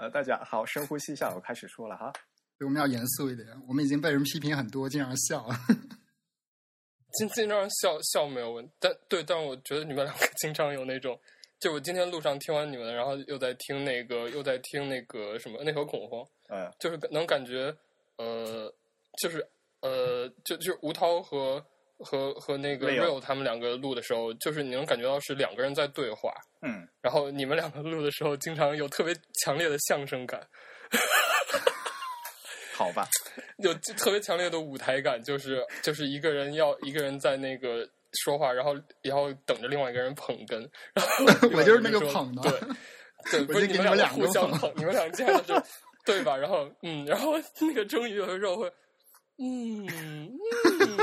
呃，大家好，深呼吸一下，我开始说了哈。我们要严肃一点，我们已经被人批评很多，经常笑。经经常笑笑没有问题，但对，但我觉得你们两个经常有那种，就我今天路上听完你们，然后又在听那个，又在听那个什么内核恐慌，嗯，就是能感觉，呃，就是呃，就就吴涛和和和那个 Real 他们两个录的时候，就是你能感觉到是两个人在对话，嗯，然后你们两个录的时候，经常有特别强烈的相声感，好吧，有特别强烈的舞台感，就是就是一个人要一个人在那个说话，然后然后等着另外一个人捧哏，然后 我就是那个捧的对 对，不是你我就给你们俩两个互相捧捧，你们俩这样是，对吧？然后嗯，然后那个终于有的时候会，嗯嗯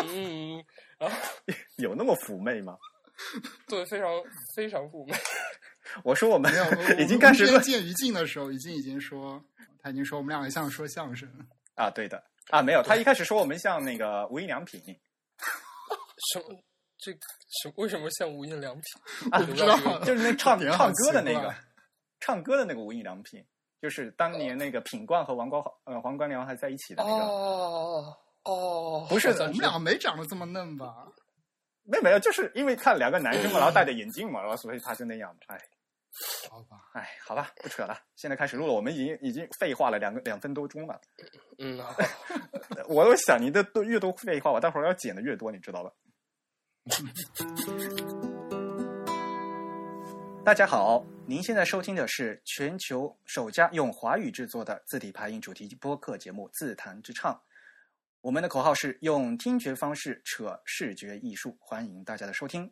嗯，然后 有那么妩媚吗？对，非常非常妩媚。我说我们已经开始见于静的时候，已经已经说，他已经说我们两个像说相声。啊，对的啊，没有，他一开始说我们像那个无印良品什么？这什为什么像无印良品？啊，知道就是那唱唱歌的那个，唱歌的那个无印良品，就是当年那个品冠和王高呃黄冠良还在一起的那个，哦哦，不是我们两个没长得这么嫩吧？没有没有，就是因为看两个男生嘛，然后戴着眼镜嘛，然后所以他就那样，哎好吧，哎，好吧，不扯了，现在开始录了，我们已经已经废话了两个两分多钟了，嗯，好我都想你的多越多废话，我待会儿要剪的越多，你知道吧？大家好，您现在收听的是全球首家用华语制作的字体排音主题播客节目《自弹自唱》。我们的口号是用听觉方式扯视觉艺术，欢迎大家的收听。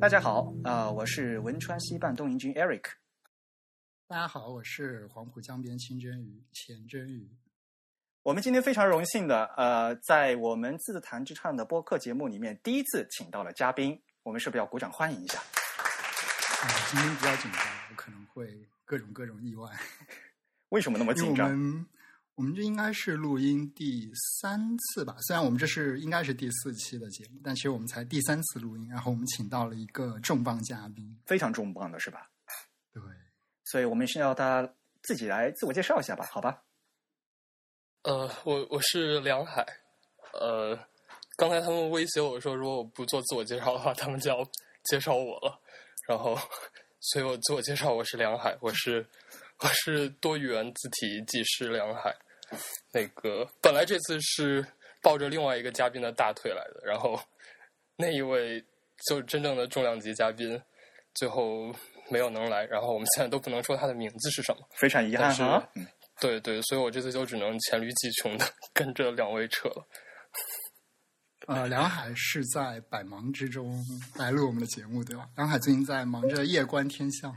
大家好，呃，我是汶川西半东营军 Eric。大家好，我是黄浦江边清蒸鱼钱真鱼。我们今天非常荣幸的，呃，在我们自弹自唱的播客节目里面，第一次请到了嘉宾，我们是不是要鼓掌欢迎一下？啊，今天比较紧张，我可能会各种各种意外，为什么那么紧张？们我们这应该是录音第三次吧，虽然我们这是应该是第四期的节目，但其实我们才第三次录音，然后我们请到了一个重磅嘉宾，非常重磅的是吧？对，所以我们需要他自己来自我介绍一下吧，好吧？呃，我我是梁海，呃，刚才他们威胁我说，如果我不做自我介绍的话，他们就要介绍我了。然后，所以我自我介绍，我是梁海，我是我是多语言字体技师梁海。那个本来这次是抱着另外一个嘉宾的大腿来的，然后那一位就真正的重量级嘉宾，最后没有能来。然后我们现在都不能说他的名字是什么。非常遗憾是哈。嗯对对，所以我这次就只能黔驴技穷的 跟着两位扯了。呃，梁海是在百忙之中来录我们的节目，对吧？梁海最近在忙着夜观天象，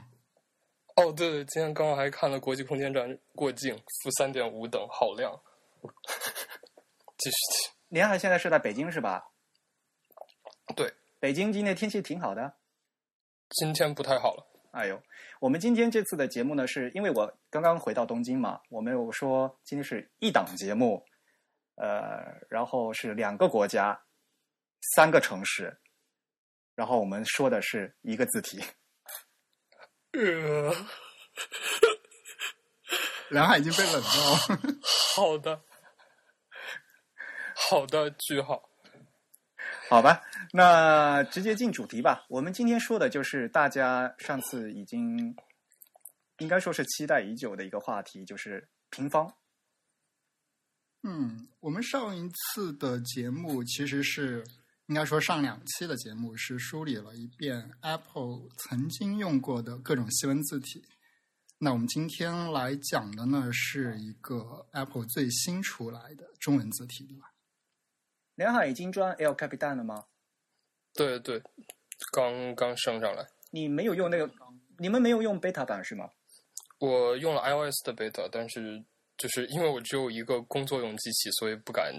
哦，对对，今天刚好还看了国际空间站过境，负三点五等，好亮。继 续继续，连海现在是在北京是吧？对，北京今天天气挺好的。今天不太好了。哎呦，我们今天这次的节目呢，是因为我刚刚回到东京嘛，我们有说今天是一档节目，呃，然后是两个国家，三个城市，然后我们说的是一个字体。呃，梁海已经被冷到。好的，好的，句号。好吧，那直接进主题吧。我们今天说的就是大家上次已经应该说是期待已久的一个话题，就是平方。嗯，我们上一次的节目其实是应该说上两期的节目是梳理了一遍 Apple 曾经用过的各种西文字体。那我们今天来讲的呢，是一个 Apple 最新出来的中文字体，对吧？梁海已经装 L Capitan 了吗？对对，刚刚升上来。你没有用那个，你们没有用 beta 版是吗？我用了 iOS 的 beta，但是就是因为我只有一个工作用机器，所以不敢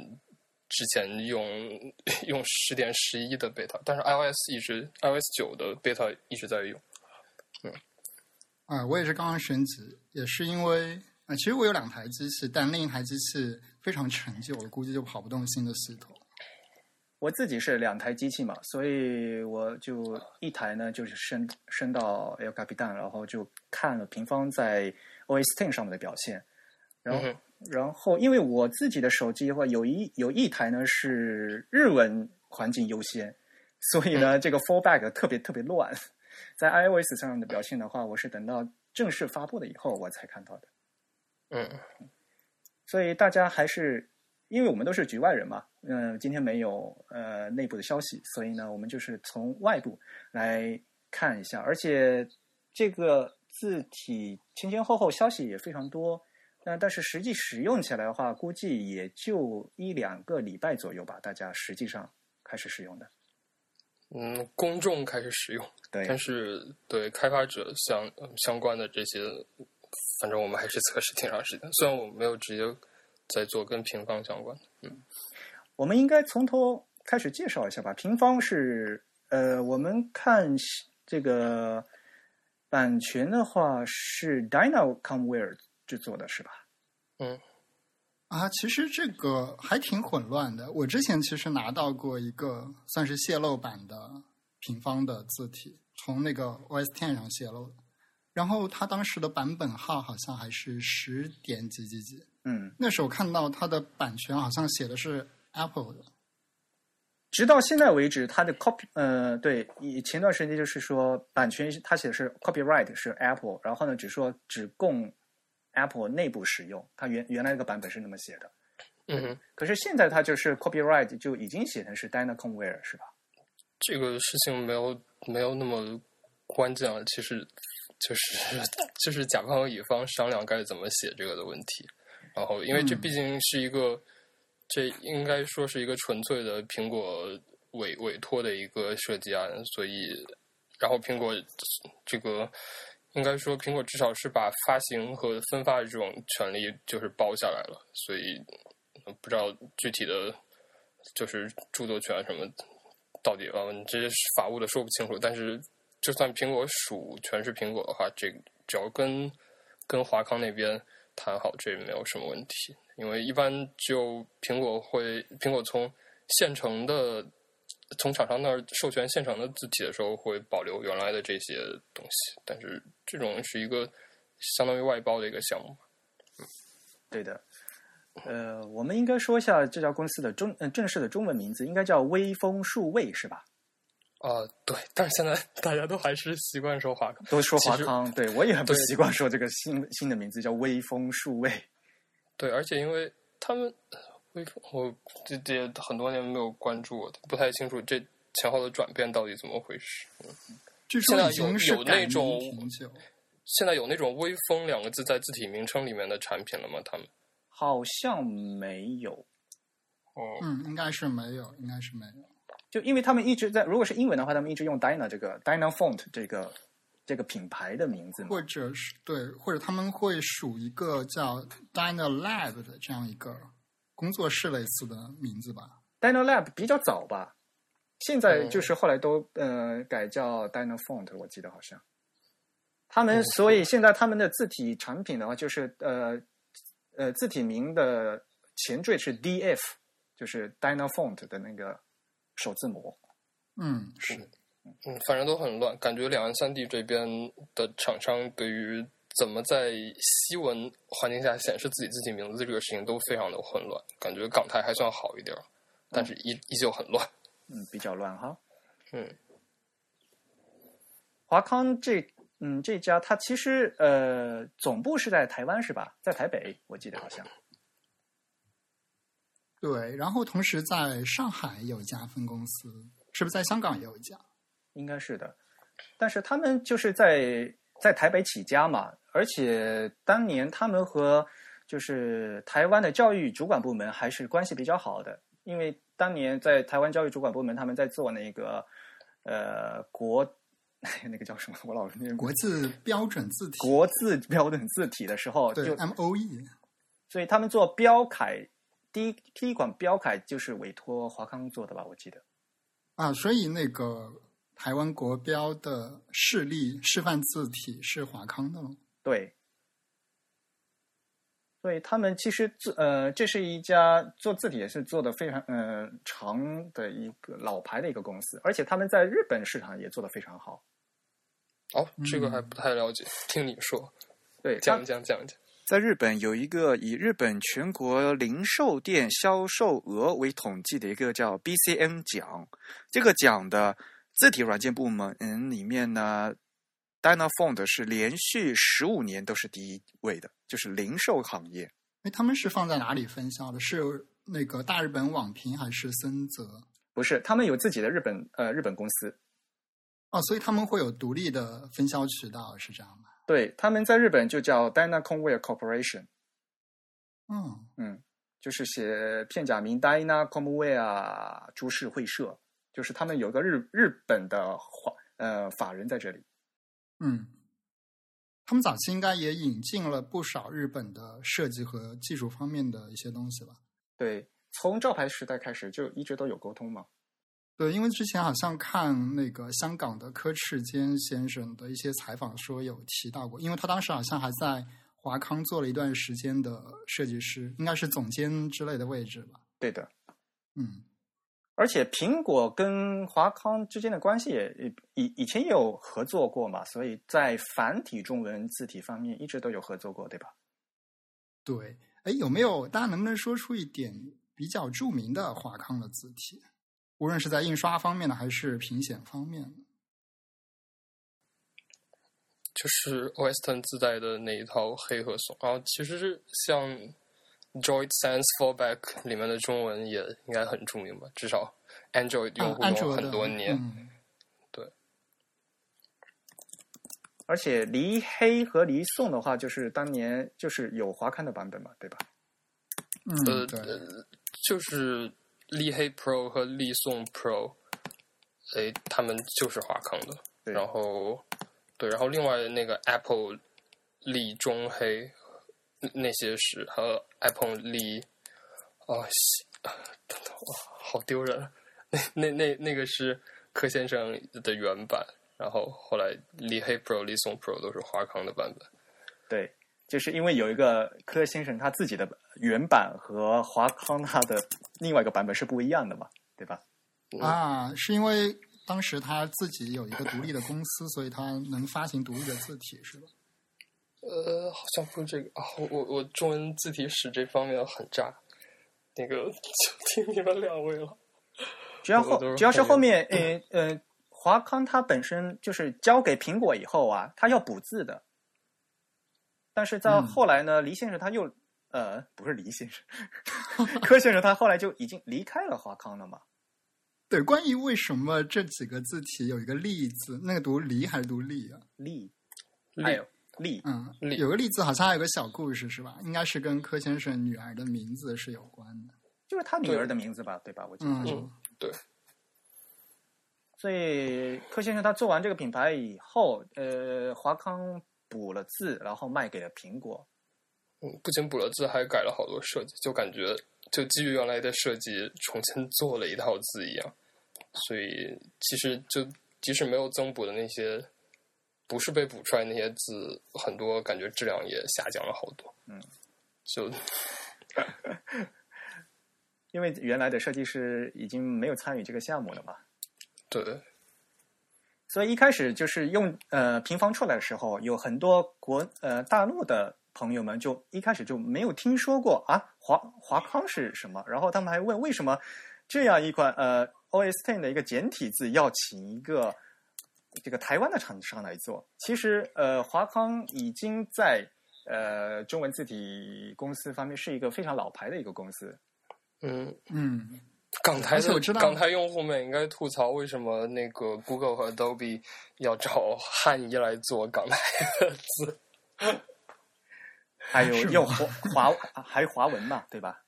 之前用 用十点十一的 beta，但是 iOS 一直 iOS 九的 beta 一直在用。啊、我也是刚刚升级，也是因为啊、其实我有两台机器，但另一台机器非常陈旧我，估计就跑不动新的系统。我自己是两台机器嘛，所以我就一台呢就是升升到 El Capitan，然后就看了平方在 OS Ten 上面的表现，然后、嗯然后因为我自己的手机的话，有一有一台呢是日文环境优先，所以呢、这个 fallback 特别特别乱，在 iOS 上的表现的话，我是等到正式发布了以后我才看到的。嗯。所以大家还是因为我们都是局外人嘛，嗯、今天没有呃内部的消息，所以呢，我们就是从外部来看一下，而且这个字体前前后后消息也非常多，那但是实际使用起来的话，估计也就一两个礼拜左右吧，大家实际上开始使用的。嗯，公众开始使用，对，但是对开发者相相关的这些，反正我们还是测试挺长时间。虽然我没有直接在做跟平方相关的，嗯我们应该从头开始介绍一下吧。平方是呃，我们看这个版权的话是 Dynacomware 制作的，是吧？嗯啊，其实这个还挺混乱的。我之前其实拿到过一个算是泄露版的平方的字体，从那个 OS Ten 上泄露的。然后它当时的版本号好像还是十点几几几。嗯，那时候看到它的版权好像写的是 Apple 的。直到现在为止，它的 copy 呃，对，以前段时间就是说版权它写的是 copyright 是 Apple，然后呢只说只供 Apple 内部使用，它原原来那个版本是那么写的。嗯哼，可是现在它就是 copyright 就已经写成是 Dynacomware 是吧？这个事情没有没有那么关键啊，其实就是 就是甲方和乙方商量该怎么写这个的问题。然后，因为这嗯毕竟是一个，这应该说是一个纯粹的苹果委委托的一个设计案，所以，然后苹果这个应该说苹果至少是把发行和分发的这种权利就是包下来了，所以呃不知道具体的，就是著作权什么到底啊，你这些法务的说不清楚。但是，就算苹果属全是苹果的话，这只要跟跟华康那边谈好，这没有什么问题。因为一般就苹果会，苹果从现成的从厂商那儿授权现成的字体的时候，会保留原来的这些东西。但是这种是一个相当于外包的一个项目。嗯对的，呃，我们应该说一下这家公司的中呃正式的中文名字，应该叫微风数位是吧？啊、对，但是现在大家都还是习惯说华康。都说华康，对我也很不习惯说这个新新的名字叫微风数位。对，而且因为他们微风，我这这很多年没有关注，不太清楚这前后的转变到底怎么回事。据说现在已经是有有那种。现在有那种“微风”两个字在字体名称里面的产品了吗？他们？好像没有，哦，嗯，应该是没有，应该是没有。就因为他们一直在，如果是英文的话，他们一直用 Dyna 这个 Dyna Font 这个这个品牌的名字。或者是对，或者他们会属一个叫 Dyna Lab 的这样一个工作室类似的名字吧。Dyna Lab 比较早吧，现在嗯就是后来都呃改叫 Dyna Font，我记得好像。他们嗯所以现在他们的字体产品的话，就是呃呃字体名的前缀是 DF，就是 Dyna Font 的那个首字母。嗯，是。嗯，反正都很乱，感觉两岸三地这边的厂商对于怎么在西文环境下显示自己自己名字这个事情都非常的混乱。感觉港台还算好一点儿，但是依依旧很乱。嗯，比较乱哈。嗯，华康这嗯这家，它其实呃总部是在台湾是吧？在台北，我记得好像。对，然后同时在上海有一家分公司，是不是在香港也有一家？应该是的，但是他们就是在在台北起家嘛，而且当年他们和就是台湾的教育主管部门还是关系比较好的，因为当年在台湾教育主管部门他们在做那个呃国 那个叫什么，我老是念国字标准字体，国字标准字体的时候，就 M O E，所以他们做标楷第一第一款标楷就是委托华康做的吧，我记得。啊，所以那个台湾国标的示例示范字体是华康的喽。对，所以他们其实做呃，这是一家做字体也是做的非常呃长的一个老牌的一个公司，而且他们在日本市场也做的非常好。哦，这个还不太了解，听你说，对，讲讲讲讲。在日本有一个以日本全国零售店销售额为统计的一个叫 BCN 奖，这个奖的字体软件部门嗯里面呢，Dynafont 是连续十五年都是第一位的，就是零售行业。哎，他们是放在哪里分销的？是那个大日本网评还是森泽？不是，他们有自己的日本呃日本公司。哦，所以他们会有独立的分销渠道，是这样吗？对，他们在日本就叫 Dynacomware Corporation。嗯嗯，就是写片假名 Dynacomware 株式会社，就是他们有个日日本的法呃法人在这里。嗯，他们早期应该也引进了不少日本的设计和技术方面的一些东西吧？对，从照牌时代开始就一直都有沟通嘛。对，因为之前好像看那个香港的柯赤坚先生的一些采访，说有提到过，因为他当时好像还在华康做了一段时间的设计师，应该是总监之类的位置吧。对的，嗯，而且苹果跟华康之间的关系也以以前也有合作过嘛，所以在繁体中文字体方面一直都有合作过，对吧？对，哎，有没有大家能不能说出一点比较著名的华康的字体？无论是在印刷方面的还是平显方面的，就是 OS Ten 自带的那一套黑和松，然后其实像 Droid Sans Fallback 里面的中文也应该很著名吧，至少 Android 用户用很多年。嗯、对，而且离黑和离宋的话，就是当年就是有华刊的版本嘛，对吧？嗯，呃对，就是。立黑 Pro 和立宋 Pro，哎，他们就是华康的。然后，对，然后另外那个 Apple 立中黑那些是和 Apple 立哦，等等，好丢人。那那那那个是柯先生的原版，然后后来立黑 Pro、立宋 Pro 都是华康的版本。对。就是因为有一个柯先生他自己的原版和华康他的另外一个版本是不一样的嘛，对吧？啊，是因为当时他自己有一个独立的公司，所以他能发行独立的字体，是吧？呃，好像不是这个啊，我我我中文字体史这方面很渣，那个就听你们两位了。主要后主要是后面，呃呃，华康它本身就是交给苹果以后啊，它要补字的。但是在后来呢，黎先生他又呃，不是黎先生，柯先生他后来就已经离开了华康了嘛。对，关于为什么这几个字体有一个“利”字，那个读“离”还是读“利”啊？利，还有立，嗯，有个“利”字，好像还有个小故事是吧？应该是跟柯先生女儿的名字是有关的，就是他女儿的名字吧，对吧？我记得。嗯，对。所以柯先生他做完这个品牌以后，呃，华康。补了字，然后卖给了苹果。嗯，不仅补了字，还改了好多设计，就感觉就基于原来的设计重新做了一套字一样。所以其实就即使没有增补的那些，不是被补出来那些字，很多感觉质量也下降了好多。嗯，就 因为原来的设计师已经没有参与这个项目了嘛。对。所以一开始就是用呃平方出来的时候，有很多国呃大陆的朋友们就一开始就没有听说过啊华华康是什么，然后他们还问为什么这样一款呃 OS Ten 的一个简体字要请一个这个台湾的厂商来做。其实呃华康已经在呃中文字体公司方面是一个非常老牌的一个公司。嗯嗯。港台的港台用户们应该吐槽为什么那个 Google 和 Adobe 要找汉仪来做港台的字，还有用华华还有华文嘛，对吧？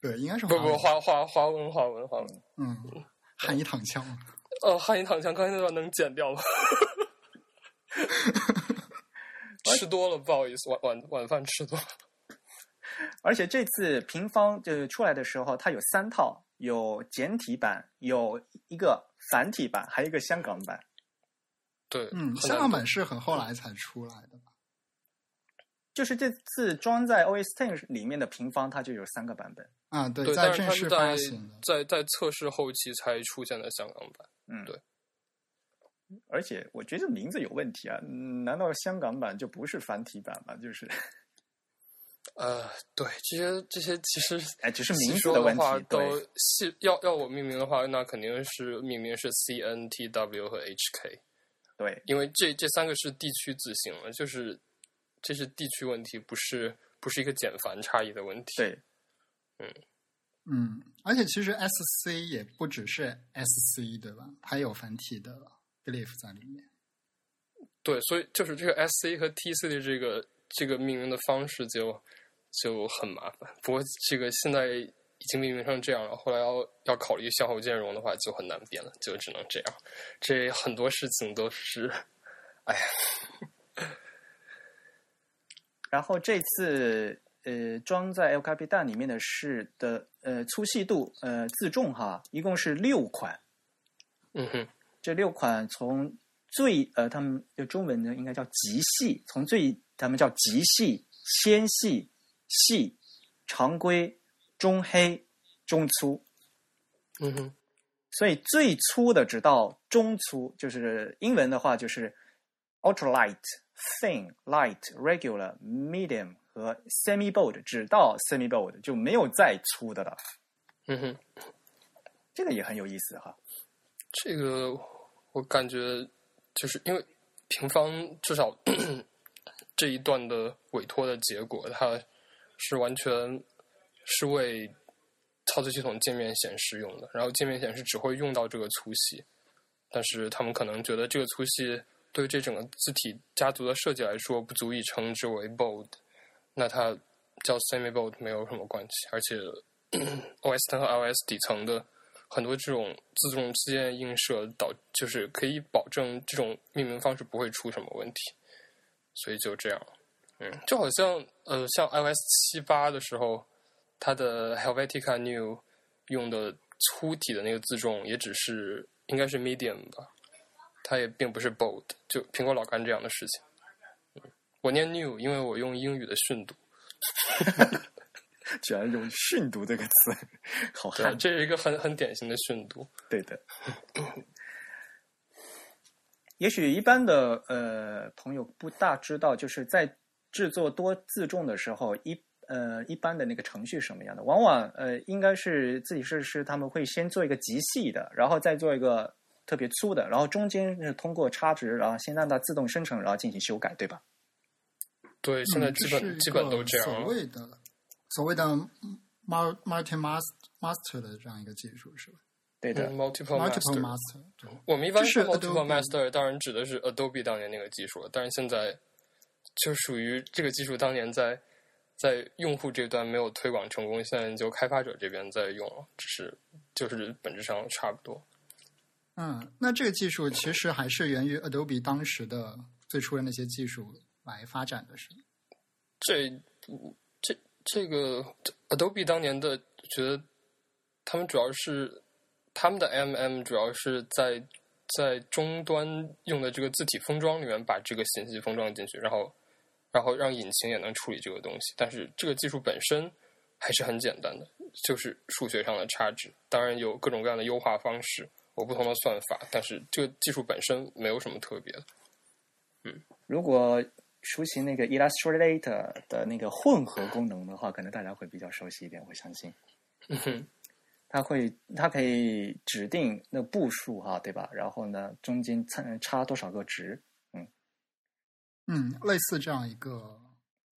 对，应该是不不华华华文华文华文，嗯，汉仪躺枪。呃，汉仪躺枪，刚才那段能剪掉吗？吃多了，不好意思，晚晚晚饭吃多了。而且这次平方就是出来的时候，它有三套，有简体版，有一个繁体版，还有一个香港版。对，嗯，香港版是很后来才出来的吧？就是这次装在 OS Ten 里面的平方，它就有三个版本。啊，对，对，在但是正式发行的。在在测试后期才出现的香港版。嗯，对。而且我觉得名字有问题啊！嗯难道香港版就不是繁体版吗？就是，呃，对，这些这些其实 哎，只是名字的问话题。都对，细要要我命名的话，那肯定是命名是 C N T W 和 H K，对，因为这这三个是地区字形了，就是这是地区问题，不是不是一个简繁差异的问题。对，嗯，而且其实 SC 也不只是 SC 对吧？它有繁体的 belief 在里面。对，所以就是这个 S C 和 T C 的这个这个命名的方式就就很麻烦。不过这个现在已经命名成这样了，后来要要考虑向后兼容的话，就很难变了，就只能这样。这很多事情都是，哎呀，然后这次呃装在 El Capitan 里面的是的呃粗细度呃自重哈，一共是六款。嗯哼，这六款从最呃他们的中文呢应该叫极细，从最他们叫极细、纤细、细、常规、中黑、中粗。嗯哼，所以最粗的直到中粗，就是英文的话就是 ultra light、thin、light、regular、medium 和 semi bold，直到 semi bold 就没有再粗的了。嗯哼，这个也很有意思哈。这个我感觉就是因为平方至少 这一段的委托的结果，它是完全是为操作系统界面显示用的，然后界面显示只会用到这个粗细，但是他们可能觉得这个粗细对这整个字体家族的设计来说不足以称之为 bold，那它叫 semi bold 没有什么关系，而且 OS 10和 iOS 底层的很多这种自动自建映射导，就是可以保证这种命名方式不会出什么问题，所以就这样，嗯，就好像呃，像 iOS 七八的时候，它的 Helvetica New 用的粗体的那个字重也只是应该是 medium 吧，它也并不是 bold，就苹果老干这样的事情。嗯，我念 new，因为我用英语的训读，居然用“训读”这个词，好 对，汉。这是一个很很典型的训读。对的。也许一般的呃朋友不大知道，就是在制作多自重的时候，一呃一般的那个程序是什么样的？往往呃应该是自己设计师他们会先做一个极细的，然后再做一个特别粗的，然后中间是通过差值，然后先让它自动生成，然后进行修改，对吧？对，现在嗯基本基本都这样了。所谓的所谓的 multi master master 的这样一个技术是吧对的。嗯，multiple？multiple master。master。我们一般这是说 multiple master，当然指的是 Adobe 当年那个技术了，但是现在就属于这个技术当年在在用户这端没有推广成功，现在就开发者这边在用了，只是就是本质上差不多。嗯，那这个技术其实还是源于 Adobe 当时的最初的那些技术来发展的，是吗？这这这个 Adobe 当年的觉得他们主要是他们的 MM 主要是在在终端用的这个字体封装里面把这个信息封装进去，然后然后让引擎也能处理这个东西。但是这个技术本身还是很简单的，就是数学上的差值。当然有各种各样的优化方式，有不同的算法，但是这个技术本身没有什么特别的。嗯如果熟悉那个 Illustrator 的那个混合功能的话，可能大家会比较熟悉一点，我相信。嗯哼，它会，它可以指定那步数哈，对吧？然后呢，中间差差多少个值？嗯，类似这样一个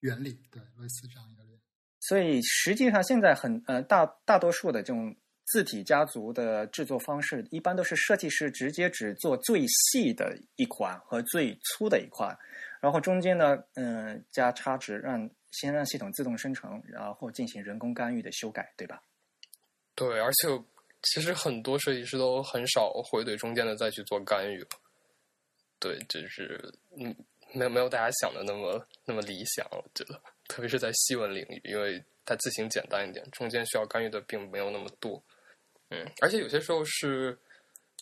原理，对，类似这样一个原理。所以实际上现在很呃大大多数的这种字体家族的制作方式，一般都是设计师直接只做最细的一款和最粗的一款，然后中间呢，嗯、加差值，让先让系统自动生成，然后进行人工干预的修改，对吧？对，而且其实很多设计师都很少会对中间的再去做干预了。对，就是嗯，没有没有大家想的那么那么理想，我觉得，特别是在细文领域，因为它字形简单一点，中间需要干预的并没有那么多。嗯，而且有些时候是，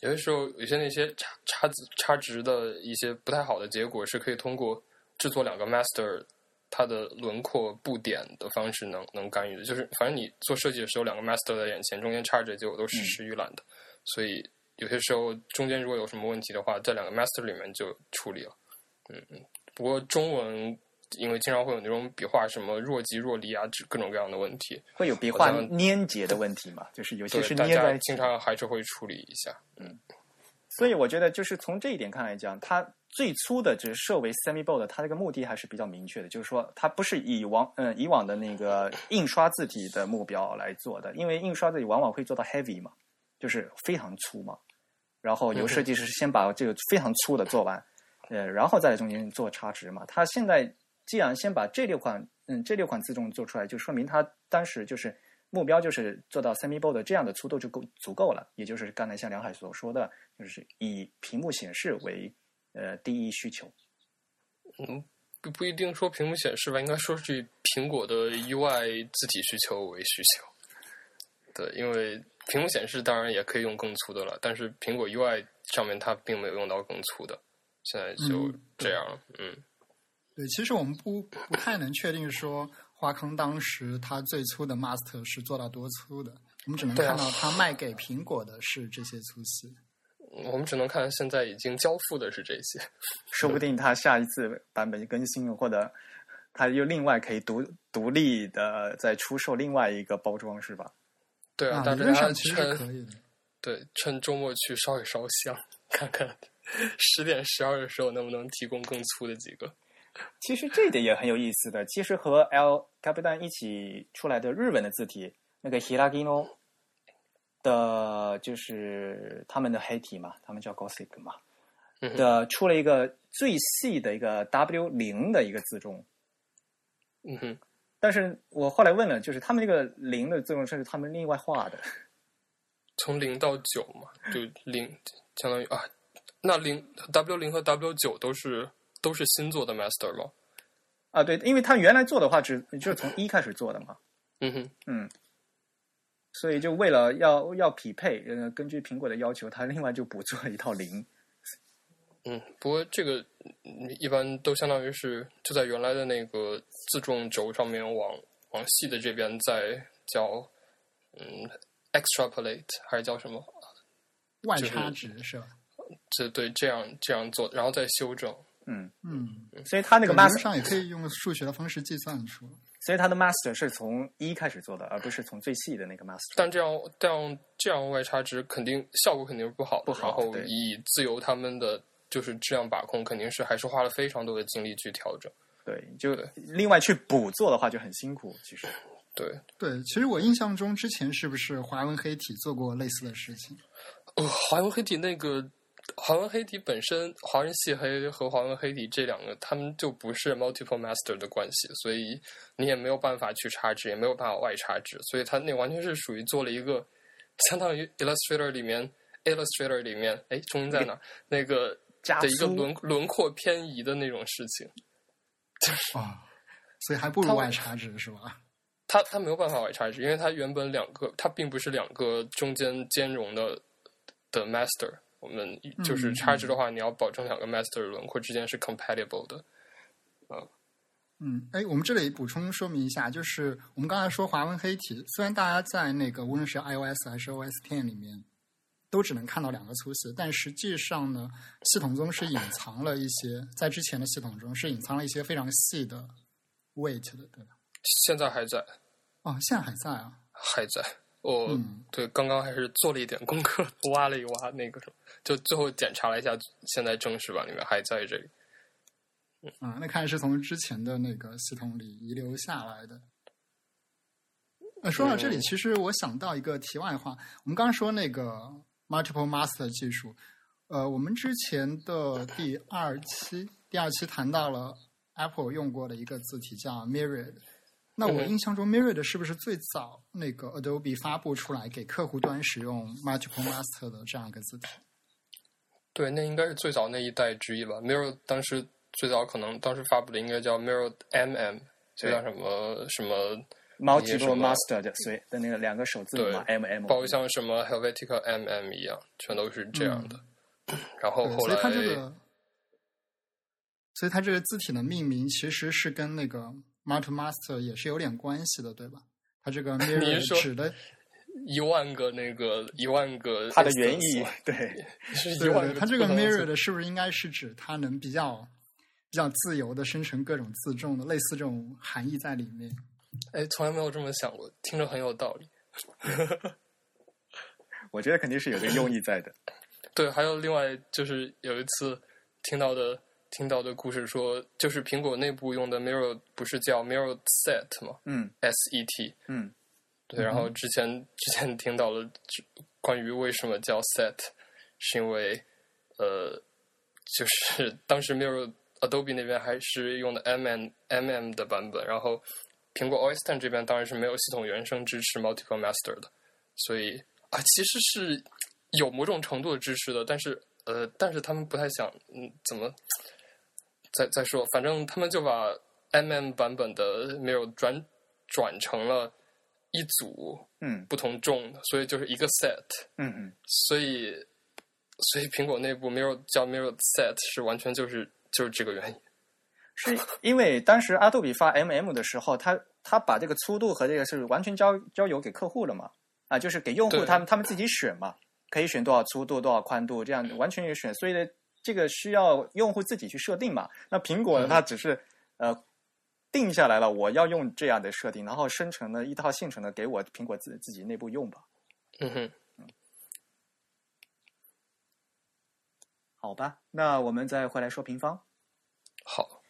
有些时候有些那些差差字差值的一些不太好的结果，是可以通过制作两个 master 它的轮廓布点的方式能能干预的。就是反正你做设计的时候，两个 master 在眼前，中间差值结果都是实时预览的，所以有些时候中间如果有什么问题的话，在两个 master 里面就处理了。嗯嗯，不过中文因为经常会有那种笔画什么若即若离啊，这各种各样的问题，会有笔画粘结的问题嘛？就是有些是粘在经常还是会处理一下。嗯所以我觉得，就是从这一点看来讲，它最初的只是设为 semi bold，它这个目的还是比较明确的，就是说它不是以往嗯以往的那个印刷字体的目标来做的，因为印刷字体往往会做到 heavy 嘛，就是非常粗嘛，然后由设计师先把这个非常粗的做完，呃，然后再在中间做差值嘛。它现在既然先把这六款嗯这六款自重做出来，就说明他当时就是目标就是做到 semi bold 这样的粗度就够足够了，也就是刚才像梁海所说的，就是以屏幕显示为呃第一需求。嗯，不不一定说屏幕显示吧，应该说是以苹果的 UI 字体需求为需求。对，因为屏幕显示当然也可以用更粗的了，但是苹果 UI 上面它并没有用到更粗的，现在就嗯这样了。嗯对，其实我们不不太能确定说华康当时它最粗的 master 是做到多粗的，我们只能看到它卖给苹果的是这些粗细。我们只能看现在已经交付的是这些。说不定他下一次版本更新了，或者他又另外可以独独立的再出售另外一个包装，是吧？对啊，但是它论上其实可以的。对趁周末去烧一烧香，看看十点十二的时候能不能提供更粗的几个。其实这一点也很有意思的。其实和 L Capitan 一起出来的日文的字体，那个 Hiragino 的，就是他们的黑体嘛，他们叫 Gothic 嘛，嗯的出了一个最细的一个 W 零的一个字重。嗯哼，但是我后来问了，就是他们这个零的字重是他们另外画的，从零到九嘛，就零相当于啊，那零 W 零和 W 九都是都是新做的 master 吗？啊，对，因为他原来做的话只就是从一开始做的嘛，嗯哼，嗯，所以就为了要要匹配，呃，根据苹果的要求，他另外就补做了一套零。嗯，不过这个嗯一般都相当于是就在原来的那个自重轴上面往往细的这边再叫嗯 extrapolate 还是叫什么？就是外插值是吧？这对这样这样做，然后再修正。嗯，嗯，所以他那个 master，上也可以用数学的方式计算出。所以他的 master 是从一开始做的，而不是从最细的那个 master。但这样这样这样外插值肯定效果肯定是不好的，不好然后对以自由他们的就是质量把控，肯定是还是花了非常多的精力去调整。对，就另外去补做的话就很辛苦，其实。对，对，其实我印象中之前是不是华文黑体做过类似的事情？呃，华文黑体那个华文黑体本身，华人系黑和华文黑体这两个，他们就不是 multiple master 的关系，所以你也没有办法去插值，也没有办法外插值，所以它那完全是属于做了一个相当于 Illustrator 里面 Illustrator 里面，哎，中音在哪？那个加的一个轮轮廓偏移的那种事情。啊、所以还不如外插值是吧？它它没有办法外插值，因为它原本两个，它并不是两个中间兼容的的 master。我们就是差值的话，你要保证两个 master 轮廓之间是 compatible 的。嗯，哎，我们这里补充说明一下，就是我们刚才说华文黑体，虽然大家在那个无论是 iOS 还是 OS Ten 里面都只能看到两个粗细，但实际上呢，系统中是隐藏了一些，在之前的系统中是隐藏了一些非常细的 weight 的，对吧？现在还在，哦，现在还在啊。还在。我、嗯对刚刚还是做了一点功课，挖了一挖那个什么，就最后检查了一下，现在正式版里面还在这里。啊、那看来是从之前的那个系统里遗留下来的。呃，说到这里，嗯其实我想到一个题外话，我们刚刚说那个 multiple master 技术，呃，我们之前的第二期第二期谈到了 Apple 用过的一个字体叫 Myriad。那我嗯印象中，Myriad 是不是最早那个 Adobe 发布出来给客户端使用 multiple master 的这样一个字体？对，那应该是最早那一代之一吧。Mirror 当时最早可能当时发布的应该叫 Mirror MM，就叫什么什么，multiple master 的所以的那个两个首字母嘛，M M，包括像什么 Helvetica MM 一样，全都是这样的。然后，后来所以它这个，所以它这个字体的命名其实是跟那个 Multi Master 也是有点关系的，对吧？它这个 mirror 是指的一万个那个一万个它的原意对，对对，是一万个它这个 mirror 的是不是应该是指它能比较比较自由的生成各种自重的类似这种含义在里面？哎，从来没有这么想过，听着很有道理。我觉得肯定是有这个用意在的。对，还有另外就是有一次听到的听到的故事说，就是苹果内部用的 Mirror 不是叫 Mirror Set 吗嗯？S E T。嗯对，然后之前之前听到了只关于为什么叫 Set，是因为呃，就是 当时 Mirror Adobe 那边还是用的 M M M M 的版本，然后苹果 OS Ten 这边当然是没有系统原生支持 Multiple Master 的，所以啊，其实是有某种程度的支持的，但是呃，但是他们不太想嗯怎么再再说，反正他们就把 M M 版本的 Mirror 转转成了一组嗯不同重的，所以就是一个 set，嗯嗯，所以所以苹果内部 Mirror 叫 Mirror Set 是完全就是就是这个原因。是因为当时阿杜比发 M M 的时候，他他把这个粗度和这个是完全交交由给客户了嘛？啊，就是给用户他们他们自己选嘛，可以选多少粗度、多少宽度，这样完全也选。所以呢，这个需要用户自己去设定嘛。那苹果呢，嗯它只是呃定下来了，我要用这样的设定，然后生成了一套现成的给我苹果自自己内部用吧。嗯哼，好吧，那我们再回来说平方。好，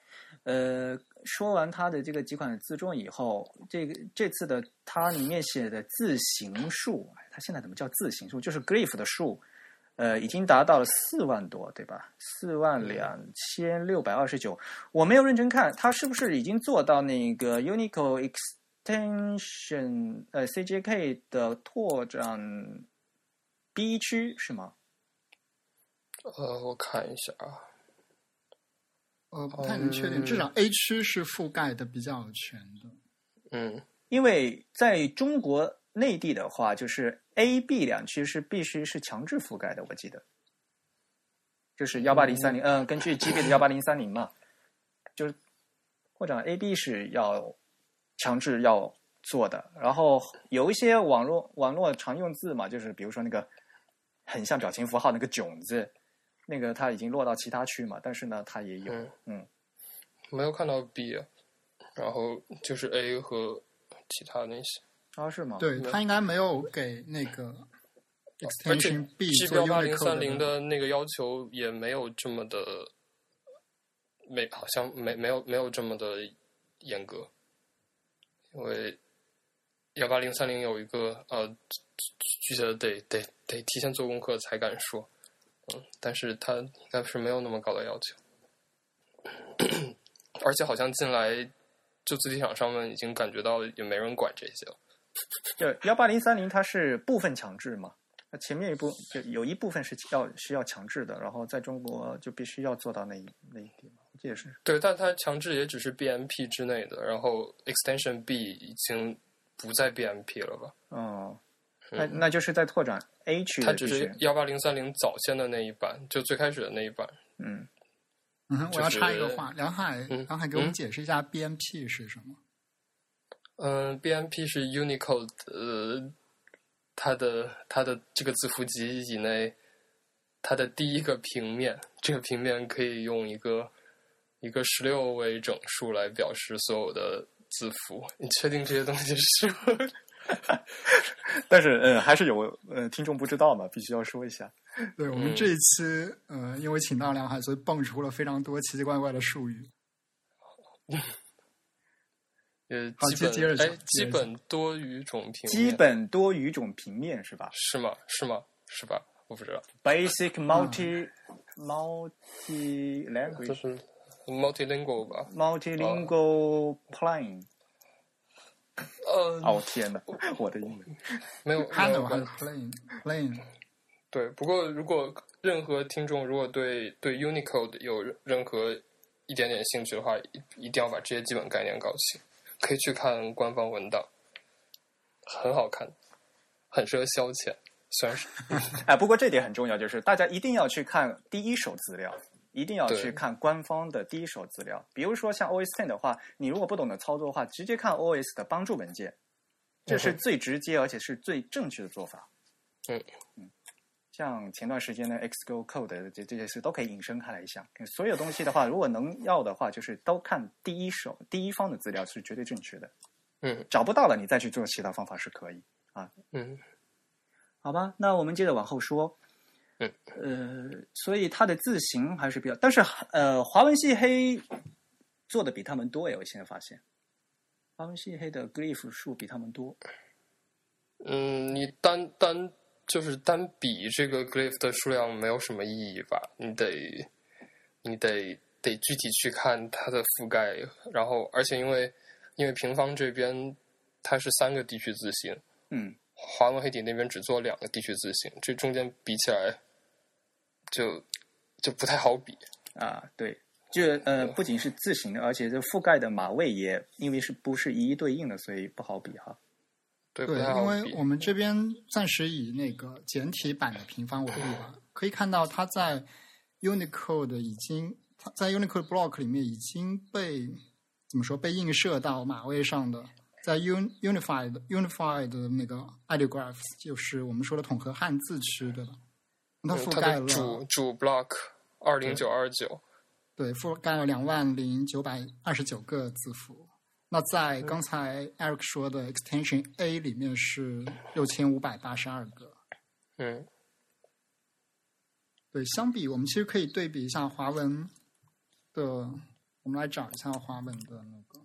呃，说完它的这个几款自重以后，这个这次的它里面写的字形数，哎，它现在怎么叫字形数？就是 glyph 的数，呃，已经达到了四万多，对吧？四万两千六百二十九。我没有认真看，它是不是已经做到那个 Unicode Extension 呃 CJK 的拓展 B 区是吗？呃，我看一下啊，呃，不太能确定，嗯至少 A 区是覆盖的比较全的。嗯因为在中国内地的话，就是 A、B 两区是必须是强制覆盖的，我记得，就是幺八零三零，嗯，根据 GB 的幺八零三零嘛，就是或者 A、B 是要强制要做的。然后有一些网络网络常用字嘛，就是比如说那个很像表情符号那个囧字，那个它已经落到其他区嘛，但是呢，它也有，嗯嗯没有看到 B，啊然后就是 A 和其他那些。啊是吗？对，没有它应该没有给那个而且 extension B G 做标八零 Unicode 三零的那个要求也没有这么的，没好像没没有没有这么的严格，因为幺八零三零有一个呃具体的得得得提前做功课才敢说，嗯，但是它应该是没有那么高的要求，而且好像进来就自己厂商们已经感觉到也没人管这些了。就幺八零三零它是部分强制嘛，那前面一部就有一部分是要需要强制的，然后在中国就必须要做到那一那一点嘛，这也是。对，但它强制也只是 BMP 之内的，然后 Extension B 已经不在 BMP 了吧？嗯，那嗯那就是在拓展 A 区它只是幺八零三零早先的那一版，就最开始的那一版。嗯，嗯哼，我要插一个话，梁海，嗯梁海给我们嗯解释一下 BMP 是什么？嗯，BMP 是 Unicode，呃，它的它的这个字符集以内，它的第一个平面，这个平面可以用一个一个十六位整数来表示所有的字符。你确定这些东西是？但是嗯，还是有呃听众不知道嘛，必须要说一下。对我们嗯这一期，呃，因为请到梁海，所以蹦出了非常多奇奇怪怪的术语。呃，好基接接着讲本哎，基本多语种平面，基本多语种平面是吧是吗？是吗？是吧？我不知道，？Basic multi 嗯 multi 就 language 是 multilingual 吧？multilingual plane。呃，哦天哪，我的英文。没有 没有 Panel 还关是 Plane Plane？对，不过如果任何听众如果对对 Unicode 有任何一点点兴趣的话，一一定要把这些基本概念搞清。可以去看官方文档，很好看，很适合消遣。虽然是，哎，不过这点很重要，就是大家一定要去看第一手资料，一定要去看官方的第一手资料。比如说像 OS Ten 的话，你如果不懂得操作的话，直接看 OS 的帮助文件，这是最直接而且是最正确的做法。嗯嗯，像前段时间的 Xgo Code 这这些事都可以引申开来想。所有东西的话，如果能要的话，就是都看第一手、第一方的资料是绝对正确的。嗯找不到了，你再去做其他方法是可以啊。嗯好吧，那我们接着往后说。嗯，呃，所以它的字形还是比较，但是呃，华文系黑做的比他们多耶，我现在发现，华文系黑的 glyph 数比他们多。嗯，你单单就是单比这个 glyph 的数量没有什么意义吧？你得你得得具体去看它的覆盖，然后而且因为因为平方这边它是三个地区字形，嗯，华文黑体那边只做两个地区字形，这中间比起来就就不太好比。啊，对，就呃不仅是字形的，而且这覆盖的码位也因为是不是一一对应的，所以不好比哈。对。因为我们这边暂时以那个简体版的平方为例吧，可以看到它在 Unicode 已经，它在 Unicode block 里面已经被怎么说被映射到码位上的，在 Un Unified Unified 的那个 ideographs，就是我们说的统合汉字区，对吧？它覆盖了主主 block 二零九二九，对，覆盖了两万零九百二十九个字符。那在刚才 Eric 说的 extension A 里面是六千五百八十二个。嗯对，相比我们其实可以对比一下华文的，我们来找一下华文的那个。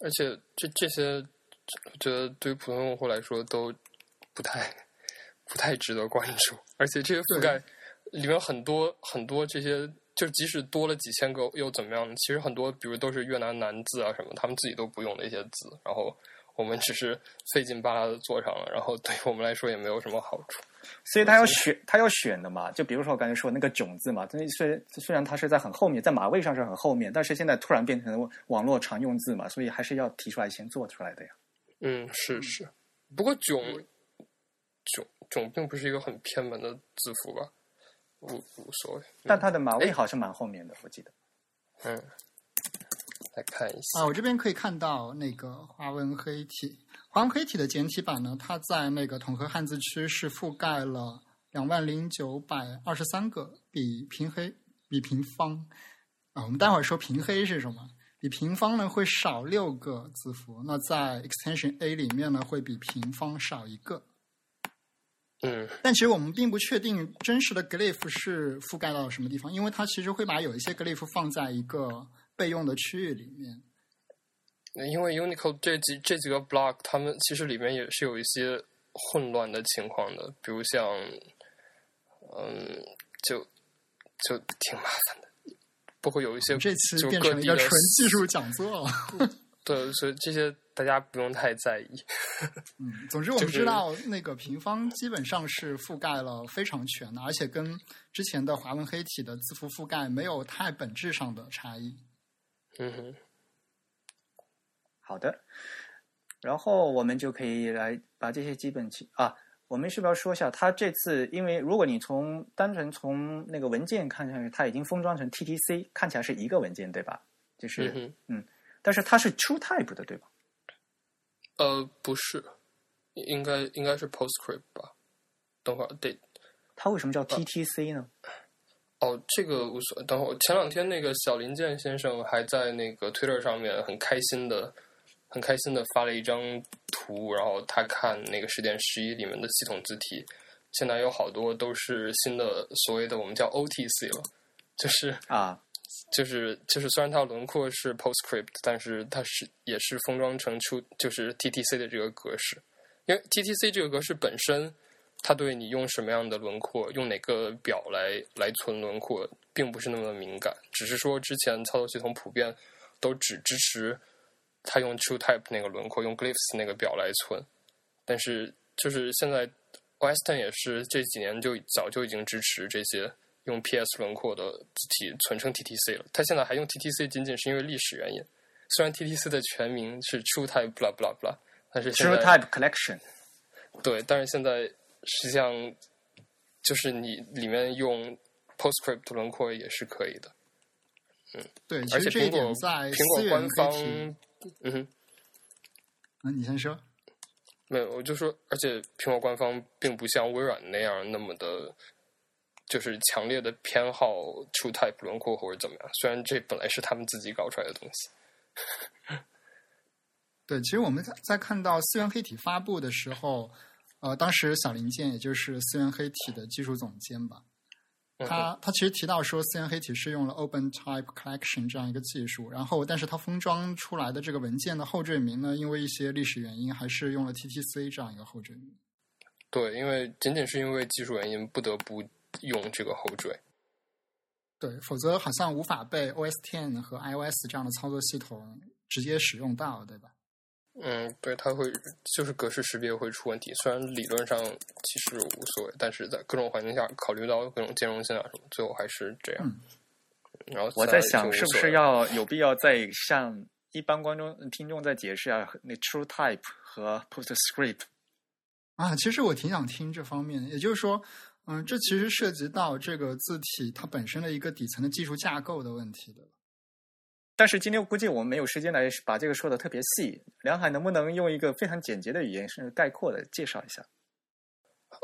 而且这这些，我觉得对于普通用户来说都不太不太值得关注。而且这些覆盖里面很多很多这些，就即使多了几千个又怎么样呢？其实很多，比如都是越南难字啊什么，他们自己都不用的一些字，然后我们只是费劲巴拉的做上了，然后对于我们来说也没有什么好处。所以他要选，他要选的嘛，就比如说我刚才说那个囧字嘛，虽虽虽然它是在很后面，在马位上是很后面，但是现在突然变成网络常用字嘛，所以还是要提出来先做出来的呀。嗯，是是。不过囧囧囧并不是一个很偏门的字符吧？无无所谓。但它的马位好像蛮后面的，我记得。嗯，来看一下。啊，我这边可以看到那个华文黑体，华文黑体的简体版呢，它在那个统合汉字区是覆盖了两万零九百二十三个，比平黑比平方啊，我们待会儿说平黑是什么？比平方呢会少六个字符，那在 extension A 里面呢会比平方少一个。嗯但其实我们并不确定真实的 glyph 是覆盖到了什么地方，因为它其实会把有一些 glyph 放在一个备用的区域里面。因为 Unicode 这几这几个 block，它们其实里面也是有一些混乱的情况的，比如像，嗯，就就挺麻烦的，包括有一些这期就变成了一个纯技术讲座了。对，所以这些大家不用太在意。嗯，总之我们知道那个平方基本上是覆盖了非常全的，而且跟之前的华文黑体的字符覆盖没有太本质上的差异。嗯哼，好的，然后我们就可以来把这些基本情啊，我们是不是要说一下，它这次因为如果你从单纯从那个文件看上去，它已经封装成 TTC，看起来是一个文件对吧？就是嗯哼，但是它是 True Type 的对吧？呃，不是，应该应该是 PostScript 吧？等会儿得它为什么叫 TTC 呢？哦，这个无所谓。等会儿，前两天那个小林健先生还在那个 Twitter 上面很开心的、很开心的发了一张图，然后他看那个十点十一里面的系统字体，现在有好多都是新的所谓的我们叫 OTC 了，就是啊，就是就是虽然它轮廓是 PostScript，但是它是也是封装成出就是 TTC 的这个格式，因为 TTC 这个格式本身，它对你用什么样的轮廓，用哪个表来来存轮廓，并不是那么的敏感，只是说之前操作系统普遍都只支持它用 TrueType 那个轮廓，用 Glyphs 那个表来存，但是就是现在 OS Ten 也是这几年就早就已经支持这些用 PS 轮廓的字体存成 TTC 了。它现在还用 TTC，仅仅是因为历史原因。虽然 TTC 的全名是 TrueType blah blah blah，但是现在 TrueType Collection。对，但是现在实际上就是你里面用 PostScript 轮廓也是可以的。嗯对，而且苹果在苹果官方嗯哼，嗯，你先说。没有，我就说，而且苹果官方并不像微软那样那么的，就是强烈的偏好 TrueType 轮廓或者怎么样。虽然这本来是他们自己搞出来的东西。对，其实我们在在看到思源黑体发布的时候，呃，当时小林健也就是思源黑体的技术总监吧，他他其实提到说，思源黑体是用了 Open Type Collection 这样一个技术，然后但是它封装出来的这个文件的后缀名呢，因为一些历史原因，还是用了 TTC 这样一个后缀名。对，因为仅仅是因为技术原因，不得不用这个后缀。对，否则好像无法被 OS Ten 和 iOS 这样的操作系统直接使用到，对吧？嗯，对，它会就是格式识别会出问题。虽然理论上其实无所谓，但是在各种环境下，考虑到各种兼容性啊什么，最后还是这样。嗯然后我在想，是不是要有必要再向一般观众、听众再解释啊？那 TrueType 和 PostScript 啊，其实我挺想听这方面的，也就是说，嗯，这其实涉及到这个字体它本身的一个底层的技术架构的问题的。但是今天估计我们没有时间来把这个说的特别细。梁海能不能用一个非常简洁的语言，甚至概括的介绍一下？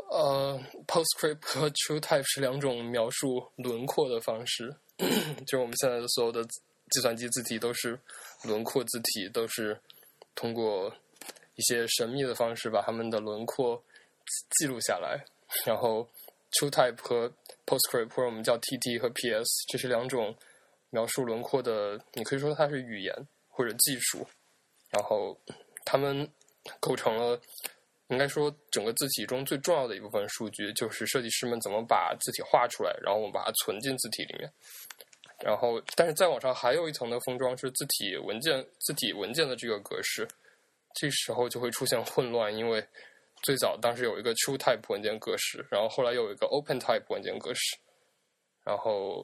呃，PostScript 和 TrueType 是两种描述轮廓的方式，就是我们现在的所有的计算机字体都是轮廓字体，都是通过一些神秘的方式把它们的轮廓记录下来。然后 TrueType 和 PostScript 或者我们叫 TT 和 PS，这是两种描述轮廓的，你可以说它是语言或者技术。然后它们构成了应该说整个字体中最重要的一部分数据，就是设计师们怎么把字体画出来，然后我们把它存进字体里面。然后，但是再往上还有一层的封装是字体文件、字体文件的这个格式，这时候就会出现混乱，因为最早当时有一个 TrueType 文件格式，然后后来有一个 OpenType 文件格式，然后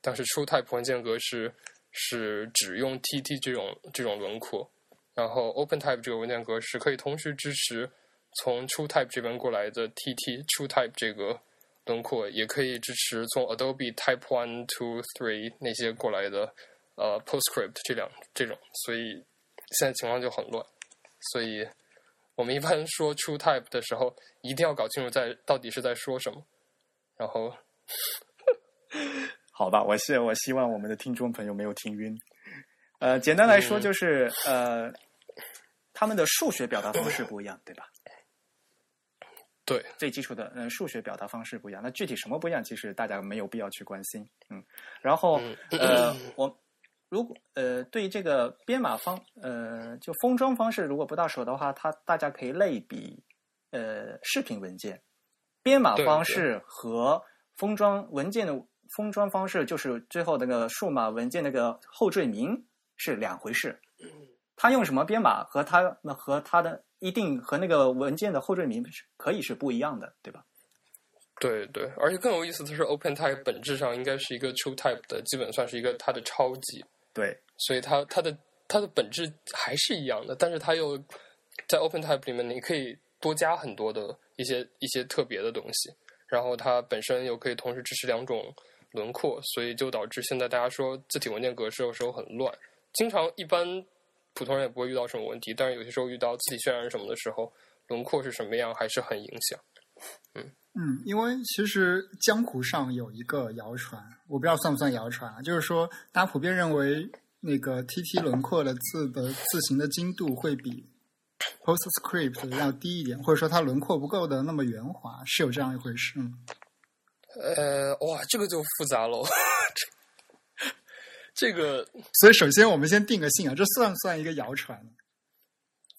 当时 TrueType 文件格式是只用 TT 这种这种轮廓，然后 OpenType 这个文件格式可以同时支持从 TrueType 这边过来的 TT TrueType 这个轮廓，也可以支持从 Adobe Type One、Two、Three 那些过来的呃 PostScript 这两这种，所以现在情况就很乱。所以我们一般说 TrueType 的时候，一定要搞清楚在到底是在说什么。然后 好吧，我希我希望我们的听众朋友没有听晕。呃，简单来说嗯就是、呃，他们的数学表达方式不一样，对吧？对，最基础的嗯、呃数学表达方式不一样。那具体什么不一样，其实大家没有必要去关心。嗯，然后、嗯呃，我如果呃对于这个编码方呃就封装方式如果不到手的话，它大家可以类比呃视频文件编码方式和封装文件的封装方式，就是最后那个数码文件那个后缀名是两回事。它用什么编码和它那和它的一定和那个文件的后缀名是可以是不一样的，对吧？对对，而且更有意思的是，OpenType 本质上应该是一个 TrueType 的，基本算是一个它的超级，对，所以它它的它的本质还是一样的，但是它又在 OpenType 里面，你可以多加很多的一些一些特别的东西，然后它本身又可以同时支持两种轮廓，所以就导致现在大家说字体文件格式有时候很乱，经常一般普通人也不会遇到什么问题，但是有些时候遇到字体渲染什么的时候，轮廓是什么样还是很影响。嗯，因为其实江湖上有一个谣传，我不知道算不算谣传啊，就是说大家普遍认为那个 TT 轮廓的字的字形的精度会比 PostScript 要低一点，或者说它轮廓不够的那么圆滑，是有这样一回事吗？呃，哇，这个就复杂喽。这个所以首先我们先定个性啊，这算不算一个谣传？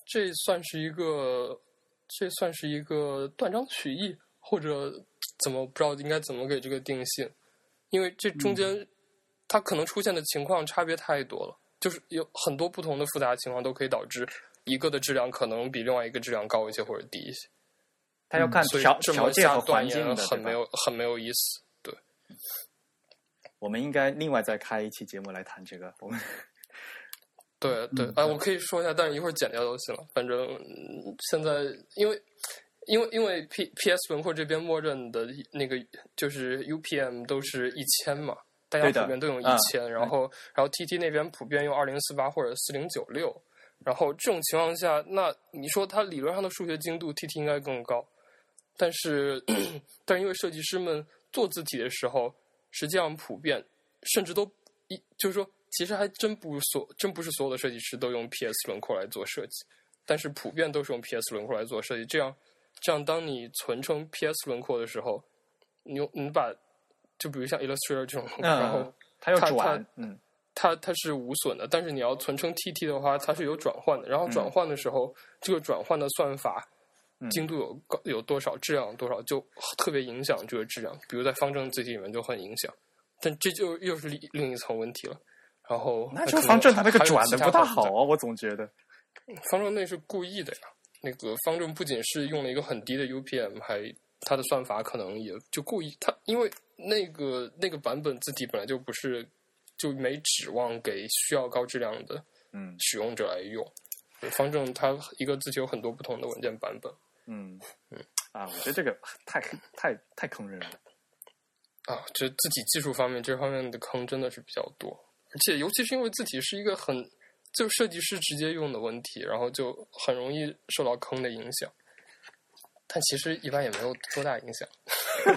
这算是一个，这算是一个断章取义，或者怎么不知道应该怎么给这个定性，因为这中间、它可能出现的情况差别太多了，就是有很多不同的复杂情况都可以导致一个的质量可能比另外一个质量高一些或者低一些，他要看条这条件和环境的，很没有很没有意思。对，我们应该另外再开一期节目来谈这个。我们对对，哎，我可以说一下，但是一会儿剪掉就行了。反正嗯现在因为因为因为 P P S 轮廓这边默认的那个就是 U P M 都是一千嘛，大家普遍都用一嗯千、然后然后 T T 那边普遍用二零四八或者四零九六，然后这种情况下，那你说它理论上的数学精度 T T 应该更高，但是但是因为设计师们做字体的时候，实际上普遍甚至都一就是说，其实还真不所真不是所有的设计师都用 PS 轮廓来做设计，但是普遍都是用 PS 轮廓来做设计。这样这样，当你存成 PS 轮廓的时候，你用你把就比如像 Illustrator 这种，然后嗯，它要它嗯它它是无损的，但是你要存成 TT 的话，它是有转换的。然后转换的时候，这个转换的算法嗯精度有高有多少，质量有多少，就特别影响这个质量。比如在方正字体里面就很影响，但这就又是另另一层问题了。然后那就方正它那个转的不大好啊，我总觉得。方正那是故意的呀。那个方正不仅是用了一个很低的 UPM，还它的算法可能也就故意它，因为那个那个版本字体本来就不是就没指望给需要高质量的嗯使用者来用。对方正它一个字体有很多不同的文件版本嗯嗯啊，我觉得这个太太太坑人了。啊，这字体技术方面这方面的坑真的是比较多，而且尤其是因为字体是一个很就设计师直接用的问题，然后就很容易受到坑的影响。但其实一般也没有多大影响。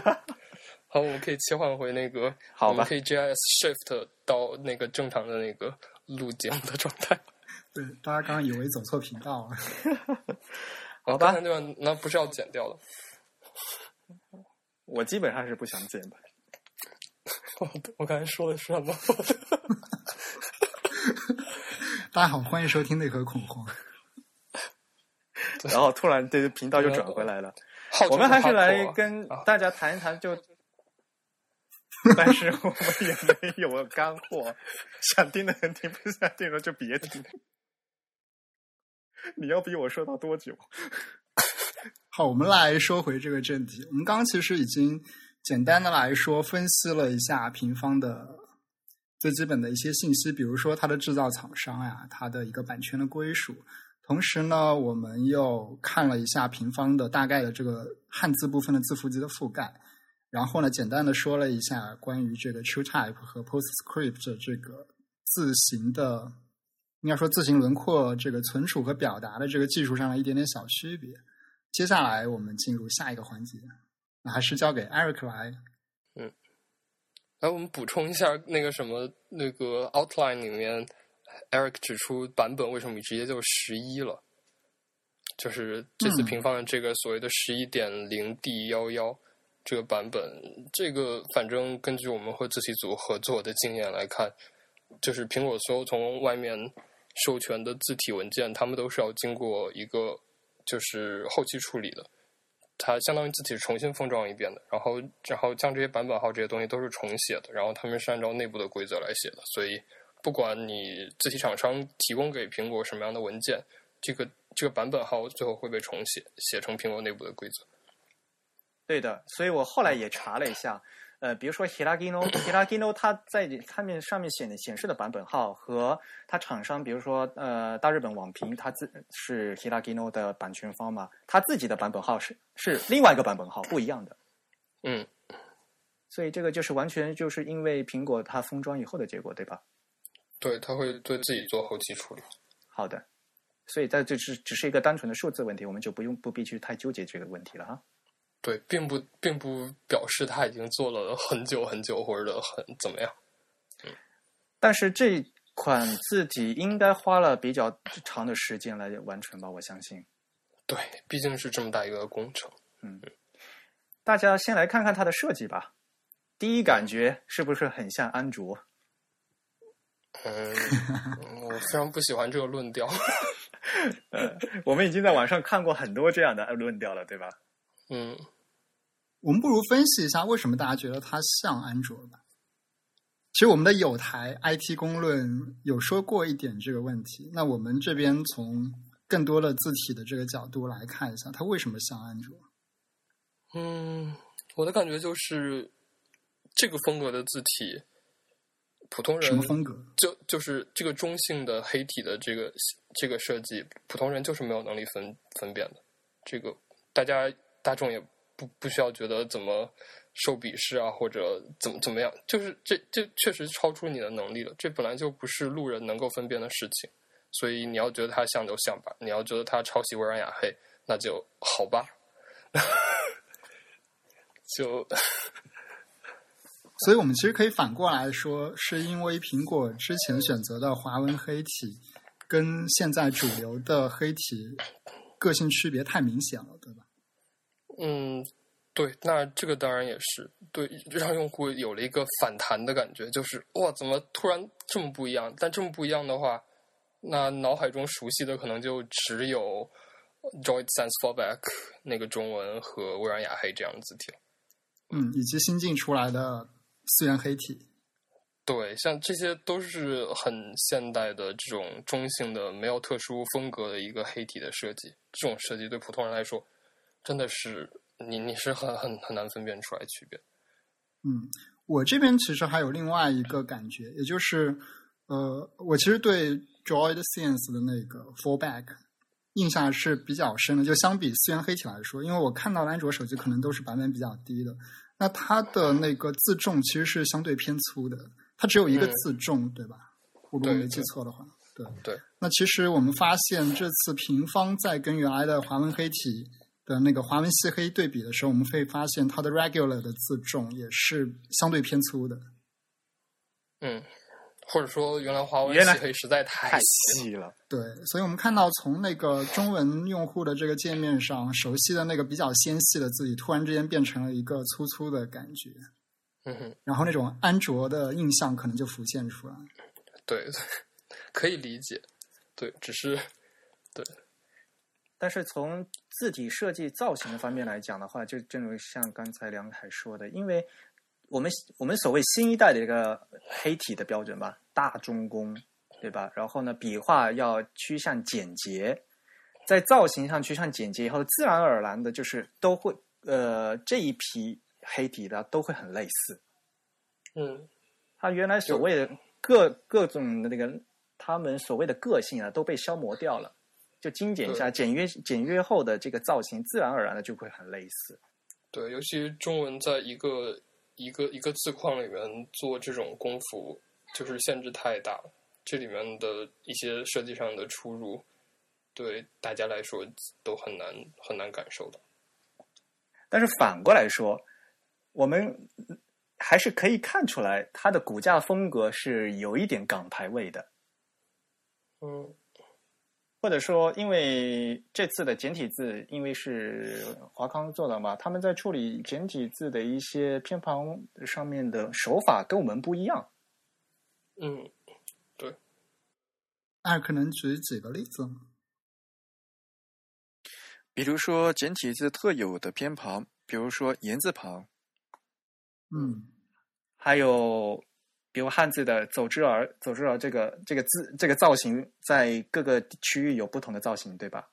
好，我们可以切换回那个，好吧我们可以 JS Shift 到那个正常的那个录节目的状态。对，大家刚刚以为走错频道了。好吧刚才那段那不是要剪掉了。我基本上是不想剪的。我我刚才说的是什么？大家好，欢迎收听内核恐慌。然后突然这个频道又转回来了。我们还是来跟啊大家谈一谈就，但是我们也没有干货，想听的人听，不想听的就别听。你要逼我说到多久？好，我们来说回这个正题。我们刚刚其实已经简单的来说分析了一下平方的最基本的一些信息，比如说它的制造厂商呀，它的一个版权的归属。同时呢，我们又看了一下平方的大概的这个汉字部分的字符集的覆盖，然后呢，简单的说了一下关于这个 TrueType 和 PostScript 这个字形的，应该说字形轮廓这个存储和表达的这个技术上的一点点小区别。接下来我们进入下一个环节，那还是交给 Eric 来。来，我们补充一下那个什么，那个 outline 里面，Eric 指出版本为什么直接就十一了，就是这次嗯平方的这个所谓的十一点零 D 幺幺这个版本，这个反正根据我们和字体组合作的经验来看，就是苹果所有从外面授权的字体文件，他们都是要经过一个就是后期处理的。它相当于字体重新封装一遍的，然后然后将这些版本号这些东西都是重写的，然后他们是按照内部的规则来写的，所以不管你字体厂商提供给苹果什么样的文件，这个这个版本号最后会被重写，写成苹果内部的规则。对的，所以我后来也查了一下，呃，比如说 Hiragino，Hiragino 它在它面上面显显示的版本号和它厂商，比如说呃大日本网评，它自是 Hiragino 的版权方嘛，它自己的版本号是是另外一个版本号，不一样的。嗯，所以这个就是完全就是因为苹果它封装以后的结果，对吧？对，它会对自己做后期处理。好的，所以在这只只是一个单纯的数字问题，我们就不用不必去太纠结这个问题了哈。对，并不并不表示他已经做了很久很久或者很怎么样。但是这款字体应该花了比较长的时间来完成吧，我相信。对，毕竟是这么大一个工程。嗯大家先来看看它的设计吧，第一感觉是不是很像安卓？嗯，我非常不喜欢这个论调。呃，我们已经在网上看过很多这样的论调了，对吧？嗯，我们不如分析一下为什么大家觉得它像安卓吧。其实我们的有台 IT 公论有说过一点这个问题。那我们这边从更多的字体的这个角度来看一下，它为什么像安卓？嗯，我的感觉就是，这个风格的字体，普通人什么风格？就就是这个中性的黑体的这个这个设计，普通人就是没有能力分分辨的。这个大家大众也不不需要觉得怎么受鄙视啊，或者怎么怎么样，就是这这确实超出你的能力了。这本来就不是路人能够分辨的事情，所以你要觉得它像就像吧，你要觉得它抄袭微软雅黑，那就好吧。就，所以我们其实可以反过来说，是因为苹果之前选择的华文黑体，跟现在主流的黑体个性区别太明显了，对吧？嗯，对，那这个当然也是对，让用户有了一个反弹的感觉，就是哇，怎么突然这么不一样？但这么不一样的话，那脑海中熟悉的可能就只有 Droid Sans Fallback 那个中文和微软雅黑这样的字体了。嗯，以及新进出来的四元黑体，对，像这些都是很现代的这种中性的、没有特殊风格的一个黑体的设计。这种设计对普通人来说，真的是你你是很很很难分辨出来区别。嗯，我这边其实还有另外一个感觉，也就是呃，我其实对 Droid Sense 的那个 Fallback 印象是比较深的。就相比思源黑体来说，因为我看到的安卓手机可能都是版本比较低的。那它的那个自重其实是相对偏粗的，它只有一个自重，对吧？我如果没记错的话，对对。那其实我们发现，这次平方在跟原来的华文黑体的那个华文细黑对比的时候，我们会发现它的 regular 的自重也是相对偏粗的。嗯。或者说，原来华文原来黑实在太细了。对，所以我们看到从那个中文用户的这个界面上，熟悉的那个比较纤细的字体，突然之间变成了一个粗粗的感觉。嗯哼，然后那种安卓的印象可能就浮现出来。对，可以理解。对，只是对。但是从字体设计造型的方面来讲的话，就正如像刚才梁凯说的，因为。我们我们所谓新一代的一个黑体的标准吧，大中宫，对吧？然后呢，笔画要趋向简洁，在造型上趋向简洁以后，自然而然的就是都会呃这一批黑体的都会很类似。嗯，它原来所谓的各各种的那个他们所谓的个性啊都被消磨掉了，就精简一下简约简约后的这个造型，自然而然的就会很类似。对，尤其中文在一个。一个一个字框里面做这种功夫，就是限制太大了。这里面的一些设计上的出入，对大家来说都很难很难感受的。但是反过来说，我们还是可以看出来，它的骨架风格是有一点港台味的。嗯。或者说，因为这次的简体字，因为是华康做的嘛，他们在处理简体字的一些偏旁上面的手法跟我们不一样。嗯，对。那可能举几个例子，比如说简体字特有的偏旁，比如说言字旁。嗯，还有。比如汉字的“走之儿”，“走之儿”这个这个字这个造型，在各个区域有不同的造型，对吧？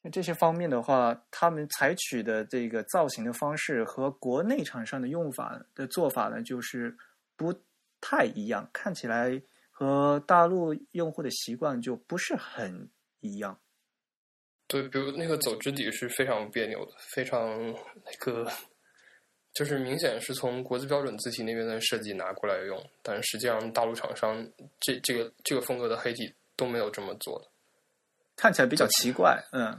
那这些方面的话，他们采取的这个造型的方式和国内厂商的用法的做法呢，就是不太一样，看起来和大陆用户的习惯就不是很一样。对，比如那个“走之底”是非常别扭的，非常那个。就是明显是从国字标准字体那边的设计拿过来用，但实际上大陆厂商这这个这个风格的黑体都没有这么做的，看起来比较奇怪。嗯，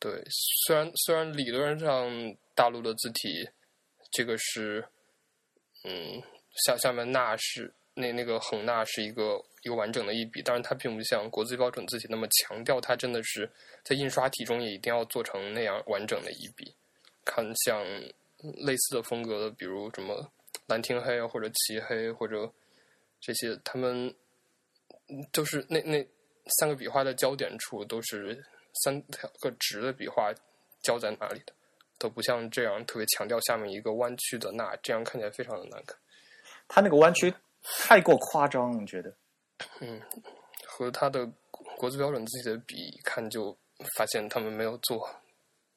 对，虽然虽然理论上大陆的字体这个是，嗯，下下面捺是那那个横捺是一个一个完整的一笔，但是它并不像国字标准字体那么强调它真的是在印刷体中也一定要做成那样完整的一笔，看像。类似的风格的，比如什么兰亭黑或者漆黑或者这些，他们就是那那三个笔画的交点处都是三条个直的笔画交在哪里的，都不像这样特别强调下面一个弯曲的捺，这样看起来非常的难看。他那个弯曲太过夸张，你觉得。嗯，和他的国字标准自己的比看，就发现他们没有做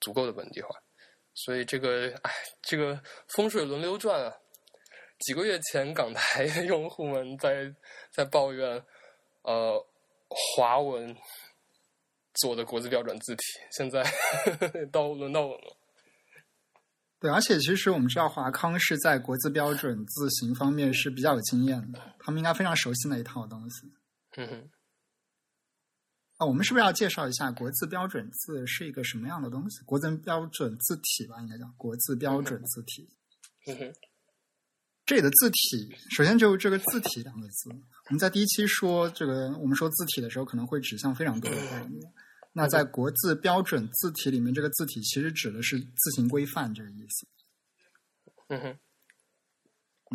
足够的本地化。所以这个，哎，这个风水轮流转啊，几个月前港台 用户们在在抱怨，呃，华文做的国字标准字体，现在 到轮到我们了。对，而且其实我们知道华康是在国字标准字形方面是比较有经验的，他们应该非常熟悉那一套东西。嗯哼，啊，我们是不是要介绍一下国字标准字是一个什么样的东西？国字标准字体吧，应该叫国字标准字体。嗯哼，这里的字体，首先就这个字体两个字，我们在第一期说这个，我们说字体的时候，可能会指向非常多的概念。那在国字标准字体里面，这个字体其实指的是字形规范这个意思。嗯哼，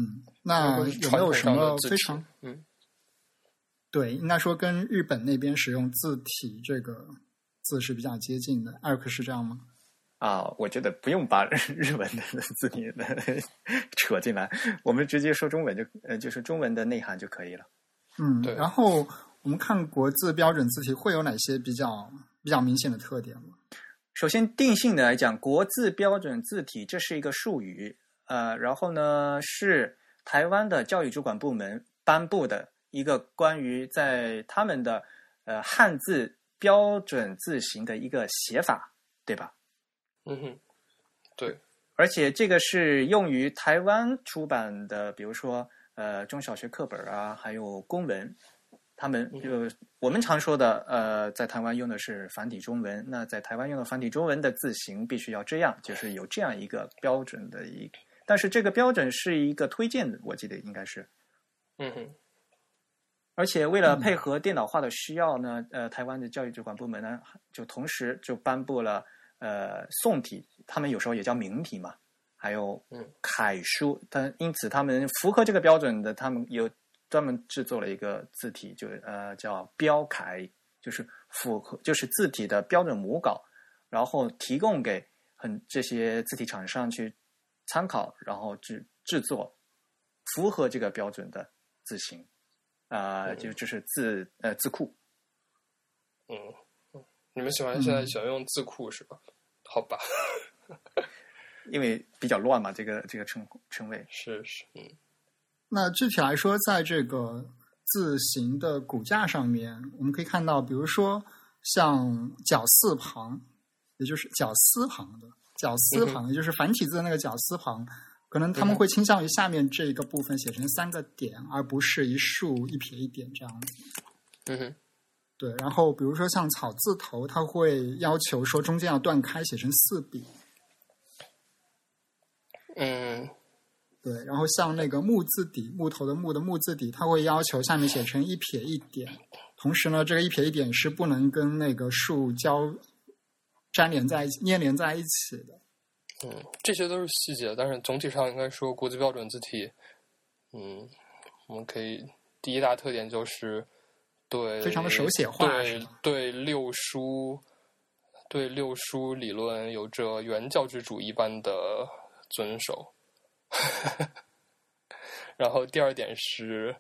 嗯，那有没有什么非常嗯？对，应该说跟日本那边使用字体这个字是比较接近的。艾克是这样吗？啊，我觉得不用把 日文的字体 扯进来，我们直接说中文就呃，就是中文的内涵就可以了。嗯，对然后我们看国字标准字体会有哪些比较比较明显的特点吗？首先，定性的来讲，国字标准字体这是一个术语，呃，然后呢是台湾的教育主管部门颁布的一个关于在他们的呃汉字标准字形的一个写法，对吧？嗯哼，对，而且这个是用于台湾出版的，比如说呃中小学课本啊，还有公文，他们就我们常说的呃，在台湾用的是繁体中文，那在台湾用的繁体中文的字形必须要这样，就是有这样一个标准的一，但是这个标准是一个推荐的，我记得应该是，嗯哼，而且为了配合电脑化的需要呢，呃，台湾的教育主管部门呢，就同时就颁布了呃宋体，他们有时候也叫明体嘛，还有嗯。楷书，但因此他们符合这个标准的，他们有专门制作了一个字体，就呃叫标楷，就是符合就是字体的标准母稿，然后提供给很这些字体厂商去参考，然后制制作符合这个标准的字形。啊、嗯。就就是字呃字库，嗯嗯，你们喜欢现在喜欢用字库是吧？好吧，因为比较乱嘛，这个这个称称谓。是是，嗯。那具体来说，在这个字形的骨架上面，我们可以看到，比如说像绞丝旁，也就是绞丝旁的绞丝旁，也就是繁体字的那个绞丝旁，可能他们会倾向于下面这一个部分写成三个点，而不是一竖一撇一点这样子。嗯哼，对，然后比如说像草字头，它会要求说中间要断开，写成四笔。嗯对，然后像那个木字底，木头的木的木字底，它会要求下面写成一撇一点，同时呢，这个一撇一点是不能跟那个树交粘连在一起、粘连在一起的。嗯，这些都是细节，但是总体上应该说国际标准字体，嗯，我们可以第一大特点就是对非常的手写化对对六书对六书理论有着原教旨主义般的遵守。然后第二点是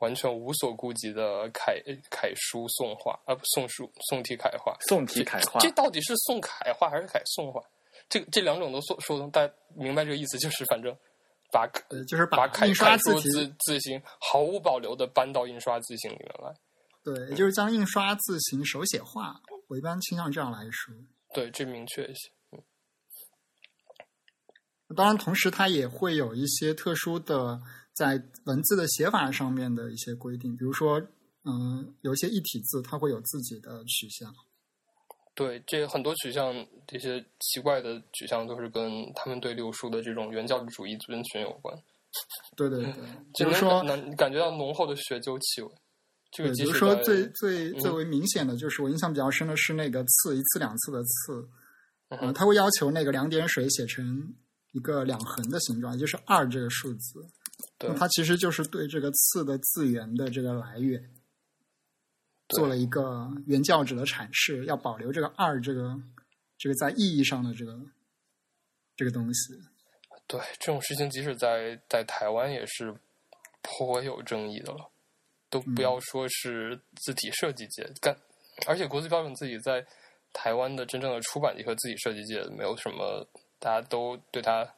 完全无所顾忌的楷楷书宋画啊，不宋书宋体楷画。宋体楷画这，这到底是宋楷画还是楷宋画？这这两种都说说通，大家明白这个意思，就是反正把呃，就是把印刷字体，字字形毫无保留的搬到印刷字形里面来。对，也就是将印刷字形手写化。我一般倾向这样来说。对，这明确一些。嗯当然，同时它也会有一些特殊的在文字的写法上面的一些规定，比如说，嗯、有一些一体字，它会有自己的取向。对，这很多取向，这些奇怪的取向都是跟他们对六书的这种原教旨主义遵循有关。对对对，比 就能如说，能感觉到浓厚的学究气味。这个对，比如说最最嗯最为明显的就是我印象比较深的是那个次一次两次的次，呃，嗯哼它会要求那个两点水写成一个两横的形状，也就是二这个数字。对那它其实就是对这个次的字源的这个来源对做了一个原教旨的阐释，要保留这个二这个这个在意义上的这个这个东西。对这种事情，即使在在台湾也是颇有争议的了，都不要说是字体设计界干，而且国际标准自己在台湾的真正的出版界和字体设计界没有什么，大家都对它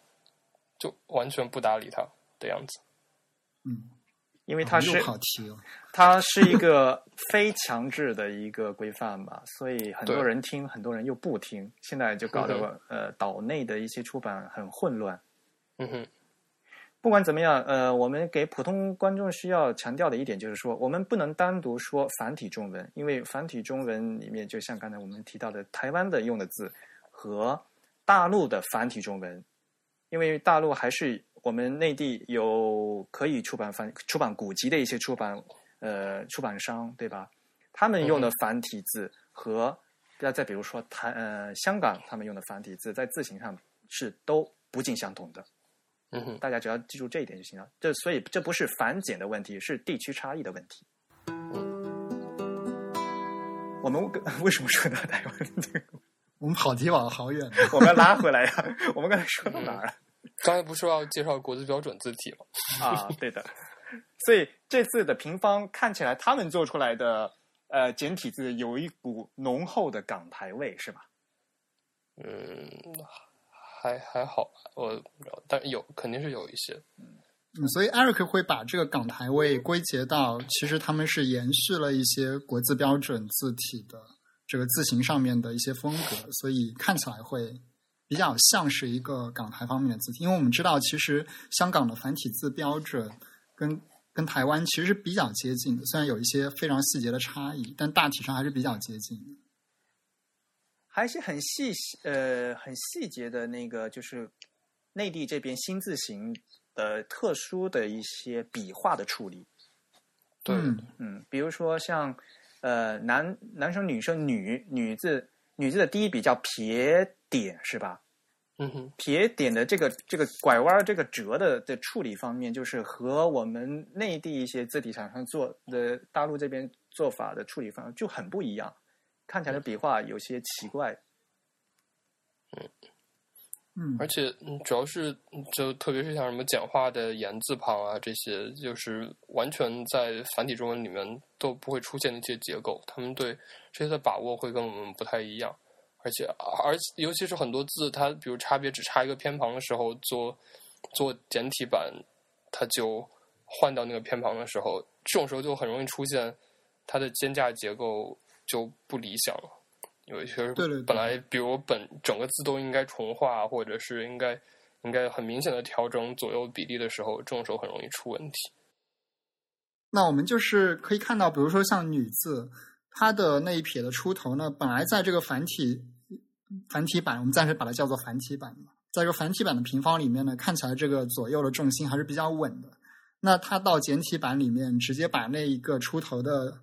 就完全不搭理它。的样子。嗯，因为它是。它是一个非强制的一个规范吧，所以很多人听，很多人又不听，现在就搞嗯得呃岛内的一些出版很混乱。嗯哼，不管怎么样，呃，我们给普通观众需要强调的一点就是说，我们不能单独说繁体中文，因为繁体中文里面，就像刚才我们提到的，台湾的用的字和大陆的繁体中文，因为大陆还是我们内地有可以出版繁出版古籍的一些出版呃出版商，对吧？他们用的繁体字和再再比如说台呃香港他们用的繁体字，在字形上是都不尽相同的。嗯哼，大家只要记住这一点就行了。这所以这不是繁简的问题，是地区差异的问题。我们为什么说到台湾？我们跑题跑得好远。我们要拉回来呀、我们刚才说到哪儿了？刚才不是说要介绍国字标准字体吗？啊，对的。所以这次的平方看起来，他们做出来的呃简体字有一股浓厚的港台味，是吧？嗯，还还好吧，我不知道，但有肯定是有一些。嗯，所以 Eric 会把这个港台味归结到，其实他们是延续了一些国字标准字体的这个字形上面的一些风格，所以看起来会比较像是一个港台方面的字体。因为我们知道，其实香港的繁体字标准跟跟台湾其实是比较接近的，虽然有一些非常细节的差异，但大体上还是比较接近的。还是很细呃很细节的那个，就是内地这边新字形的特殊的一些笔画的处理。对，嗯嗯，比如说像呃男男生女生女女字女字的第一笔叫撇点是吧？嗯哼，撇点的这个这个拐弯儿这个折的的处理方面，就是和我们内地一些字体厂商做的大陆这边做法的处理方就很不一样，看起来笔画有些奇怪。嗯嗯而且嗯主要是嗯就特别是像什么简化的言字旁啊这些，就是完全在繁体中文里面都不会出现的一些结构，他们对这些的把握会跟我们不太一样。而且而尤其是很多字，它比如差别只差一个偏旁的时候，做做简体版，它就换到那个偏旁的时候，这种时候就很容易出现它的间架结构就不理想了。有一些对对对本来比如本整个字都应该重画，或者是应该应该很明显的调整左右比例的时候，这种时候很容易出问题。那我们就是可以看到，比如说像女字，它的那一撇的出头呢，本来在这个繁体繁体版，我们暂时把它叫做繁体版嘛，在这个繁体版的平方里面呢，看起来这个左右的重心还是比较稳的。那它到简体版里面，直接把那一个出头的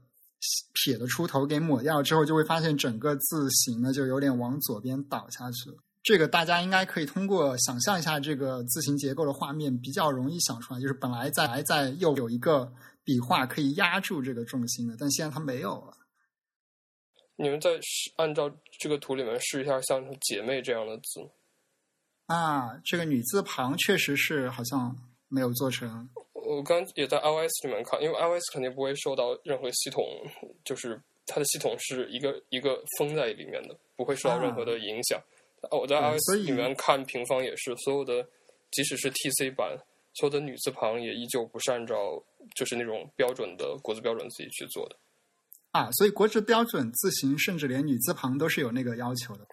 撇的出头给抹掉之后，就会发现整个字形呢就有点往左边倒下去了。这个大家应该可以通过想象一下这个字形结构的画面，比较容易想出来。就是本来在在右有一个笔画可以压住这个重心的，但现在它没有了。你们再试按照这个图里面试一下，像“姐妹”这样的字，啊，这个女字旁确实是好像没有做成。我刚刚也在 iOS 里面看，因为 iOS 肯定不会受到任何系统，就是它的系统是一个一个封在里面的，不会受到任何的影响。哦，我在 iOS 里面看平方也是，所有的即使是 TC 版，所有的女字旁也依旧不是按照就是那种标准的国字标准自己去做的。啊，所以国字标准字形甚至连女字旁都是有那个要求的。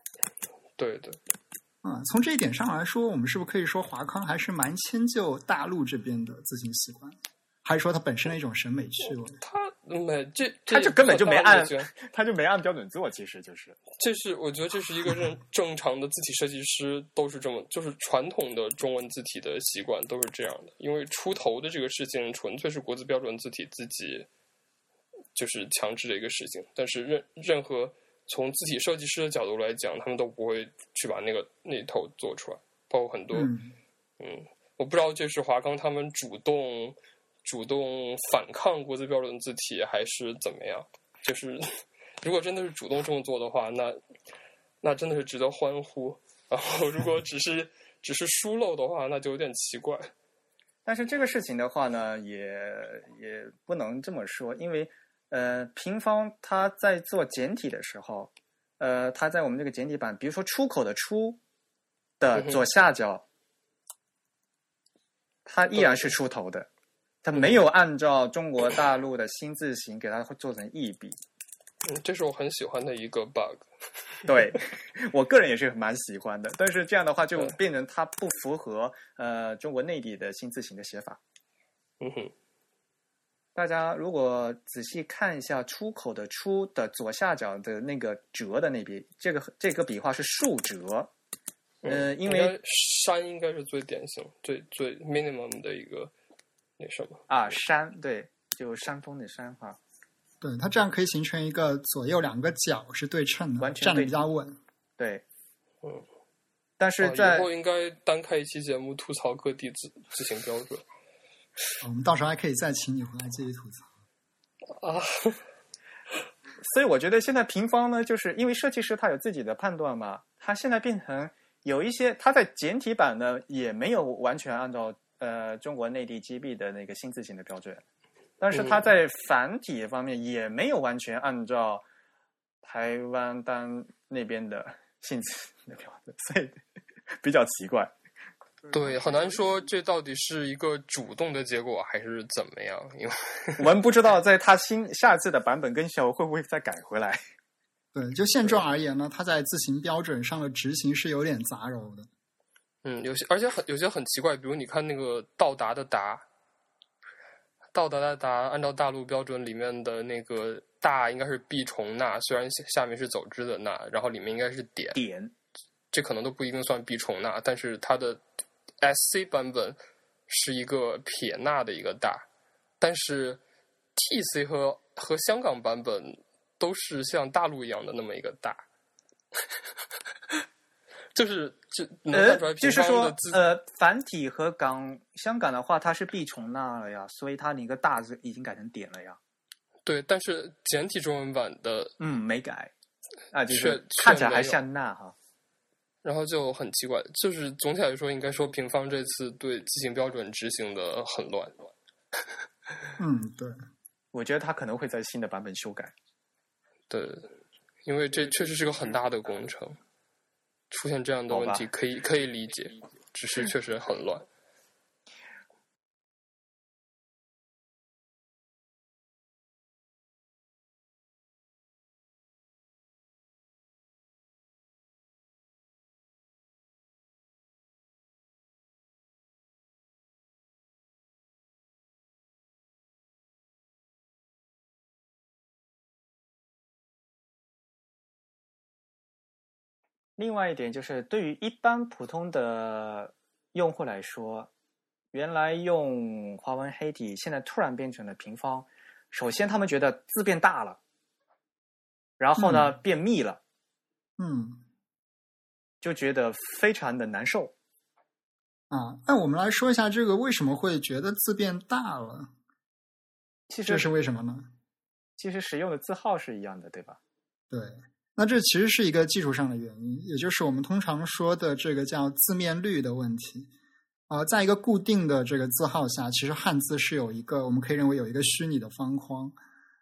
对对，啊，从这一点上来说，我们是不是可以说华康还是蛮迁就大陆这边的字形习惯，还是说它本身的一种审美趣味？它没这这他就根本就没按我觉得他就没按标准做，其实就是这是我觉得这是一个正正常的字体设计师都是这么，就是传统的中文字体的习惯都是这样的。因为出头的这个事情纯粹是国字标准字体自己就是强制的一个事情，但是任任何从字体设计师的角度来讲，他们都不会去把那个那一头做出来，包括很多嗯，嗯，我不知道这是华康他们主动主动反抗国际标准字体，还是怎么样？就是 如果真的是主动这么做的话，那那真的是值得欢呼。然后如果只是只是疏漏的话，那就有点奇怪。但是这个事情的话呢，也也不能这么说，因为呃，平方它在做简体的时候，呃，它在我们这个简体版，比如说出口的出的左下角，它依然是出头的，它没有按照中国大陆的新字形给它做成一笔。嗯，这是我很喜欢的一个 bug。对我个人也是蛮喜欢的，但是这样的话就变成它不符合呃中国内地的新字形的写法。嗯哼，大家如果仔细看一下“出口”的“出”的左下角的那个“折”的那笔，这个这个笔画是竖折。呃，因为山应该是最典型、最最 minimum 的一个那什么。啊山对，就山峰的山哈。对，它这样可以形成一个左右两个角是对称的，完全站得对比较稳。对，嗯，但是啊在以后应该单开一期节目吐槽各地字字形标准我们到时候还可以再请你回来继续吐槽。啊。所以我觉得现在平方呢，就是因为设计师他有自己的判断嘛，他现在变成有一些他在简体版呢也没有完全按照呃中国内地 GB 的那个新字形的标准，但是他在繁体方面也没有完全按照台湾单那边的 新字形的标准，所以比较奇怪。对，很难说这到底是一个主动的结果还是怎么样，因为 我们不知道在他新下次的版本更新后会不会再改回来。对，就现状而言呢，它在字形标准上的执行是有点杂糅的。嗯，有些而且很有些很奇怪，比如你看那个到达的达，到达的达，按照大陆标准里面的那个大应该是必重捺，虽然下下面是走之的捺，然后里面应该是点，点这可能都不一定算必重捺，但是它的 SC 版本是一个撇捺的一个大，但是 TC 和和香港版本都是像大陆一样的那么一个大，就是这能看出来呃，就是说呃，繁体和港香港的话，它是必重捺了呀，所以它那个大字已经改成点了呀。对，但是简体中文版的，嗯，没改啊，就是看起来还像捺哈。然后就很奇怪，就是总体来说，应该说平方这次对字形标准执行的很乱。嗯，对，我觉得他可能会在新的版本修改。对，因为这确实是个很大的工程，出现这样的问题可以可以理解，只是确实很乱。另外一点就是，对于一般普通的用户来说，原来用华文黑体，现在突然变成了平方。首先，他们觉得字变大了，然后呢，变密了，嗯就觉得非常的难受。啊，那我们来说一下这个为什么会觉得字变大了？其这是，为什么呢？其实使用的字号是一样的，对吧？对，那这其实是一个技术上的原因，也就是我们通常说的这个叫字面率的问题。啊、在一个固定的这个字号下，其实汉字是有一个我们可以认为有一个虚拟的方框。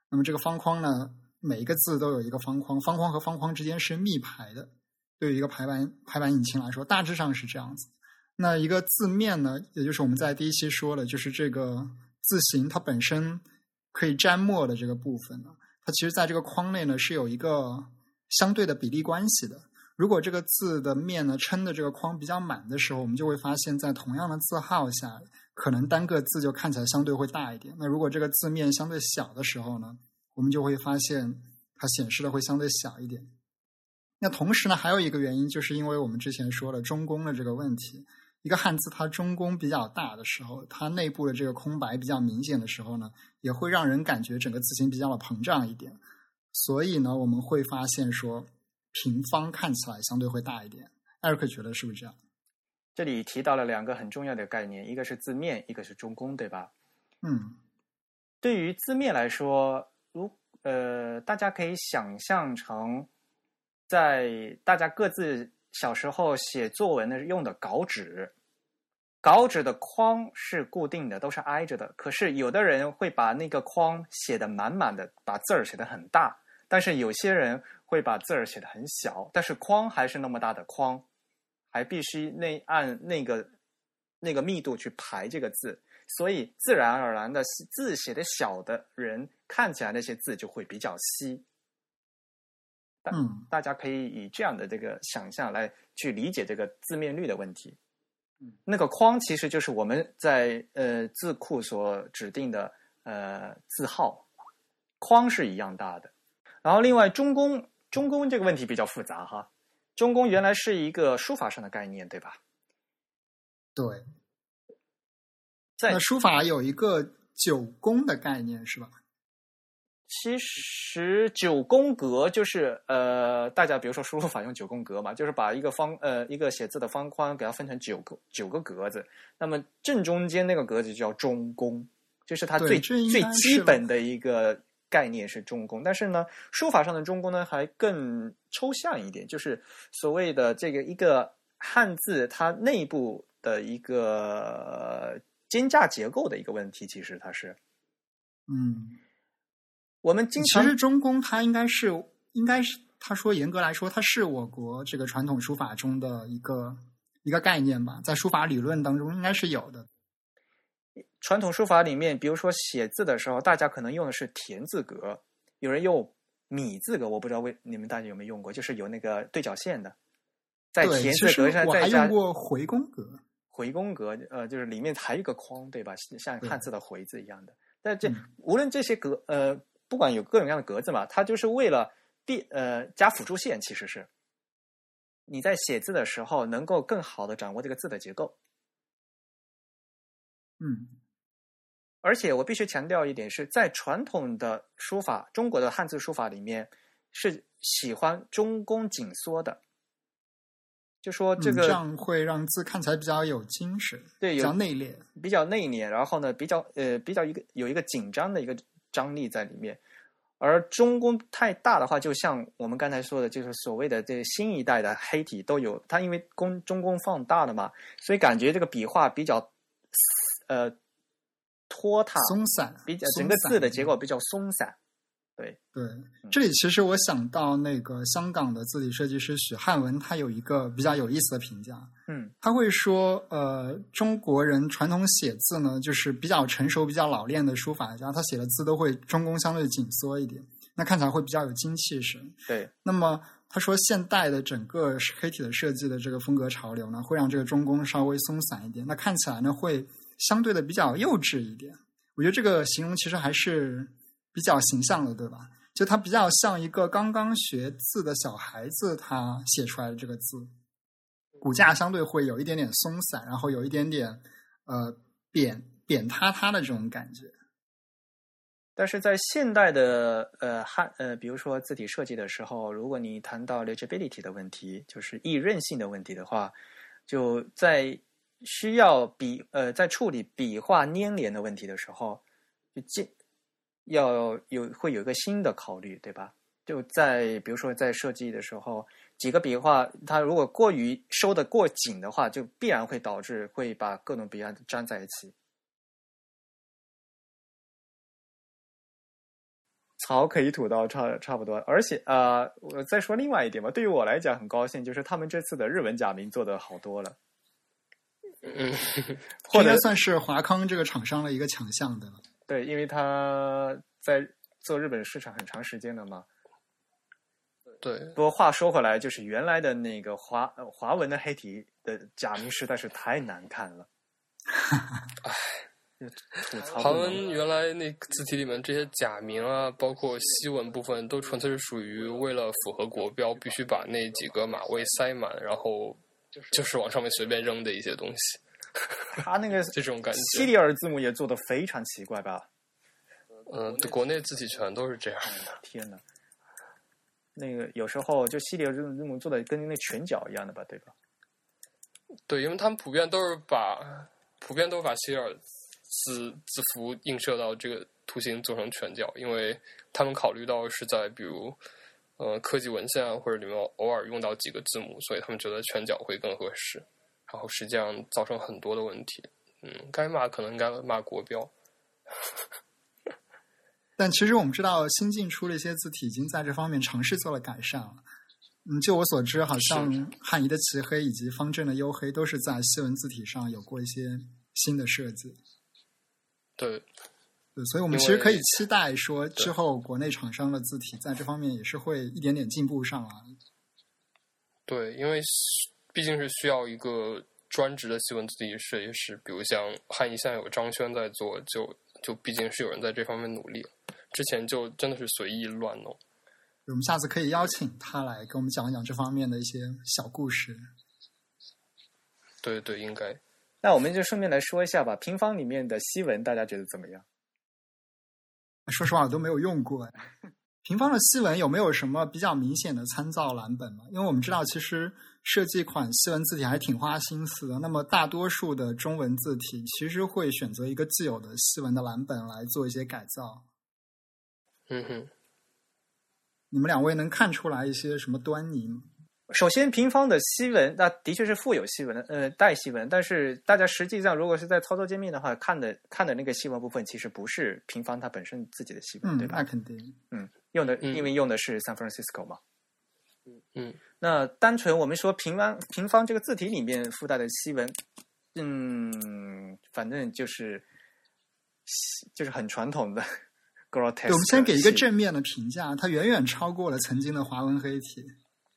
那么这个方框呢，每一个字都有一个方框，方框和方框之间是密排的。对于一个排版排版引擎来说，大致上是这样子。那一个字面呢，也就是我们在第一期说了，就是这个字形它本身可以沾墨的这个部分呢，它其实在这个框内呢是有一个相对的比例关系的。如果这个字的面呢撑的这个框比较满的时候，我们就会发现，在同样的字号下，可能单个字就看起来相对会大一点。那如果这个字面相对小的时候呢，我们就会发现它显示的会相对小一点。那同时呢，还有一个原因，就是因为我们之前说了中宫的这个问题。一个汉字它中宫比较大的时候，它内部的这个空白比较明显的时候呢，也会让人感觉整个字形比较的膨胀一点。所以呢，我们会发现说，平方看起来相对会大一点。艾瑞克觉得是不是这样？这里提到了两个很重要的概念，一个是字面，一个是中宫，对吧？嗯对于字面来说，如呃，大家可以想象成，在大家各自小时候写作文的用的稿纸，稿纸的框是固定的，都是挨着的。可是有的人会把那个框写的满满的，把字儿写的很大；但是有些人会把字儿写的很小，但是框还是那么大的框，还必须那按那个那个密度去排这个字，所以自然而然的字写的小的人看起来那些字就会比较稀。大嗯大家可以以这样的这个想象来去理解这个字面率的问题。嗯那个框其实就是我们在呃字库所指定的呃字号，框是一样大的。然后另外中宫中宫这个问题比较复杂哈，中宫原来是一个书法上的概念，对吧？对。在书法有一个九宫的概念是吧？其实九宫格就是呃，大家比如说输入法用九宫格嘛，就是把一个方呃一个写字的方框给它分成九个九个格子，那么正中间那个格子就叫中宫，就是它最最基本的一个概念是中宫。但是呢，书法上的中宫呢还更抽象一点，就是所谓的这个一个汉字它内部的一个呃间架结构的一个问题，其实它是嗯，我们经常其实中宫它应该是应该是他说严格来说，它是我国这个传统书法中的一个一个概念吧，在书法理论当中应该是有的。传统书法里面，比如说写字的时候，大家可能用的是田字格，有人用米字格，我不知道为你们大家有没有用过，就是有那个对角线的，在，田字格上我还用再加过回宫格。回宫格，呃，就是里面还有一个框，对吧？像对汉字的回字一样的。但这、嗯无论这些格，呃，不管有各种各样的格子嘛，它就是为了变呃加辅助线，其实是你在写字的时候能够更好的掌握这个字的结构。嗯而且我必须强调一点是，在传统的书法，中国的汉字书法里面是喜欢中宫紧缩的，就说这个、嗯这样会让字看起来比较有精神，对比较内敛。比较内敛，然后呢比较呃比较一个有一个紧张的一个张力在里面。而中宫太大的话，就像我们刚才说的，就是所谓的这新一代的黑体都有，它因为宫中宫放大了嘛，所以感觉这个笔画比较呃拖沓，松散，比较整个字的结构比较松散。对，对，这里其实我想到那个香港的字体设计师许汉文，他有一个比较有意思的评价，嗯。他会说，呃，中国人传统写字呢，就是比较成熟、比较老练的书法家，他写的字都会中宫相对紧缩一点，那看起来会比较有精气神。对，那么他说，现代的整个黑体的设计的这个风格潮流呢，会让这个中宫稍微松散一点，那看起来呢会相对的比较幼稚一点。我觉得这个形容其实还是比较形象的，对吧？就它比较像一个刚刚学字的小孩子，他写出来的这个字，骨架相对会有一点点松散，然后有一点点呃扁扁塌塌的这种感觉。但是在现代的呃汉呃，比如说字体设计的时候，如果你谈到 legibility 的问题，就是易认性的问题的话，就在需要笔呃在处理笔画粘连的问题的时候，就进要有会有一个新的考虑，对吧？就在比如说在设计的时候，几个笔画它如果过于收的过紧的话，就必然会导致会把各种笔画粘在一起。槽可以吐到差差不多，而且呃，我再说另外一点吧，对于我来讲很高兴，就是他们这次的日文假名做的好多了，嗯，或者算是华康这个厂商的一个强项，对吧？对，因为他在做日本市场很长时间了嘛。对，不过话说回来，就是原来的那个华呃华文的黑体的假名实在是太难看了，唉，吐槽不韩文原来那字体里面这些假名啊，包括西文部分，都纯粹是属于为了符合国标，必须把那几个码位塞满，然后就是往上面随便扔的一些东西，他那个 这种感觉。西里尔字母也做的非常奇怪吧？嗯，国内字体全都是这样的。天呐，那个有时候就西里尔字字母做的跟那拳脚一样的吧，对吧？对，因为他们普遍都是把普遍都是把西里尔字字符映射到这个图形做成拳脚，因为他们考虑到是在比如呃科技文献啊或者里面偶尔用到几个字母，所以他们觉得全角会更合适，然后实际上造成很多的问题。嗯，该骂可能该骂国标。但其实我们知道，新进出的一些字体已经在这方面尝试做了改善了。嗯，就我所知，好像汉仪的齐黑以及方正的黝黑都是在西文字体上有过一些新的设计。对，对，所以我们其实可以期待说，之后国内厂商的字体在这方面也是会一点点进步上来。对，因为毕竟是需要一个专职的西文字体设计师，比如像汉仪现在有张轩在做，就就毕竟是有人在这方面努力。之前就真的是随意乱弄。我们下次可以邀请他来给我们讲一讲这方面的一些小故事。对对，应该。那我们就顺便来说一下吧，平方里面的西文大家觉得怎么样？说实话，我都没有用过。哎平方的西文有没有什么比较明显的参照蓝本吗？因为我们知道，其实设计一款西文字体还挺花心思的。那么，大多数的中文字体其实会选择一个既有的西文的蓝本来做一些改造。嗯哼，你们两位能看出来一些什么端倪吗？首先，平方的西文那的确是富有西文的，呃，带西文，但是大家实际上如果是在操作界面的话，看的看的那个西文部分，其实不是平方它本身自己的西文，嗯对，吧那？肯定。嗯，用的嗯因为用的是 San Francisco 嘛。嗯，那单纯我们说平方平方这个字体里面附带的西文，嗯，反正就是就是很传统的 我们先给一个正面的评价，它远远超过了曾经的华文黑体。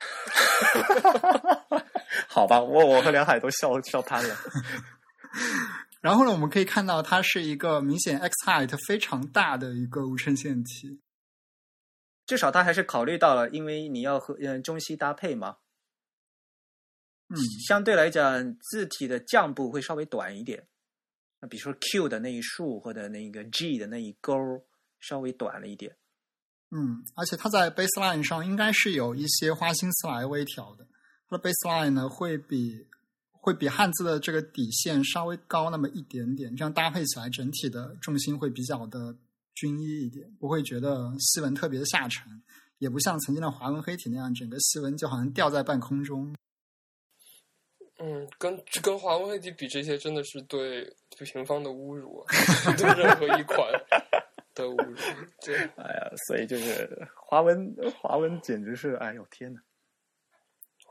好吧，我我和梁海都笑笑瘫了。然后呢，我们可以看到它是一个明显 x height 非常大的一个无衬线体。至少他还是考虑到了，因为你要和嗯中西搭配嘛，嗯，相对来讲字体的降部会稍微短一点。那比如说 Q 的那一竖或者那个 G 的那一勾稍微短了一点。嗯，而且它在 baseline 上应该是有一些花心思来微调的。它的 baseline 呢会比会比汉字的这个底线稍微高那么一点点，这样搭配起来整体的重心会比较的均一一点，不会觉得西文特别的下沉，也不像曾经的华文黑体那样，整个西文就好像吊在半空中。嗯，跟跟华文黑体比，这些真的是对对平方的侮辱，对任何一款的侮辱。对，哎呀，所以就是华文华文简直是，哎呦天呐！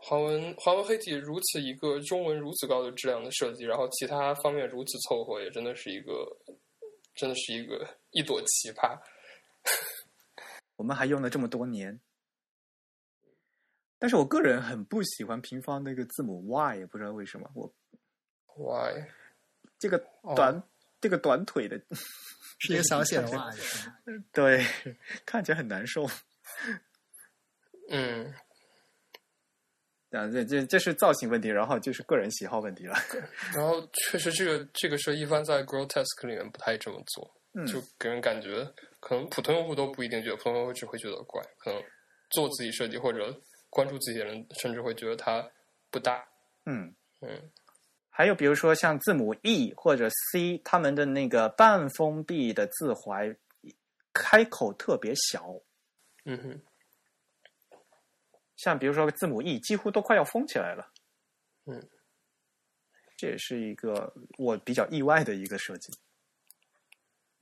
华文华文黑体如此一个中文如此高的质量的设计，然后其他方面如此凑合，也真的是一个真的是一个一朵奇葩。我们还用了这么多年，但是我个人很不喜欢平方那个字母 Y，也不知道为什么，我 Why？这个短、这个短腿的，是一个小写的吗？对，看起来很难受。嗯，啊，这这这是造型问题，然后就是个人喜好问题了。然后确实这个这个是一般在 Grotesque 里面不太这么做，嗯，就给人感觉可能普通用户都不一定觉得，普通用户只会觉得怪，可能做自己设计或者关注自己的人，甚至会觉得它不大。嗯，嗯还有比如说像字母 E 或者 C，他们的那个半封闭的字怀开口特别小，嗯哼，像比如说字母 E 几乎都快要封起来了。嗯，这也是一个我比较意外的一个设计。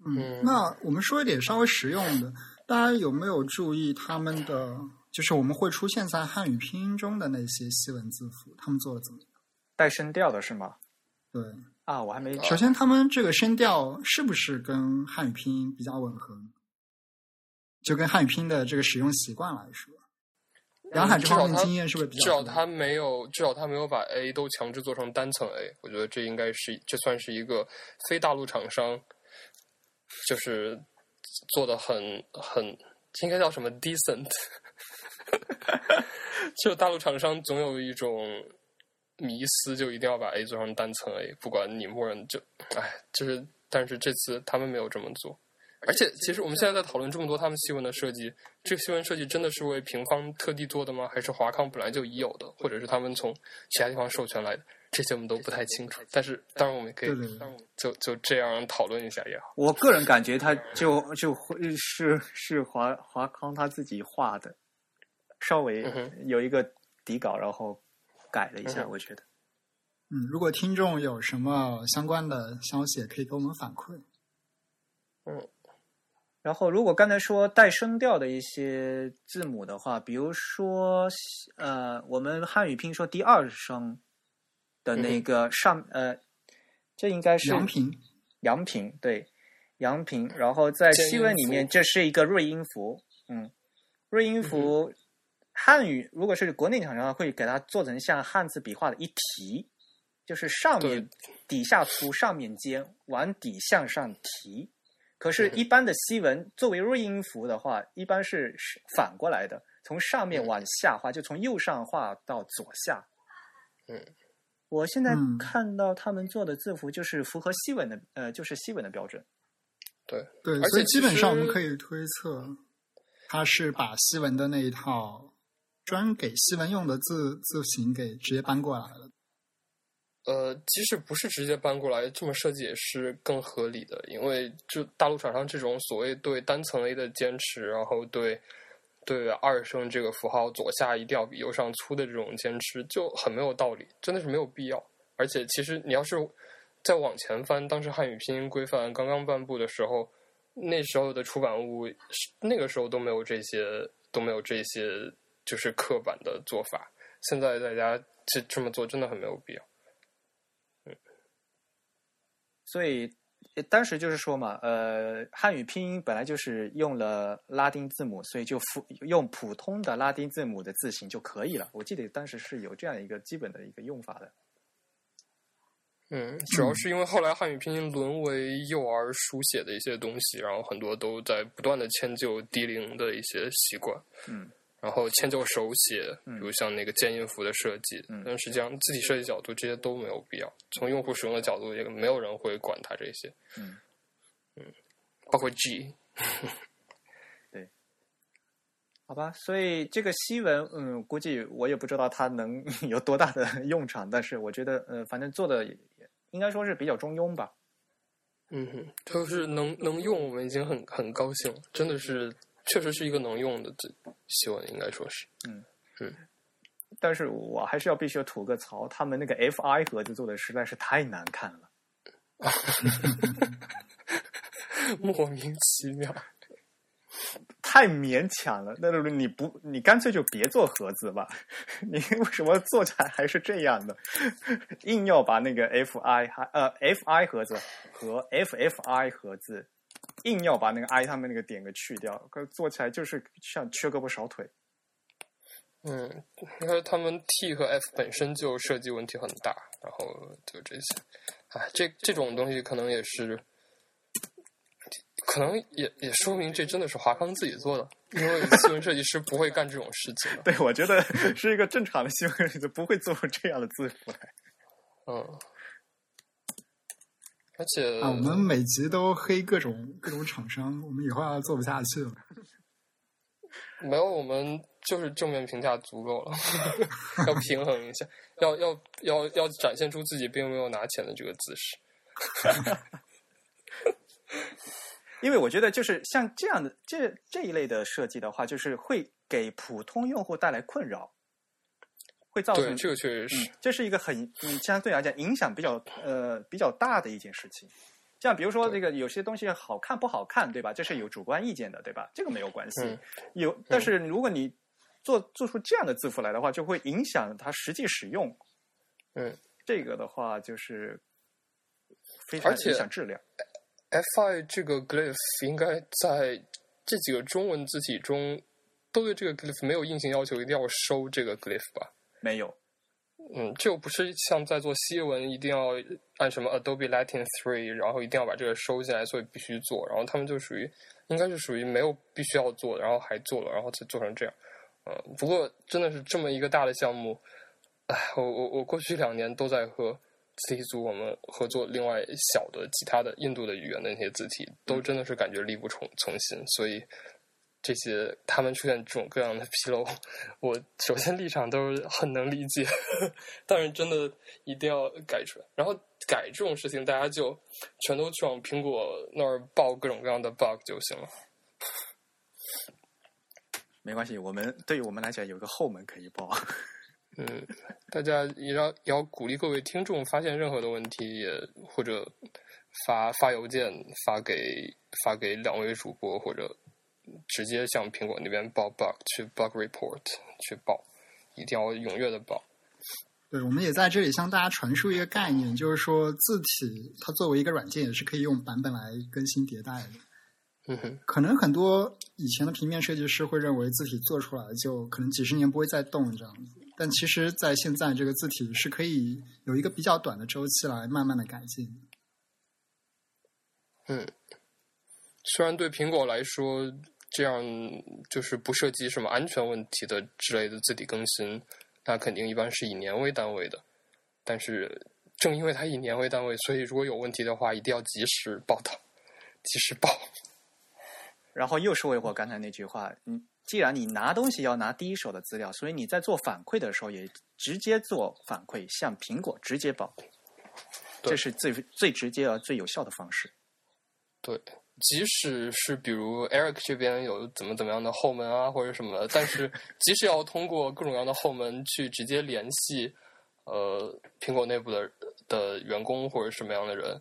嗯嗯，那我们说一点稍微实用的，大家有没有注意他们的，就是我们会出现在汉语拼音中的那些西文字符，他们做的怎么样？带声调的是吗？对，啊，我还没。首先他们这个声调是不是跟汉语拼音比较吻合？就跟汉语拼音的这个使用习惯来说，杨海这方面经验是不是比较？至少他没有，至少他没有把 A 都强制做成单层 A，我觉得这应该是这算是一个非大陆厂商，就是做的很很应该叫什么 decent，就大陆厂商总有一种迷思，就一定要把 A 做成单层 A，不管你默认就，哎，就是但是这次他们没有这么做。而且，其实我们现在在讨论这么多他们西文的设计，这个西文设计真的是为平方特地做的吗？还是华康本来就已有的，或者是他们从其他地方授权来的？这些我们都不太清楚。但是，当然我们可以就就这样讨论一下也好。我个人感觉他就就会是是华华康他自己画的，稍微有一个底稿，然后改了一下，嗯我觉得。嗯，如果听众有什么相关的消息，也可以给我们反馈。嗯，然后，如果刚才说带声调的一些字母的话，比如说，呃，我们汉语拼音说第二声的那个上，呃，这应该是阳平，阳平，对，阳平。然后在西文里面，这是一个瑞音符，嗯，瑞音符，汉语如果是国内厂商会给它做成像汉字笔画的一提，就是上面底下粗，上面尖，往底向上提。可是，一般的西文作为瑞音符的话，一般是反过来的，从上面往下画，就从右上画到左下。嗯，我现在看到他们做的字符就是符合西文的，呃，就是西文的标准。对对，所以基本上我们可以推测，他是把西文的那一套专给西文用的字字形给直接搬过来了。呃，即使不是直接搬过来，这么设计也是更合理的，因为就大陆厂商这种所谓对单层 A 的坚持，然后对对二声这个符号左下一定要比右上粗的这种坚持，就很没有道理，真的是没有必要。而且，其实你要是再往前翻，当时汉语拼音规范刚刚颁布的时候，那时候的出版物，那个时候都没有这些，都没有这些，就是刻板的做法。现在大家这这么做，真的很没有必要。嗯所以当时就是说嘛，呃，汉语拼音本来就是用了拉丁字母，所以就复用普通的拉丁字母的字形就可以了。我记得当时是有这样一个基本的一个用法的。嗯，主要是因为后来汉语拼音沦为幼儿书写的一些东西，然后很多都在不断的迁就低龄的一些习惯。嗯。然后迁就手写，比如像那个键音符的设计，但实际上字体设计角度这些都没有必要。从用户使用的角度，也没有人会管它这些。嗯嗯，包括 G。对，好吧，所以这个西文，嗯，估计我也不知道它能 有多大的 用场，但是我觉得，呃，反正做的应该说是比较中庸吧。嗯哼，就是能能用，我们已经很很高兴了，真的是。确实是一个能用的这，希望应该说是，嗯嗯，但是我还是要必须要吐个槽，他们那个 FI 盒子做的实在是太难看了，莫名其妙，太勉强了。那你不，你干脆就别做盒子吧，你为什么做起来还是这样的？硬要把那个 FI 还呃 FI 盒子和 FFI 盒子。硬要把那个 i 他们那个点给去掉，可做起来就是像缺胳膊少腿。嗯，因为他们 t 和 f 本身就设计问题很大，然后就这些。哎，这这种东西可能也是，可能也也说明这真的是华康自己做的，因为新闻设计师不会干这种事情。对，我觉得是一个正常的新闻设计师不会做出这样的字符来。嗯。而且啊，我们每集都黑各种各种厂商，我们以后要做不下去了。没有，我们就是正面评价足够了，要平衡一下，要要要要展现出自己并没有拿钱的这个姿势。因为我觉得，就是像这样的这这一类的设计的话，就是会给普通用户带来困扰。会造成这个确实是，这是一个很嗯相对来讲影响比较呃比较大的一件事情。像比如说这个有些东西好看不好看，对吧？这是有主观意见的，对吧？这个没有关系。有，但是如果你做做出这样的字符来的话，就会影响它实际使用。嗯，这个的话就是非常影响质量。Fi 这个 glyph 应该在这几个中文字体中都对这个 glyph 没有硬性要求，一定要收这个 glyph 吧？没有，嗯，这又不是像在做西文，一定要按什么 Adobe Latin Three，然后一定要把这个收进来，所以必须做。然后他们就属于，应该是属于没有必须要做，然后还做了，然后才做成这样。嗯，不过真的是这么一个大的项目，哎，我我我过去两年都在和字体组我们合作，另外小的其他的印度的语言的那些字体，都真的是感觉力不从从心，所以。这些他们出现这种各样的纰漏，我首先立场都是很能理解，但是真的一定要改出来。然后改这种事情，大家就全都去往苹果那儿报各种各样的 bug 就行了。没关系，我们对于我们来讲有个后门可以报。嗯，大家也要也要鼓励各位听众发现任何的问题，也或者发发邮件发给发给两位主播，或者直接向苹果那边报 bug 去 bug report 去报，一定要踊跃的报。对，我们也在这里向大家传输一个概念，就是说字体它作为一个软件，也是可以用版本来更新迭代的。嗯哼，可能很多以前的平面设计师会认为字体做出来就可能几十年不会再动这样子，但其实，在现在这个字体是可以有一个比较短的周期来慢慢的改进。嗯，虽然对苹果来说，这样就是不涉及什么安全问题的之类的字体更新。那肯定一般是以年为单位的，但是正因为它以年为单位，所以如果有问题的话，一定要及时报道，及时报。然后又说回我刚才那句话，你既然你拿东西要拿第一手的资料，所以你在做反馈的时候也直接做反馈，向苹果直接报，这是最最直接而最有效的方式。对。即使是比如 Eric 这边有怎么怎么样的后门啊，或者什么，但是 即使要通过各种各样的后门去直接联系，呃，苹果内部的的员工或者什么样的人，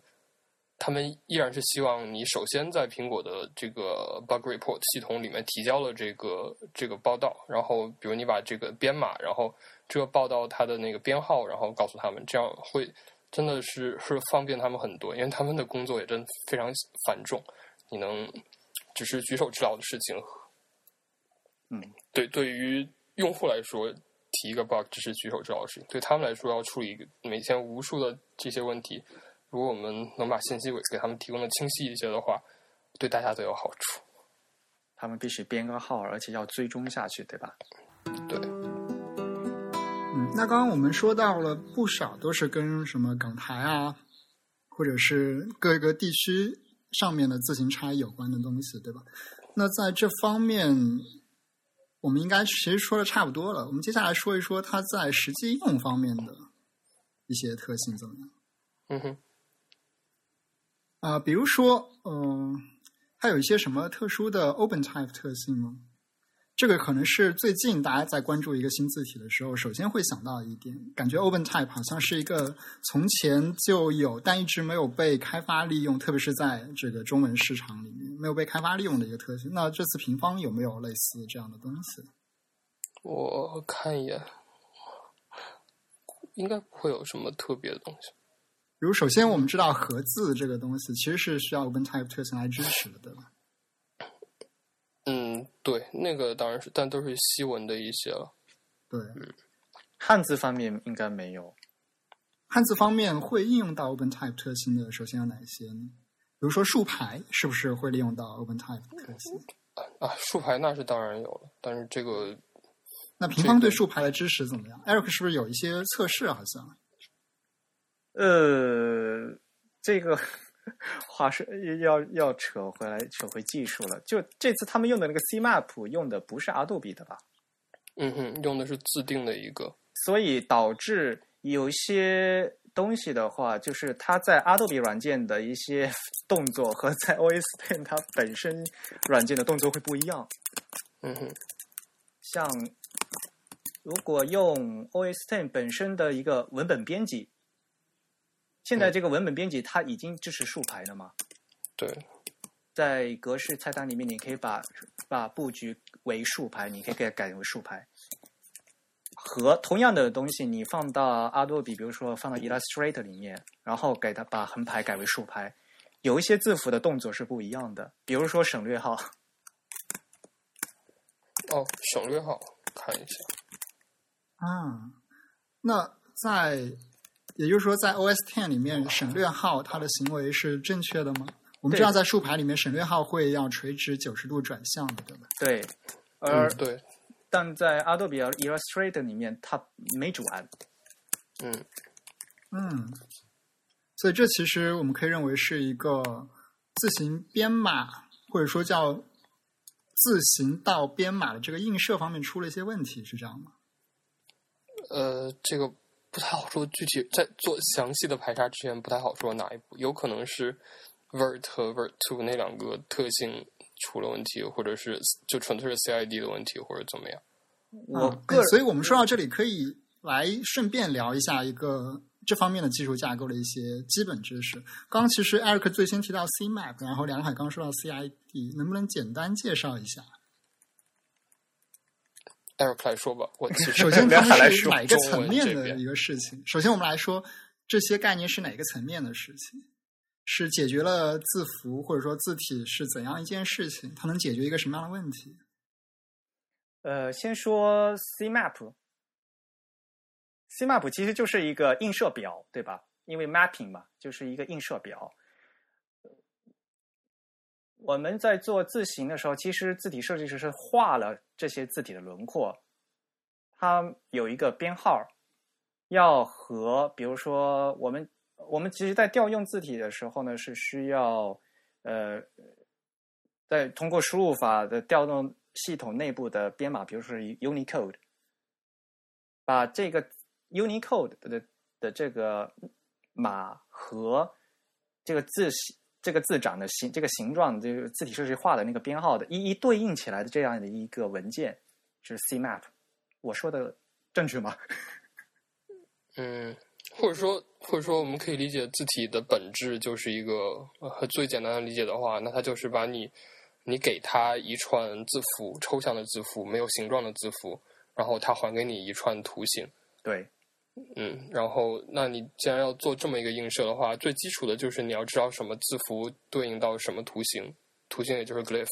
他们依然是希望你首先在苹果的这个 bug report 系统里面提交了这个这个报道，然后比如你把这个编码，然后这个报道它的那个编号，然后告诉他们，这样会真的是是方便他们很多，因为他们的工作也真非常繁重。你能只是举手之劳的事情，嗯，对，对于用户来说，提一个 bug 只是举手之劳的事情；对他们来说，要处理每天无数的这些问题，如果我们能把信息给给他们提供的清晰一些的话，对大家都有好处。他们必须编个号，而且要追踪下去，对吧？对。嗯，那刚刚我们说到了不少，都是跟什么港台啊，或者是各个地区。上面的自行差异有关的东西，对吧？那在这方面，我们应该其实说的差不多了。我们接下来说一说它在实际应用方面的一些特性怎么样？嗯哼。啊，比如说，嗯，它有一些什么特殊的 OpenType 特性吗？这个可能是最近大家在关注一个新字体的时候，首先会想到一点，感觉 OpenType 好像是一个从前就有，但一直没有被开发利用，特别是在这个中文市场里面没有被开发利用的一个特性。那这次平方有没有类似这样的东西？我看一眼，应该不会有什么特别的东西。比如，首先我们知道合字这个东西其实是需要 OpenType 特性来支持的，对吧？嗯，对，那个当然是，但都是西文的一些了。对，嗯，汉字方面应该没有。汉字方面会应用到 OpenType 特性的，首先有哪些呢？比如说竖排，是不是会利用到 OpenType 特性？啊，竖排那是当然有了，但是这个，那平方对竖排的支持怎么样？Eric 是不是有一些测试？好像，呃，这个。话说要要扯回来，扯回技术了。就这次他们用的那个 C Map 用的不是 Adobe 的吧？嗯哼，用的是自定的一个，所以导致有一些东西的话，就是它在 Adobe 软件的一些 动作和在 OS Ten 它本身软件的动作会不一样。嗯哼，像如果用 OS Ten 本身的一个文本编辑。现在这个文本编辑它已经支持竖排了吗？对，在格式菜单里面，你可以把把布局为竖排，你可以给它改为竖排。和同样的东西，你放到阿多比比如说放到 Illustrator 里面，然后给它把横排改为竖排，有一些字符的动作是不一样的。比如说省略号。哦，省略号，看一下。啊，那在。也就是说，在 OS Ten 里面，省略号它的行为是正确的吗？我们知道，在竖排里面，省略号会要垂直九十度转向的，对吧？对，而对，但在 Adobe Illustrator 里面，它没转。嗯嗯，所以这其实我们可以认为是一个自行编码，或者说叫自行到编码的这个映射方面出了一些问题，是这样吗？呃，这个。不太好说，具体在做详细的排查之前，不太好说哪一步，有可能是 vert 和 vert two 那两个特性出了问题，或者是就纯粹是 CID 的问题，或者怎么样。我个，所以我们说到这里，可以来顺便聊一下一个这方面的技术架构的一些基本知识。刚刚其实 Eric 最先提到 CMap，然后梁海刚说到 CID，能不能简单介绍一下？Eric 来说吧，我其实首先，他梁海来说们是哪个层面的一个事情？首先，我们来说这些概念是哪个层面的事情？是解决了字符或者说字体是怎样一件事情？它能解决一个什么样的问题？呃，先说 CMap。CMap 其实就是一个映射表，对吧？因为 mapping 嘛，就是一个映射表。我们在做字形的时候，其实字体设计师是画了这些字体的轮廓，它有一个编号，要和比如说我们我们其实，在调用字体的时候呢，是需要呃，在通过输入法的调动系统内部的编码，比如说 Unicode，把这个 Unicode 的的这个码和这个字形、这个字长的形、这个形状、这个字体设计画的那个编号的一一对应起来的这样的一个文件就是 CMap。我说的正确吗？嗯，或者说，或者说，我们可以理解字体的本质就是一个，呃，最简单的理解的话，那它就是把你，你给它一串字符，抽象的字符，没有形状的字符，然后它还给你一串图形。对，嗯，然后，那你既然要做这么一个映射的话，最基础的就是你要知道什么字符对应到什么图形，图形也就是 glyph。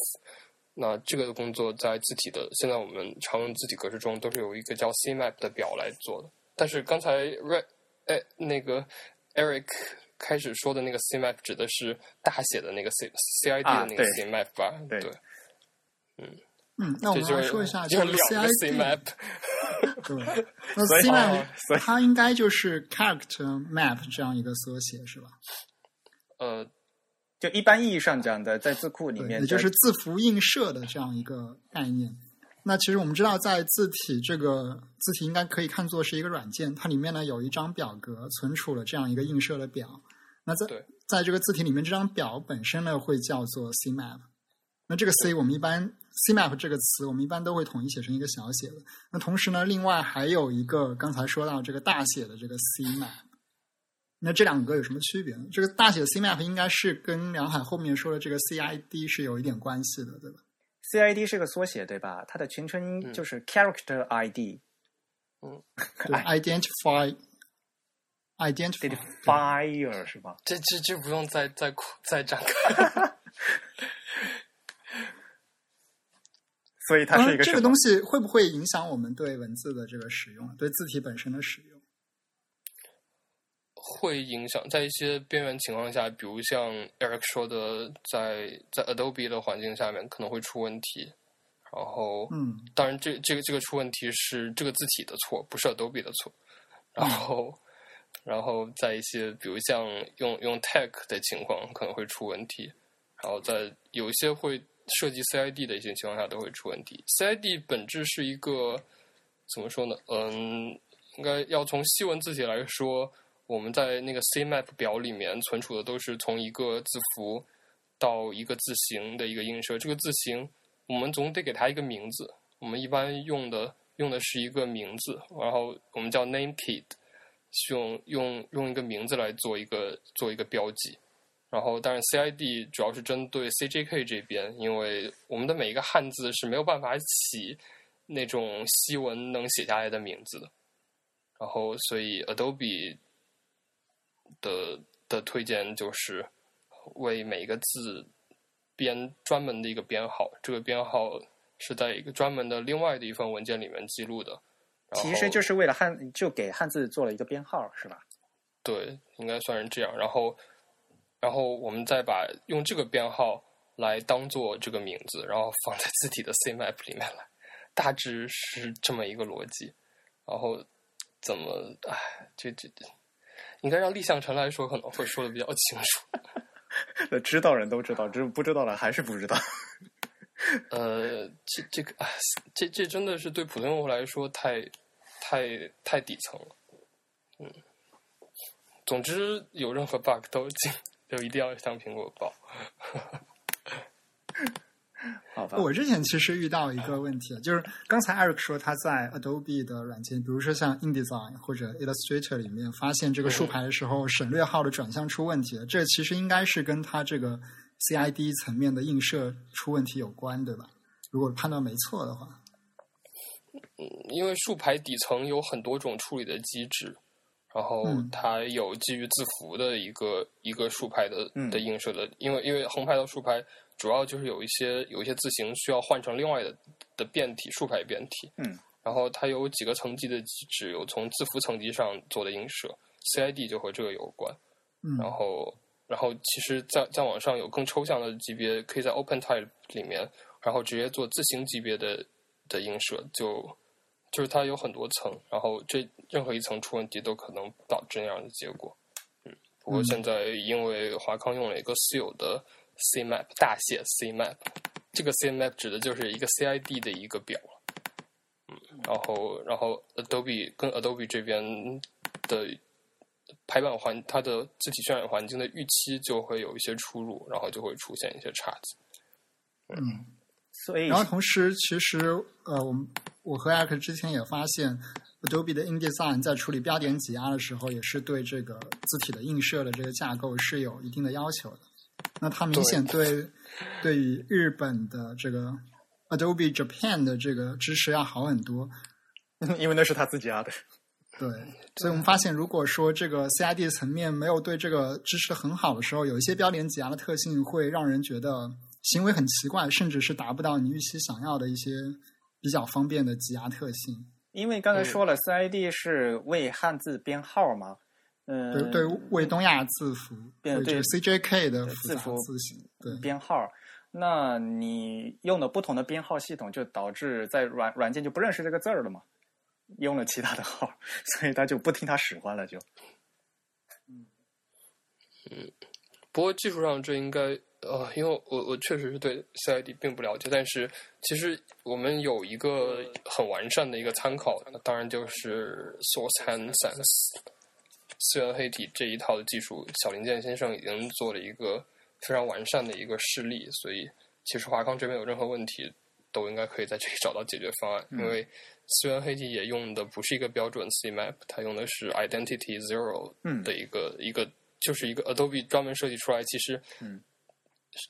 那这个工作在字体的现在我们常用字体格式中都是有一个叫 CMap 的表来做的。但是刚才 Red 哎那个 Eric 开始说的那个 CMap 指的是大写的那个 C CID 啊的那个 CMap 吧？对对，嗯，那我们来说一下这个有两个 CID。CMap。对，那所以 CMap 哦所以它应该就是 character map 这样一个缩写是吧？呃，就一般意义上讲的，在字库里，面，也就是字符映射的这样一个概念。那其实我们知道，在字体这个字体应该可以看作是一个软件，它里面呢有一张表格存储了这样一个映射的表。那在在这个字体里面，这张表本身呢会叫做 CMap。那这个 C 我们一般 CMap 这个词，我们一般都会统一写成一个小写的。那同时呢，另外还有一个刚才说到这个大写的这个 CMap。那这两个有什么区别呢？这个大写的 CMap 应该是跟梁海后面说的这个 CID 是有一点关系的，对吧？CID 是个缩写，对吧？它的全称嗯就是 Character ID，对，identify identify Identifier 是吧？这这这不用再再再展开。所以它是一个嗯这个东西会不会影响我们对文字的这个使用，对字体本身的使用？会影响在一些边缘情况下，比如像 Eric 说的，在在 Adobe 的环境下面可能会出问题。然后，嗯，当然这这个这个出问题是这个字体的错，不是 Adobe 的错。然后，然后在一些比如像用用 tag 的情况可能会出问题。然后在有一些会涉及 CID 的一些情况下都会出问题。CID 本质是一个怎么说呢？嗯，应该要从西文字体来说，我们在那个 CMap 表里面存储的都是从一个字符到一个字形的一个映射。这个字形我们总得给它一个名字，我们一般用的用的是一个名字，然后我们叫 name kit，用用用一个名字来做一个做一个标记。然后，但是 CID 主要是针对 CJK 这边，因为我们的每一个汉字是没有办法起那种西文能写下来的名字的。然后，所以 Adobe 的的推荐就是为每一个字编专门的一个编号，这个编号是在一个专门的另外的一份文件里面记录的。其实就是为了汉，就给汉字做了一个编号，是吧？对，应该算是这样。然后，然后我们再把用这个编号来当做这个名字，然后放在字体的 CMap 里面来，大致是这么一个逻辑。然后怎么，哎，这这应该让立项成来说，可能会说的比较清楚。那知道人都知道，只是不知道的还是不知道。呃，这这个，啊，这这真的是对普通用户来说太太太底层了。嗯，总之有任何 bug 都尽都一定要向苹果报。好吧，我之前其实遇到一个问题，就是刚才 Eric 说他在 Adobe 的软件，比如说像 InDesign 或者 Illustrator 里面发现这个竖排的时候省略号的转向出问题了，这其实应该是跟他这个 CID 层面的映射出问题有关，对吧？如果判断没错的话，嗯因为竖排底层有很多种处理的机制，然后嗯。它有基于字符的一个一个竖排的嗯。的映射的，因为因为横排到竖排主要就是有一些有一些字形需要换成另外的的变体竖排变体，嗯，然后它有几个层级的机制，有从字符层级上做的映射，CID 就和这个有关，嗯，然后，然后其实在，再往上有更抽象的级别，可以在 OpenType 里面，然后直接做字形级别的的映射，就就是它有很多层，然后这任何一层出问题都可能导致那样的结果。嗯，不过嗯现在因为华康用了一个私有的 CMap 大写 CMap，这个 CMap 指的就是一个 CID 的一个表。嗯，然后，然后 Adobe 跟 Adobe 这边的排版环，它的字体渲染环境的预期就会有一些出入，然后就会出现一些差字。嗯。所以然后同时，其实呃，我们我和 Eric 之前也发现，Adobe 的 InDesign 在处理标点挤压的时候，也是对这个字体的映射的这个架构是有一定的要求的。那它明显对对于日本的这个 Adobe Japan 的这个支持要好很多。因为那是他自家的，对，所以我们发现，如果说这个 CID 层面没有对这个支持很好的时候，有一些标点挤压的特性会让人觉得行为很奇怪，甚至是达不到你预期想要的一些比较方便的挤压特性。因为刚才说了，CID 是为汉字编号嘛，嗯，对对，为东亚字符，对 CJK 的字符字形，对，编号。那你用的不同的编号系统，就导致在软软件就不认识这个字儿了嘛？用了其他的号，所以他就不听他使唤了，就嗯不过技术上这应该呃，因为我我确实是对 CID 并不了解，但是其实我们有一个很完善的一个参考，那当然就是 Source Hand Sense 次元黑体这一套的技术，小林健先生已经做了一个非常完善的一个示例，所以其实华康这边有任何问题，都应该可以在这里找到解决方案，因为四元黑体也用的不是一个标准 CMap，它用的是 Identity Zero 嗯。的一个、一个，就是一个 Adobe 专门设计出来，其实嗯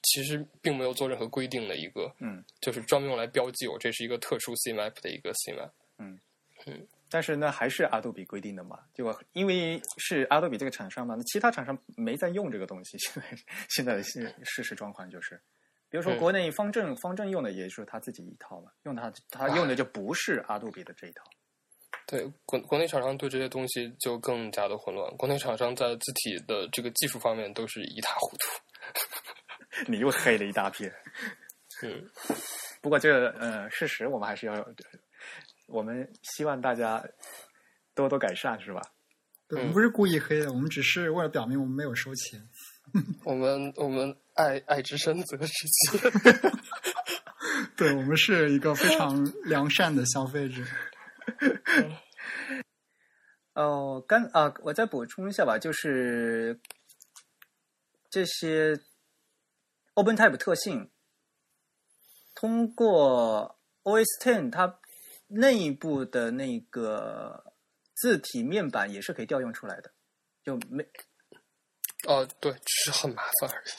其实并没有做任何规定的一个，嗯，就是专门用来标记我这是一个特殊 CMap 的一个 CMap 嗯嗯。但是呢，还是阿杜比规定的嘛，结果因为是阿杜比这个厂商嘛，那其他厂商没在用这个东西。现在现在的现事实状况就是，比如说嗯国内方正、方正用的也是他自己一套嘛，用他他用的就不是阿杜比的这一套。对国国内厂商对这些东西就更加的混乱，国内厂商在字体的这个技术方面都是一塌糊涂。你又黑了一大片。嗯，不过这个呃事实我们还是要，我们希望大家多多改善，是吧？对，我嗯们不是故意黑的，我们只是为了表明我们没有收钱。我们我们爱爱之深责之切。对我们是一个非常良善的消费者。哦，刚啊，我再补充一下吧，就是这些 OpenType 特性，通过 OS Ten 它内部的那个字体面板也是可以调用出来的，就没哦，对，只是很麻烦而已。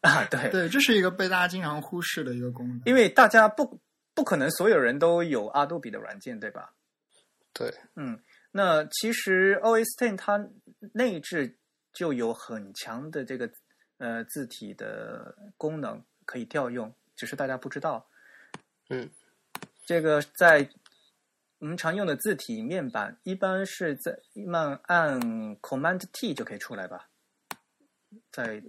啊，对，对，这是一个被大家经常忽视的一个功能。因为大家不不可能所有人都有阿杜比的软件，对吧？对，嗯，那其实 OS Ten 它内置就有很强的这个呃字体的功能可以调用，只是大家不知道。嗯，这个在我们常用的字体面板，一般是在一般按 Command T 就可以出来吧，在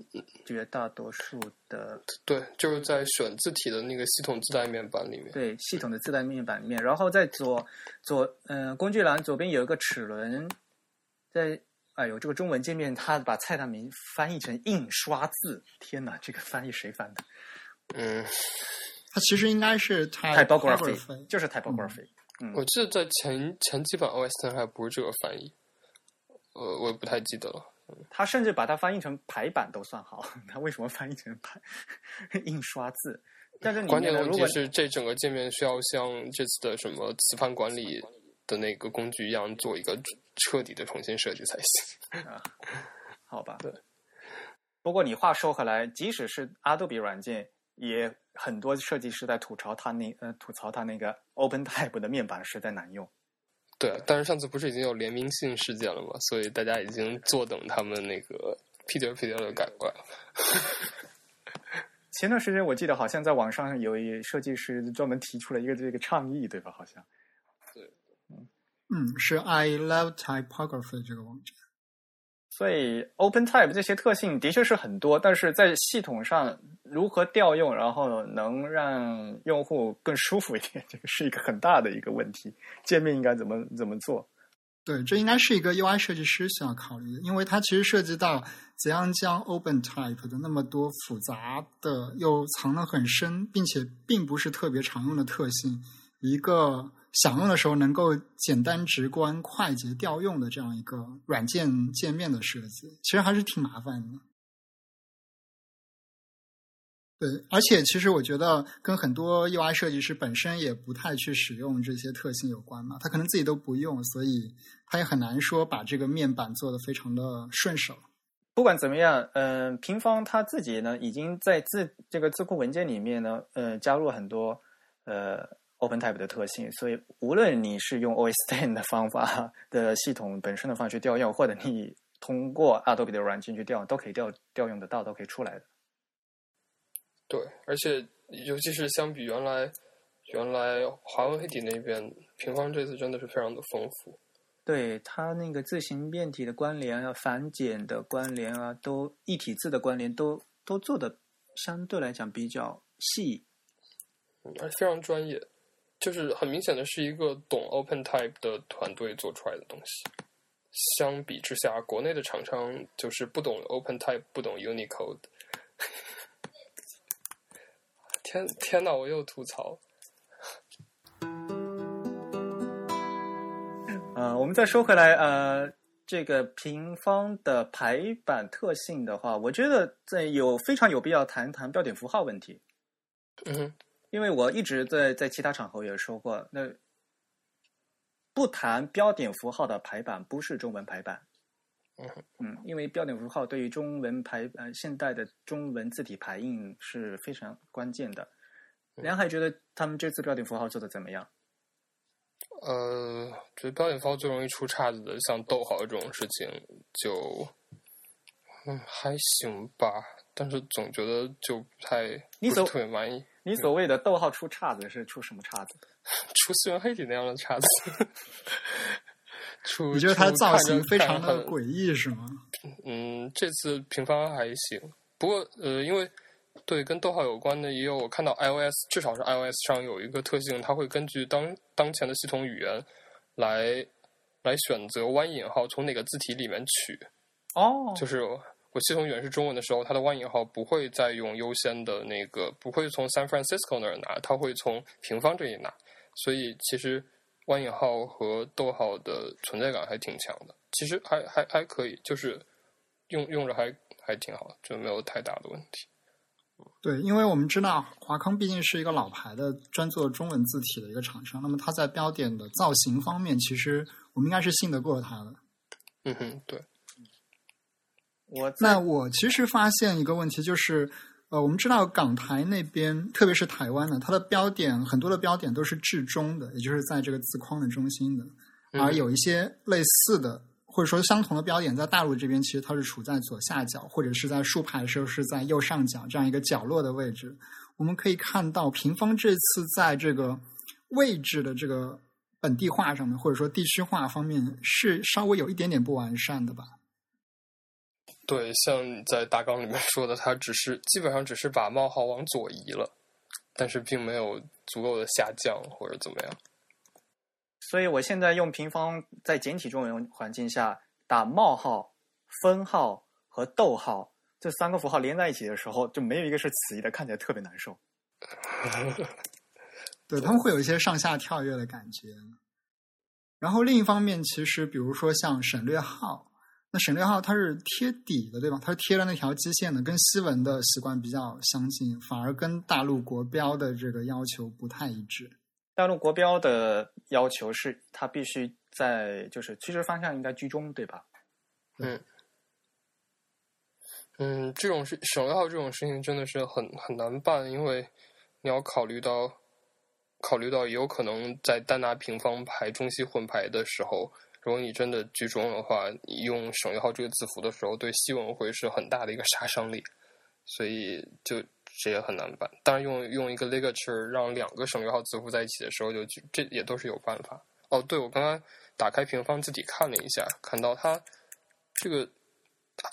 绝大多数的对，就是在选字体的那个系统自带面板里面。对系统的自带面板里面，然后在左左嗯、呃工具栏左边有一个齿轮，在哎呦这个中文界面它把菜单名翻译成印刷字，天哪，这个翻译谁翻的嗯，它其实应该是 typography，？typography 就是 typography，嗯我记得在前前几版 OS 还不是这个翻译，呃，我也不太记得了。他甚至把它翻译成排版都算好，他为什么翻译成排印刷字？但是里关键，如果的问题是，这整个界面需要像这次的什么磁盘管理的那个工具一样，做一个彻底的重新设计才行。啊好吧，对。不过你话说回来，即使是 Adobe 软件，也很多设计师在吐槽它那呃吐槽它那个 OpenType 的面板实在难用。对，但是上次不是已经有联名信事件了吗？所以大家已经坐等他们那个屁颠儿屁颠儿的改过来了。前段时间我记得好像在网上有一设计师专门提出了一个这个倡议，对吧？好像嗯，是 I Love Typography 这个网站。所以 OpenType 这些特性的确是很多，但是在系统上如何调用，然后能让用户更舒服一点，这个是一个很大的一个问题。界面应该怎么怎么做？对，这应该是一个 UI 设计师需要考虑的，因为它其实涉及到怎样将 OpenType 的那么多复杂的又藏得很深，并且并不是特别常用的特性，一个想用的时候能够简单直观、快捷调用的这样一个软件界面的设计，其实还是挺麻烦的。对，而且其实我觉得跟很多 UI 设计师本身也不太去使用这些特性有关嘛，他可能自己都不用，所以他也很难说把这个面板做得非常的顺手。不管怎么样，嗯、平方他自己呢，已经在字这个字库文件里面呢，呃，加入很多呃 OpenType 的特性，所以无论你是用 OS Ten 的方法的系统本身的方式去调用，或者你通过 Adobe 的软件去调，都可以调调用得到，都可以出来的。对，而且尤其是相比原来原来华为黑体那边，平方这次真的是非常的丰富。对它那个字形变体的关联啊、繁简的关联啊，都一体字的关联都都做的相对来讲比较细。嗯，而且非常专业，就是很明显的是一个懂 OpenType 的团队做出来的东西。相比之下，国内的厂商就是不懂 OpenType，不懂 Unicode。天天呐，我又吐槽。呃，我们再说回来，呃，这个平方的排版特性的话，我觉得在有非常有必要谈谈标点符号问题。嗯哼，因为我一直在在其他场合也说过，那不谈标点符号的排版不是中文排版。嗯嗯，因为标点符号对于中文排呃现代的中文字体排印是非常关键的。梁海觉得他们这次标点符号做的怎么样？呃，觉得标点符号最容易出岔子的，像逗号这种事情，就嗯还行吧，但是总觉得就不太不是你走特别满意，你所谓的逗号出岔子是出什么岔子？出四元黑体那样的岔子。出你觉得它的造型非常的诡异是吗？嗯，这次平方还行，不过呃，因为对跟逗号有关的也有，我看到 iOS 至少是 iOS 上有一个特性，它会根据当当前的系统语言来来选择弯引号从哪个字体里面取，哦，就是我系统语言是中文的时候，它的万引号不会再用优先的那个，不会从 San Francisco 那儿拿，它会从平方这里拿，所以其实万引号和逗号的存在感还挺强的，其实还还还可以，就是用用着还还挺好，就没有太大的问题。对，因为我们知道华康毕竟是一个老牌的专做中文字体的一个厂商，那么它在标点的造型方面，其实我们应该是信得过它的。嗯哼，对，我那我其实发现一个问题，就是呃，我们知道港台那边，特别是台湾呢，它的标点很多的标点都是至中的，也就是在这个字框的中心的，嗯而有一些类似的或者说相同的标点，在大陆这边其实它是处在左下角，或者是在竖排的时候是在右上角这样一个角落的位置。我们可以看到，平方这次在这个位置的这个本地化上面，或者说地区化方面，是稍微有一点点不完善的吧。对，像你在大纲里面说的，它只是基本上只是把冒号往左移了，但是并没有足够的下降或者怎么样。所以我现在用平方在简体中文环境下打冒号、分号和逗号这三个符号连在一起的时候，就没有一个是词义的，看起来特别难受。对，他们会有一些上下跳跃的感觉。然后另一方面，其实比如说像省略号，那省略号它是贴底的，对吧？它是贴了那条基线的，跟西文的习惯比较相近，反而跟大陆国标的这个要求不太一致。大陆国标的要求是它必须在就是趋势方向应该居中，对吧？嗯嗯，这种事省略号这种事情真的是很很难办，因为你要考虑到考虑到有可能在单拿平方排中西混排的时候。如果你真的居中的话，你用省略号这个字符的时候，对西文会是很大的一个杀伤力，所以就这也很难办。当然，用用一个 ligature 让两个省略号字符在一起的时候，就这也都是有办法。哦，对，我刚刚打开平方自己看了一下，看到它这个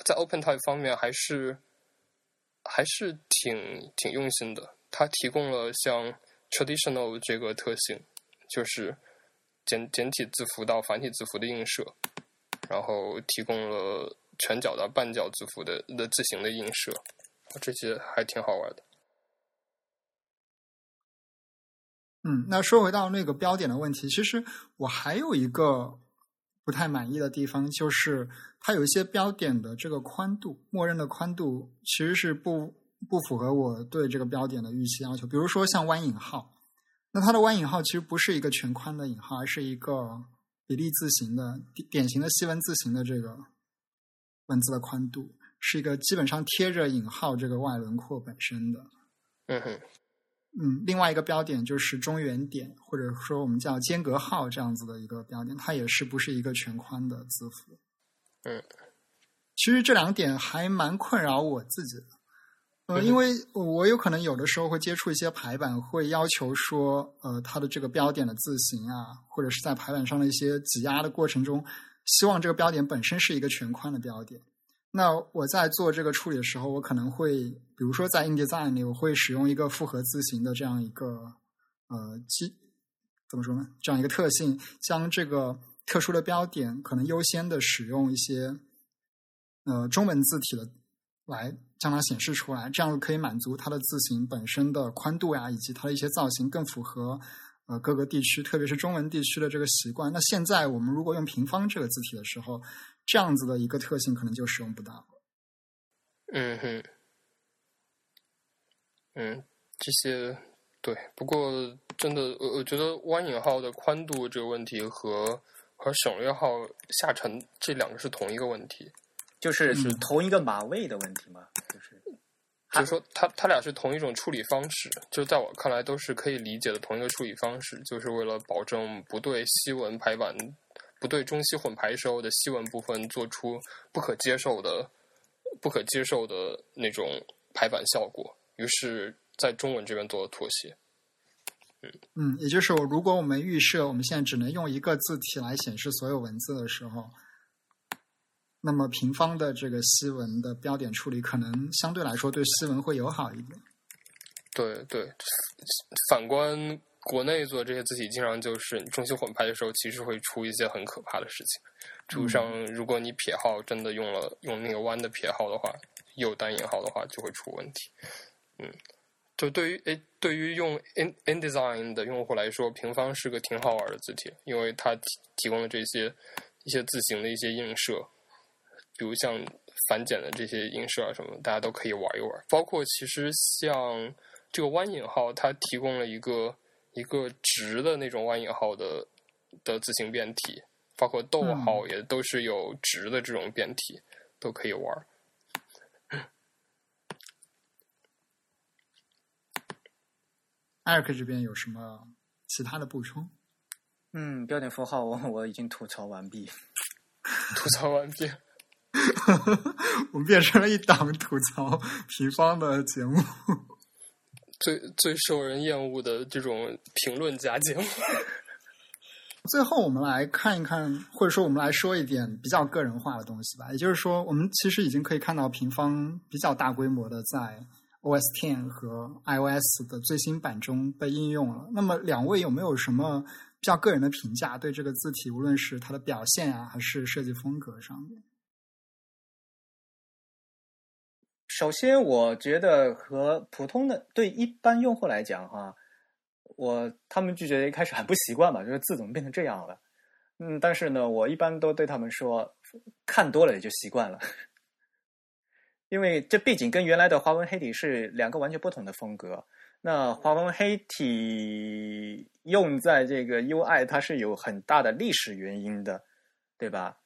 在 OpenType 方面还是还是挺挺用心的。它提供了像 traditional 这个特性，就是。简简体字符到繁体字符的映射，然后提供了全角到半角字符的的字形的映射，这些还挺好玩的。嗯，那说回到那个标点的问题，其实我还有一个不太满意的地方，就是它有一些标点的这个宽度，默认的宽度其实是不不符合我对这个标点的预期要求。比如说像弯引号。那它的弯引号其实不是一个全宽的引号，而是一个比例字形的典型的西文字形的这个文字的宽度，是一个基本上贴着引号这个外轮廓本身的。嗯哼，嗯，另外一个标点就是中原点，或者说我们叫间隔号这样子的一个标点，它也是不是一个全宽的字符。嗯，其实这两点还蛮困扰我自己的。呃，因为我有可能有的时候会接触一些排版，会要求说，呃，它的这个标点的字形啊，或者是在排版上的一些挤压的过程中，希望这个标点本身是一个全宽的标点。那我在做这个处理的时候，我可能会，比如说在 InDesign 里，我会使用一个复合字形的这样一个呃基，怎么说呢？这样一个特性，将这个特殊的标点可能优先的使用一些呃中文字体的。来将它显示出来，这样可以满足它的字形本身的宽度呀，以及它的一些造型更符合呃各个地区，特别是中文地区的这个习惯。那现在我们如果用平方这个字体的时候，这样子的一个特性可能就使用不到。嗯哼，嗯，这些对，不过真的，我我觉得弯引号的宽度这个问题和和省略号下沉这两个是同一个问题。就是是同一个码位的问题吗？就是，就是说，它它俩是同一种处理方式，就在我看来都是可以理解的同一个处理方式，就是为了保证不对西文排版、不对中西混排时候的西文部分做出不可接受的、不可接受的那种排版效果，于是在中文这边做了妥协。嗯嗯，也就是如果我们预设我们现在只能用一个字体来显示所有文字的时候。那么平方的这个西文的标点处理，可能相对来说对西文会友好一点。对对，反观国内做这些字体，经常就是中西混拍的时候，其实会出一些很可怕的事情。比如像如果你撇号真的用了用那个弯的撇号的话，有单引号的话，就会出问题。嗯，就对于诶，对于用 in InDesign 的用户来说，平方是个挺好玩的字体，因为它提提供了这些一些字形的一些映射。比如像反简的这些映射啊什么，大家都可以玩一玩。包括其实像这个弯引号，它提供了一个一个直的那种弯引号的的字形变体，包括逗号也都是有直的这种变体，都可以玩。艾克这边有什么其他的补充？嗯，标点符号我我已经吐槽完毕，吐槽完毕。我们变成了一档吐槽平方的节目，最最受人厌恶的这种评论家节目。最后，我们来看一看，或者说我们来说一点比较个人化的东西吧。也就是说，我们其实已经可以看到平方比较大规模的在 OS Ten 和 iOS 的最新版中被应用了。那么，两位有没有什么比较个人的评价？对这个字体，无论是它的表现啊，还是设计风格上面？首先，我觉得和普通的对一般用户来讲，哈，我他们就觉得一开始很不习惯嘛，就是字怎么变成这样了？嗯，但是呢，我一般都对他们说，看多了也就习惯了，因为这毕竟跟原来的华文黑体是两个完全不同的风格。那华文黑体用在这个 UI，它是有很大的历史原因的，对吧？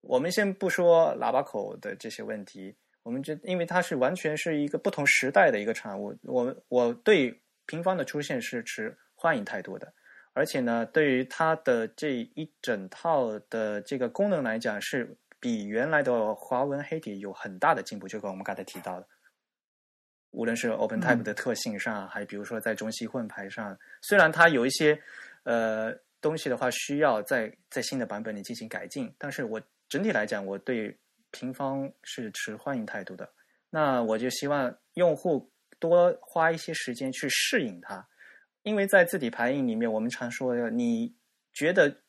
我们先不说喇叭口的这些问题，我们这因为它是完全是一个不同时代的一个产物，我我对平方的出现是持欢迎态度的。而且呢，对于它的这一整套的这个功能来讲，是比原来的华文黑体有很大的进步。就跟我们刚才提到的，无论是 OpenType 的特性上，还比如说在中西混排上，虽然它有一些呃东西的话需要在在新的版本里进行改进，但是我整体来讲，我对平方是持欢迎态度的。那我就希望用户多花一些时间去适应它。因为在字体排印里面，我们常说，你觉得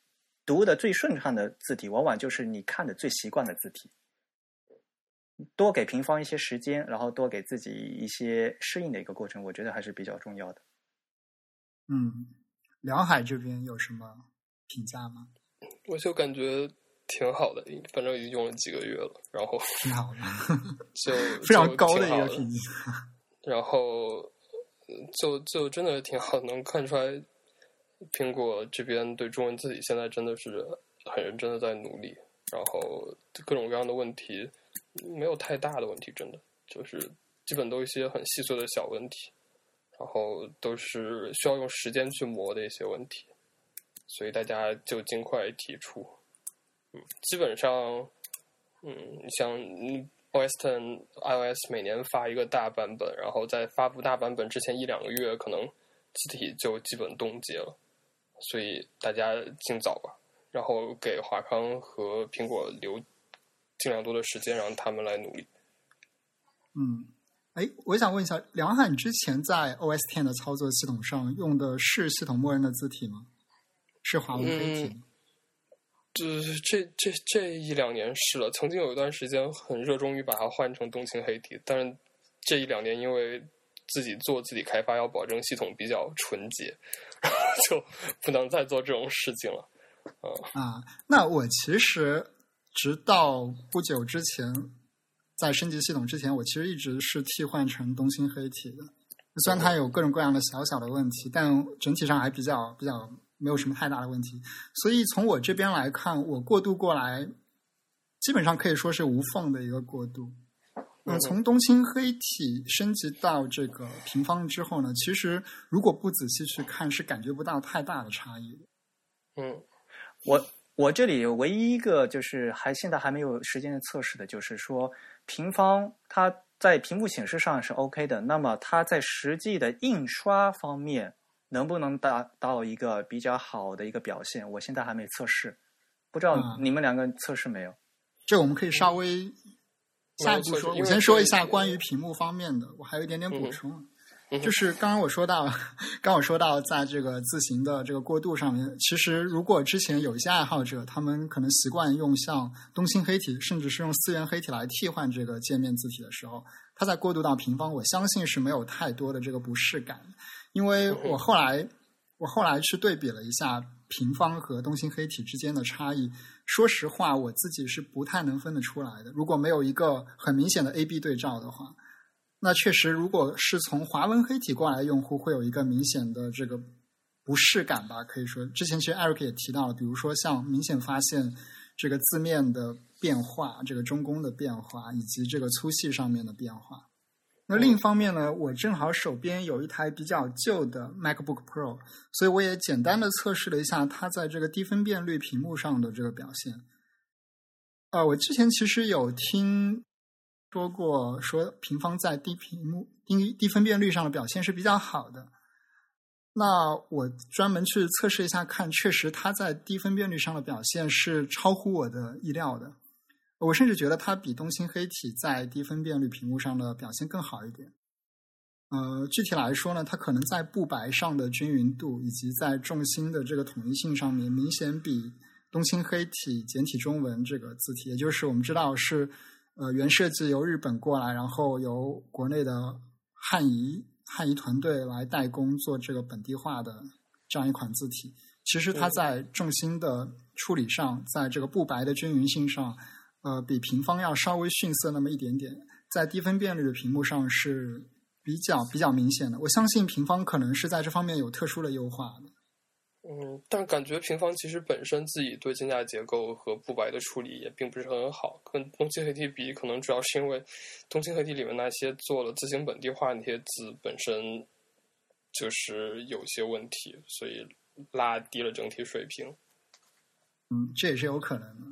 读的最顺畅的字体，往往就是你看的最习惯的字体。多给平方一些时间，然后多给自己一些适应的一个过程，我觉得还是比较重要的。嗯，梁海这边有什么评价吗？我就感觉挺好的，反正已经用了几个月了，然后挺好的，就非常高的一个评价。然后。就就真的挺好，能看出来，苹果这边对中文字体现在真的是很认真的在努力，然后各种各样的问题没有太大的问题，真的就是基本都一些很细碎的小问题，然后都是需要用时间去磨的一些问题，所以大家就尽快提出，嗯，基本上，嗯，像嗯。OS Ten iOS 每年发一个大版本，然后在发布大版本之前一两个月，可能字体就基本冻结了，所以大家尽早吧，然后给华康和苹果留尽量多的时间，让他们来努力。嗯，哎，我想问一下，梁汉，你之前在 OS Ten 的操作系统上用的是系统默认的字体吗？是华为黑体？这这这这一两年是了，曾经有一段时间很热衷于把它换成东青黑体，但是这一两年因为自己做自己开发，要保证系统比较纯洁，就不能再做这种事情了。啊，那我其实直到不久之前，在升级系统之前，我其实一直是替换成东青黑体的，虽然它有各种各样的小小的问题，但整体上还比较比较。没有什么太大的问题，所以从我这边来看，我过渡过来，基本上可以说是无缝的一个过渡。嗯，从冬青黑体升级到这个平方之后呢，其实如果不仔细去看，是感觉不到太大的差异。嗯，我我这里唯一一个就是还现在还没有时间测试的，就是说平方它在屏幕显示上是 OK 的，那么它在实际的印刷方面。能不能达到一个比较好的一个表现？我现在还没测试，不知道你们两个测试没有？这我们可以稍微下一步说。我先说一下关于屏幕方面的，我还有一点点补充。就是刚刚我说到，刚我说到，在这个字形的这个过渡上面，其实如果之前有一些爱好者，他们可能习惯用像东青黑体，甚至是用思源黑体来替换这个界面字体的时候，它在过渡到平方，我相信是没有太多的这个不适感。因为我后来，我后来去对比了一下平方和东星黑体之间的差异。说实话，我自己是不太能分得出来的。如果没有一个很明显的 A/B 对照的话，那确实，如果是从华文黑体过来的，用户会有一个明显的这个不适感吧？可以说，之前其实 Eric 也提到了，比如说像明显发现这个字面的变化、这个中宫的变化以及这个粗细上面的变化。那另一方面呢，我正好手边有一台比较旧的 MacBook Pro，所以我也简单的测试了一下它在这个低分辨率屏幕上的这个表现。呃，我之前其实有听说过，说平方在低屏幕、低低分辨率上的表现是比较好的。那我专门去测试一下，看确实它在低分辨率上的表现是超乎我的意料的。我甚至觉得它比东星黑体在低分辨率屏幕上的表现更好一点。呃，具体来说呢，它可能在布白上的均匀度以及在重心的这个统一性上面，明显比东星黑体简体中文这个字体，也就是我们知道是呃原设计由日本过来，然后由国内的汉仪汉仪团队来代工做这个本地化的这样一款字体，其实它在重心的处理上，在这个布白的均匀性上，呃，比平方要稍微逊色那么一点点。在低分辨率的屏幕上是比较比较明显的。我相信平方可能是在这方面有特殊的优化的。嗯，但感觉平方其实本身自己对金价结构和布白的处理也并不是很好，跟东青黑体比，可能主要是因为东青黑体里面那些做了自行本地化那些字本身就是有些问题，所以拉低了整体水平。嗯，这也是有可能的。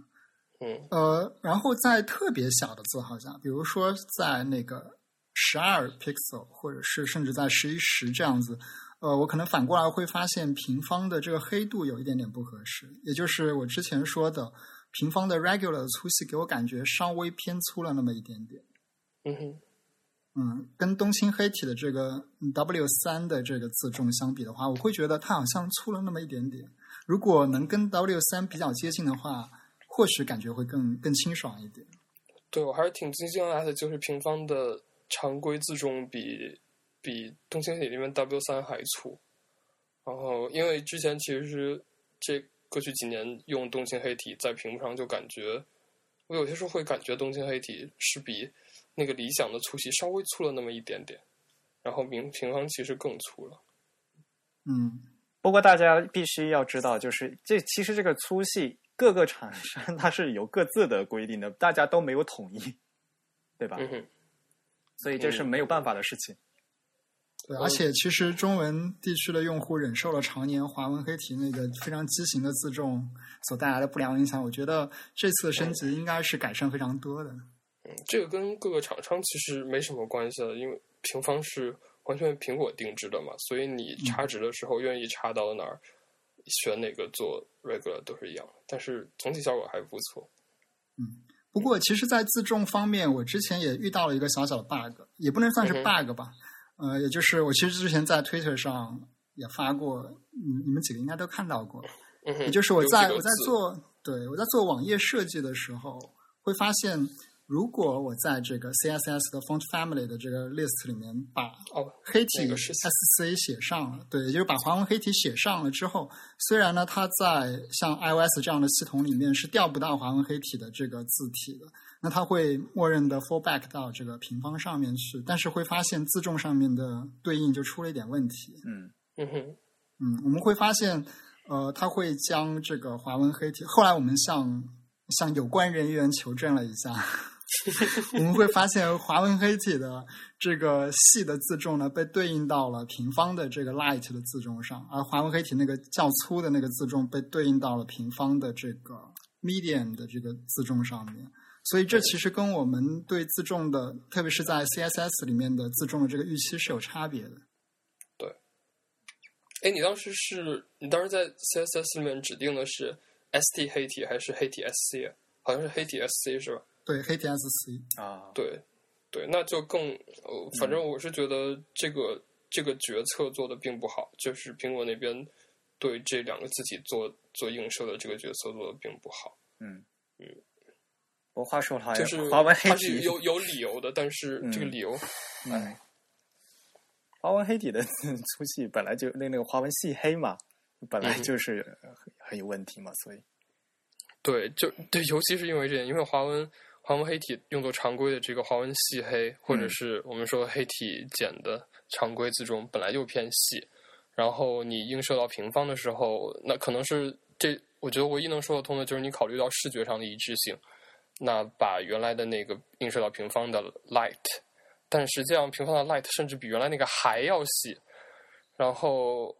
嗯，呃，然后在特别小的字号下，比如说在那个十二 pixel，或者是甚至在十一十这样子。呃，我可能反过来会发现平方的这个黑度有一点点不合适，也就是我之前说的平方的 regular 的粗细给我感觉稍微偏粗了那么一点点。嗯哼，嗯，跟东青黑体的这个 W 三的这个字重相比的话，我会觉得它好像粗了那么一点点。如果能跟 W 三比较接近的话，或许感觉会更更清爽一点。对我还是挺惊讶的，就是平方的常规字重比。比东京黑体里面 W 三还粗，然后因为之前其实这过去几年用东京黑体在屏幕上就感觉，我有些时候会感觉东京黑体是比那个理想的粗细稍微粗了那么一点点，然后平平方其实更粗了。嗯，不过大家必须要知道，就是这其实这个粗细各个厂商它是有各自的规定的，大家都没有统一，对吧？嗯，所以这是没有办法的事情。对，而且其实中文地区的用户忍受了常年华文黑体那个非常畸形的自重所带来的不良影响，我觉得这次的升级应该是改善非常多的。嗯，这个跟各个厂商其实没什么关系的，因为平方是完全苹果定制的嘛，所以你插值的时候愿意插到哪儿，选哪个做 regular 都是一样的。但是总体效果还不错。嗯，不过其实，在自重方面，我之前也遇到了一个小小的 bug，也不能算是 bug 吧。呃，也就是我其实之前在 Twitter 上也发过，你你们几个应该都看到过。也就是我在我在做，对我在做网页设计的时候，会发现，如果我在这个 CSS 的 Font Family 的这个 list 里面把黑体 SC 写上了，对，也就是把华文黑体写上了之后，虽然呢，它在像 iOS 这样的系统里面是调不到华文黑体的这个字体的。那它会默认的 fallback 到这个平方上面去，但是会发现自重上面的对应就出了一点问题。嗯嗯哼嗯，我们会发现，呃，它会将这个华文黑体。后来我们向向有关人员求证了一下，我们会发现华文黑体的这个细的自重呢，被对应到了平方的这个 light 的自重上，而华文黑体那个较粗的那个自重被对应到了平方的这个 medium 的这个自重上面。所以这其实跟我们对自重的，特别是在 CSS 里面的自重的这个预期是有差别的。对。哎，你当时是你当时在 CSS 里面指定的是 ST 黑体还是黑体 SC？好像是黑体 SC 是吧？对，黑体 SC 啊。对，对，那就更呃，反正我是觉得这个这个决策做的并不好，就是苹果那边对这两个自己做做映射的这个决策做的并不好。嗯嗯。我话说了，就是华为黑体有有理由的，但是这个理由，哎，华为黑底的 粗细本来就那那个华文细黑嘛，本来就是很有问题嘛，所以对，就对，尤其是因为这点，因为华文华文黑体用作常规的这个华文细黑，或者是我们说黑体简的常规字重本来就偏细，然后你映射到平方的时候，那可能是这，我觉得唯一能说得通的就是你考虑到视觉上的一致性。那把原来的那个映射到平方的 light，但实际上平方的 light 甚至比原来那个还要细，然后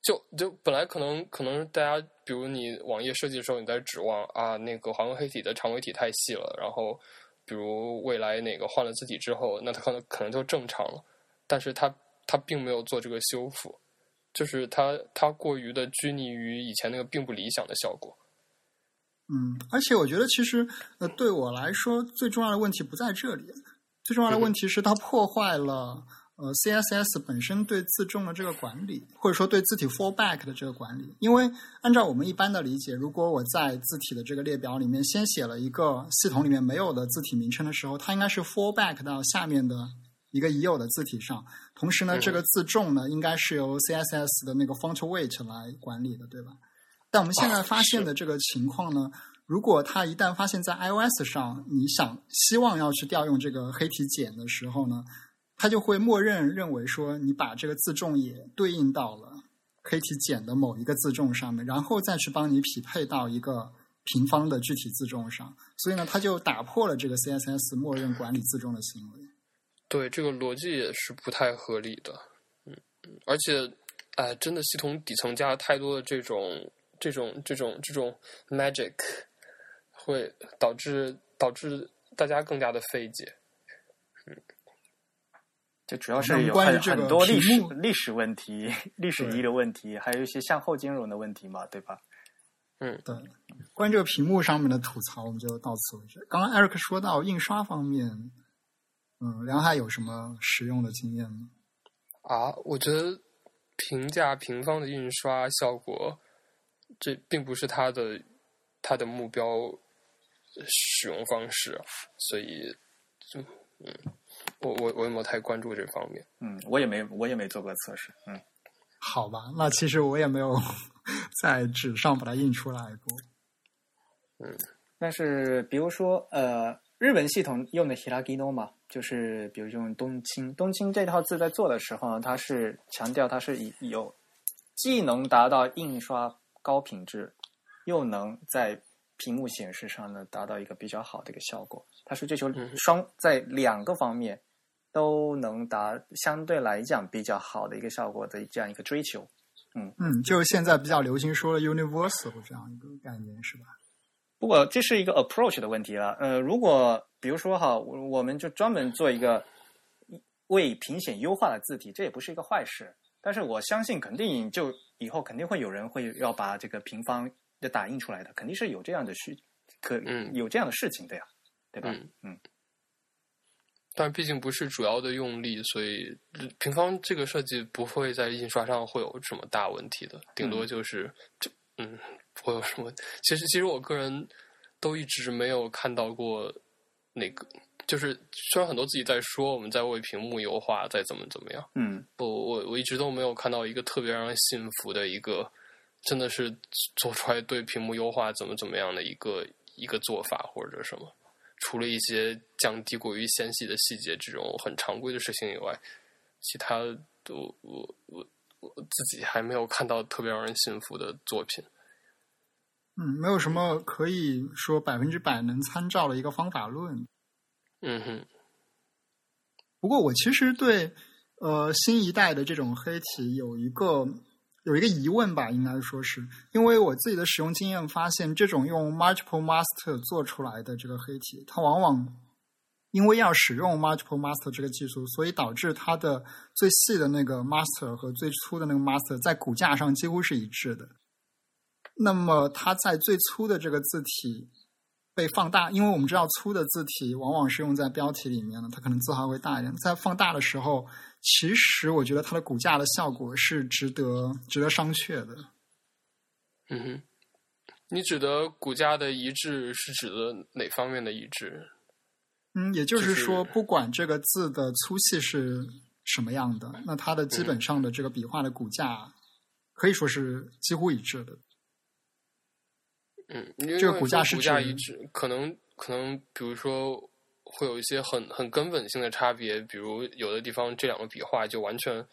就就本来可能可能大家比如你网页设计的时候你在指望啊那个华文黑体的长尾体太细了，然后比如未来哪个换了字体之后，那它可能可能就正常了，但是它它并没有做这个修复，就是它它过于的拘泥于以前那个并不理想的效果。嗯，而且我觉得其实，呃，对我来说最重要的问题不在这里，最重要的问题是它破坏了呃 CSS 本身对字重的这个管理，或者说对字体 fallback 的这个管理。因为按照我们一般的理解，如果我在字体的这个列表里面先写了一个系统里面没有的字体名称的时候，它应该是 fallback 到下面的一个已有的字体上。同时呢，嗯这个字重呢，应该是由 CSS 的那个 font weight 来管理的，对吧？但我们现在发现的这个情况呢，如果它一旦发现在 iOS 上，你想希望要去调用这个黑体简的时候呢，它就会默认认为说你把这个自重也对应到了 k 体减的某一个自重上面，然后再去帮你匹配到一个平方的具体自重上。所以呢，它就打破了这个 CSS 默认管理自重的行为。对，这个逻辑也是不太合理的。嗯，嗯而且，哎、真的系统底层加了太多的这种、这种、这种、这种 magic，会导致导致大家更加的费解。嗯就主要是有很关于很多历史历史问题、历史遗留问题，还有一些向后兼容的问题嘛，对吧？嗯，对，关于这个屏幕上面的吐槽，我们就到此为止。刚刚 Eric 说到印刷方面，嗯，梁海有什么实用的经验吗？啊，我觉得平价平方的印刷效果，这并不是它的它的目标使用方式，所以，就嗯，我我我也没太关注这方面。嗯，我也没我也没做过测试，嗯。好吧，那其实我也没有 在纸上把它印出来过。嗯但是比如说，呃，日本系统用的 Hiragino 嘛，就是比如用东青，东青这套字在做的时候呢，它是强调它是以有既能达到印刷高品质，又能在屏幕显示上呢达到一个比较好的一个效果。它是追求嗯双在两个方面都能达相对来讲比较好的一个效果的这样一个追求。嗯嗯，就现在比较流行说的 universal 这样一个概念是吧？不过这是一个 approach 的问题了。呃，如果比如说哈，我我们就专门做一个为评显优化的字体，这也不是一个坏事。但是我相信，肯定就以后肯定会有人会要把这个平方的打印出来的，肯定是有这样的需可嗯有这样的事情的呀，对吧？嗯嗯但毕竟不是主要的用力，所以平方这个设计不会在印刷上会有什么大问题的，顶多就是就嗯不会有什么。其实其实我个人都一直没有看到过那个，就是虽然很多自己在说我们在为屏幕优化，在怎么怎么样，嗯不我我一直都没有看到一个特别让人信服的一个，真的是做出来对屏幕优化怎么怎么样的一个一个做法或者什么。除了一些降低过于纤细的细节这种很常规的事情以外，其他都我我我自己还没有看到特别让人信服的作品。嗯，没有什么可以说百分之百能参照的一个方法论。嗯哼，不过我其实对呃新一代的这种黑体有一个有一个疑问吧，应该说是因为我自己的使用经验发现，这种用 multiple master 做出来的这个黑体，它往往因为要使用 multiple master 这个技术，所以导致它的最细的那个 master 和最粗的那个 master 在骨架上几乎是一致的。那么它在最粗的这个字体被放大，因为我们知道粗的字体往往是用在标题里面的，它可能字号会大一点。在放大的时候，其实我觉得它的骨架的效果是值得值得商榷的。嗯哼，你指的骨架的一致是指的哪方面的一致？嗯，也就是说，就是不管这个字的粗细是什么样的，那它的基本上的这个笔画的骨架可以说是几乎一致的。嗯，因为这个骨架是骨架一致，可能可能比如说会有一些很很根本性的差别，比如有的地方这两个笔画就完全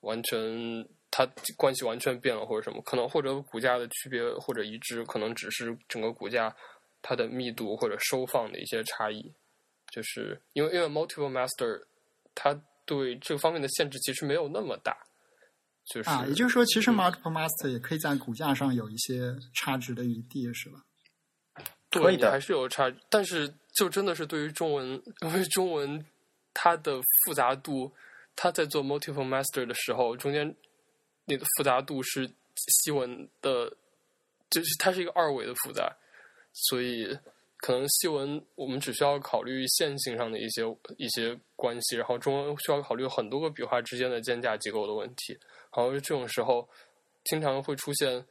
完全它关系完全变了，或者什么，可能或者骨架的区别或者一致，可能只是整个骨架它的密度或者收放的一些差异，就是因为因为 multiple master 它对这个方面的限制其实没有那么大。就是啊，也就是说，其实嗯 multiple master 也可以在骨架上有一些差值的余地，是吧？对还是有差，但是就真的是对于中文，因为中文它的复杂度，它在做 multiple master 的时候，中间那个复杂度是西文的，就是它是一个二维的复杂，所以可能西文我们只需要考虑线性上的一些一些关系，然后中文需要考虑很多个笔画之间的间架结构的问题，然后这种时候经常会出现。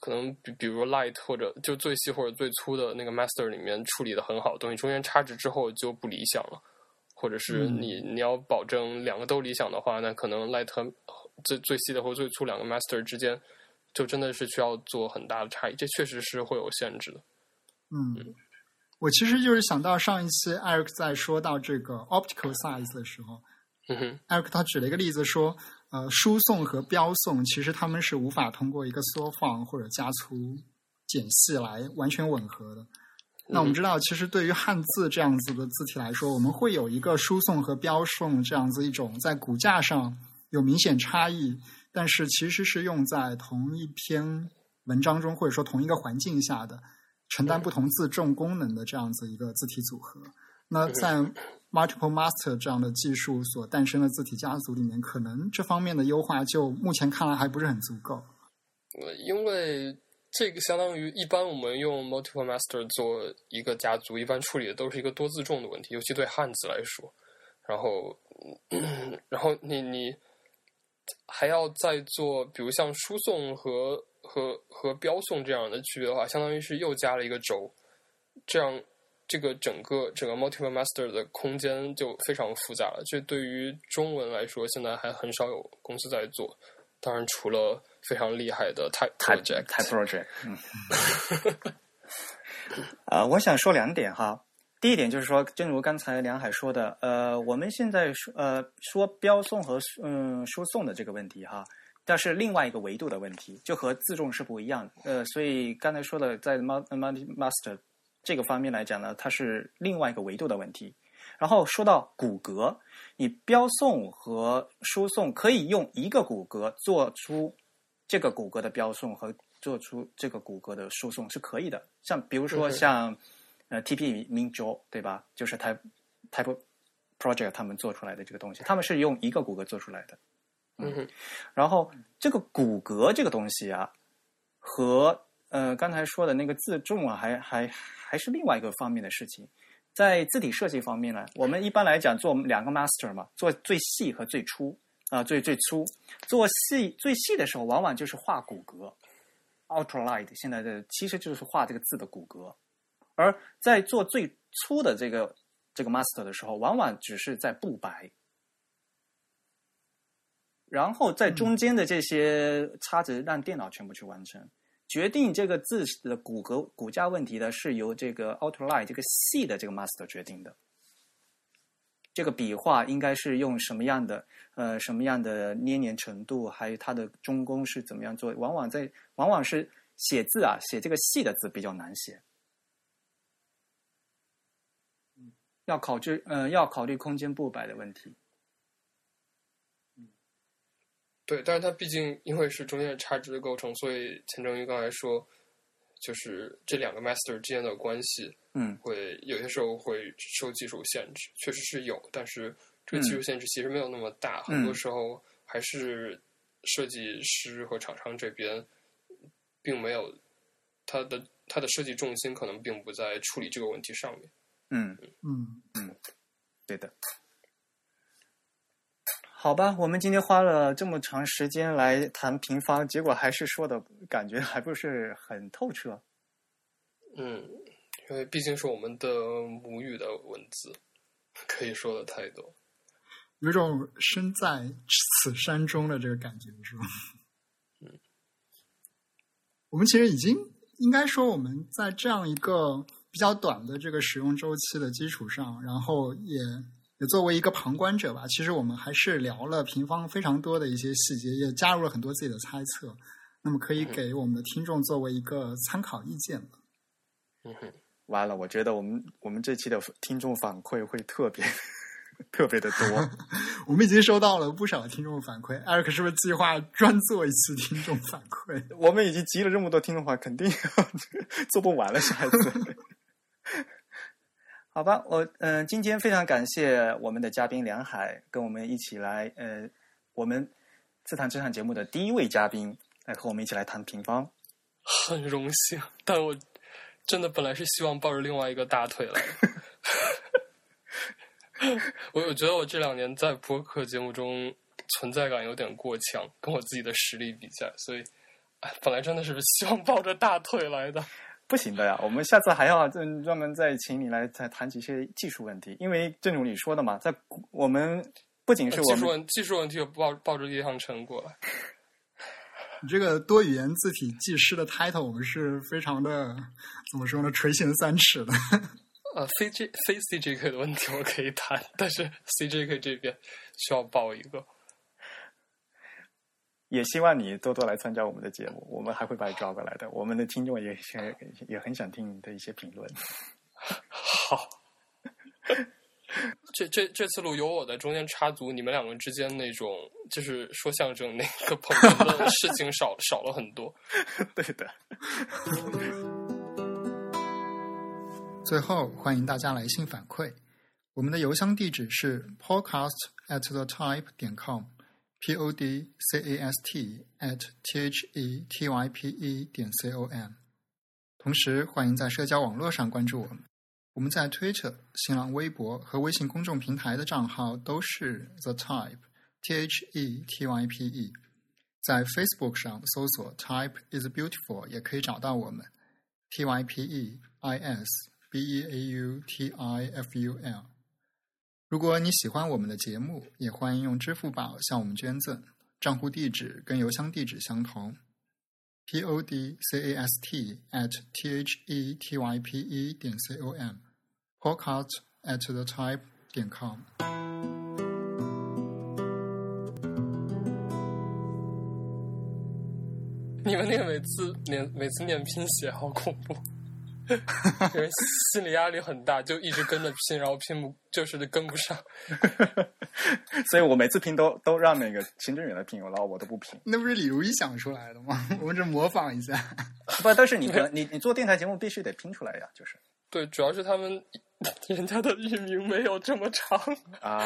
可能比比如 light 或者就最细或者最粗的那个 master 里面处理的很好的东西，中间差值之后就不理想了，或或者是你你要保证两个都理想的话，那可能 light 和最最细的或最粗两个 master 之间，就真的是需要做很大的差异，这确实是会有限制的。嗯，我其实就是想到上一期 Eric 在说到这个 optical size 的时候，嗯哼，Eric 他举了一个例子说，呃，输送和标送其实他们是无法通过一个缩放或者加粗、减细来完全吻合的。那我们知道，其实对于汉字这样子的字体来说，我们会有一个输送和标送这样子一种在骨架上有明显差异，但是其实是用在同一篇文章中或者说同一个环境下的，承担不同自重功能的这样子一个字体组合。那在 Multiple Master 这样的技术所诞生的字体家族里面，可能这方面的优化就目前看来还不是很足够。呃因为这个相当于一般我们用 multiple master 做一个家族，一般处理的都是一个多字重的问题，尤其对汉字来说。然后，嗯然后你你还要再做，比如像输送和和和标送这样的区别的话，相当于是又加了一个轴，这样这个整个整个 multiple master 的空间就非常复杂了。这对于中文来说，现在还很少有公司在做。当然，除了非常厉害的 Type Type Project，Type Project，嗯，呃，我想说两点哈。第一点就是说，正如刚才梁海说的，呃，我们现在说呃说标送和嗯输送的这个问题哈，但是另外一个维度的问题，就和自重是不一样的。呃，所以刚才说的，在 Multi Master 这个方面来讲呢，它是另外一个维度的问题。然后说到骨骼，你标送和输送可以用一个骨骼做出这个骨骼的标送和做出这个骨骼的输送是可以的。像比如说嗯像呃 TP Minjo 对吧？就是 Type Type Project 他们做出来的这个东西，他们是用一个骨骼做出来的。嗯哼，然后这个骨骼这个东西啊，和呃刚才说的那个自重啊，还还还是另外一个方面的事情。在字体设计方面呢，我们一般来讲做两个 master 嘛，做最细和最粗啊、最最粗。做细最细的时候，往往就是画骨骼，ultralight 现在的其实就是画这个字的骨骼，而在做最粗的这个这个 master 的时候，往往只是在布白。然后在中间的这些差值让电脑全部去完成。决定这个字的骨骼骨架问题的是由这个 Outline 这个细的这个 master 决定的。这个笔画应该是用什么样的呃什么样的捏黏程度，还有它的中宫是怎么样做？往往在往往是写字啊，写这个细的字比较难写。要考虑呃要考虑空间布摆的问题。对，但是它毕竟因为是中间的差值的构成，所以钱正宇刚才说，就是这两个 master 之间的关系，嗯。会有些时候会受技术限制，确实是有，但是这个技术限制其实没有那么大，很多时候还是设计师和厂商这边并没有他的他的设计重心可能并不在处理这个问题上面。嗯。嗯，嗯，对的。好吧，我们今天花了这么长时间来谈平方，结果还是说的感觉还不是很透彻。嗯，因为毕竟是我们的母语的文字，可以说的太多。有一种身在此山中的这个感觉，是吧？嗯，我们其实已经应该说，我们在这样一个比较短的这个使用周期的基础上，然后也也作为一个旁观者吧，其实我们还是聊了平方非常多的一些细节，也加入了很多自己的猜测。那么可以给我们的听众作为一个参考意见吧。嗯哼，完了，我觉得我们我们这期的听众反馈会特别 特别的多。我们已经收到了不少听众反馈，Eric 是不是计划专做一期听众反馈？我们已经集了这么多听众话，肯定做不完了，下一次。好吧，我嗯、今天非常感谢我们的嘉宾梁海跟我们一起来，呃，我们自谈这场节目的第一位嘉宾来和我们一起来谈平方。很荣幸，但我真的本来是希望抱着另外一个大腿来。我我觉得我这两年在播客节目中存在感有点过强，跟我自己的实力比起来，所以，哎，本来真的是希望抱着大腿来的。不行的呀，我们下次还要专 专门再请你来再谈几些技术问题，因为正如你说的嘛，在我们不仅是我们技术问技术问题，我抱抱着一项成果了。你 这个多语言字体技师的 title 我们是非常的怎么说呢？垂涎三尺的。呃，非 J 非 CJK 的问题我可以谈，但是 CJK 这边需要报一个。也希望你多多来参加我们的节目，我们还会把你抓过来的。我们的听众也也也很想听你的一些评论。好，这这这次录有我在中间插足，你们两个之间那种就是说相声那个捧哏的事情少 少了很多。对的。最后，欢迎大家来信反馈，我们的邮箱地址是 podcast at the type 点 com，p o d c a s t at t h e t y p e 点 c o m。同时，欢迎在社交网络上关注我们，我们在 Twitter、新浪微博和微信公众平台的账号都是 the type，t h e t y p e。在 Facebook 上搜索 Type is beautiful 也可以找到我们，t y p e i s。b e a u t i f u l。 如果你喜欢我们的节目，也欢迎用支付宝向我们捐赠，账户地址跟邮箱地址相同：p o d c a s t at t h e t y p e 点 c o m，podcast at the type 点 com。你们那个每次念每次念拼写好恐怖。因为心理压力很大，就一直跟着拼，然后拼不就是跟不上，所以我每次拼都都让那个行政员来拼，然后我都不拼。那不是李如一想出来的吗？我们只模仿一下。不，但是你你你做电台节目必须得拼出来呀，就是对，主要是他们人家的域名没有这么长啊。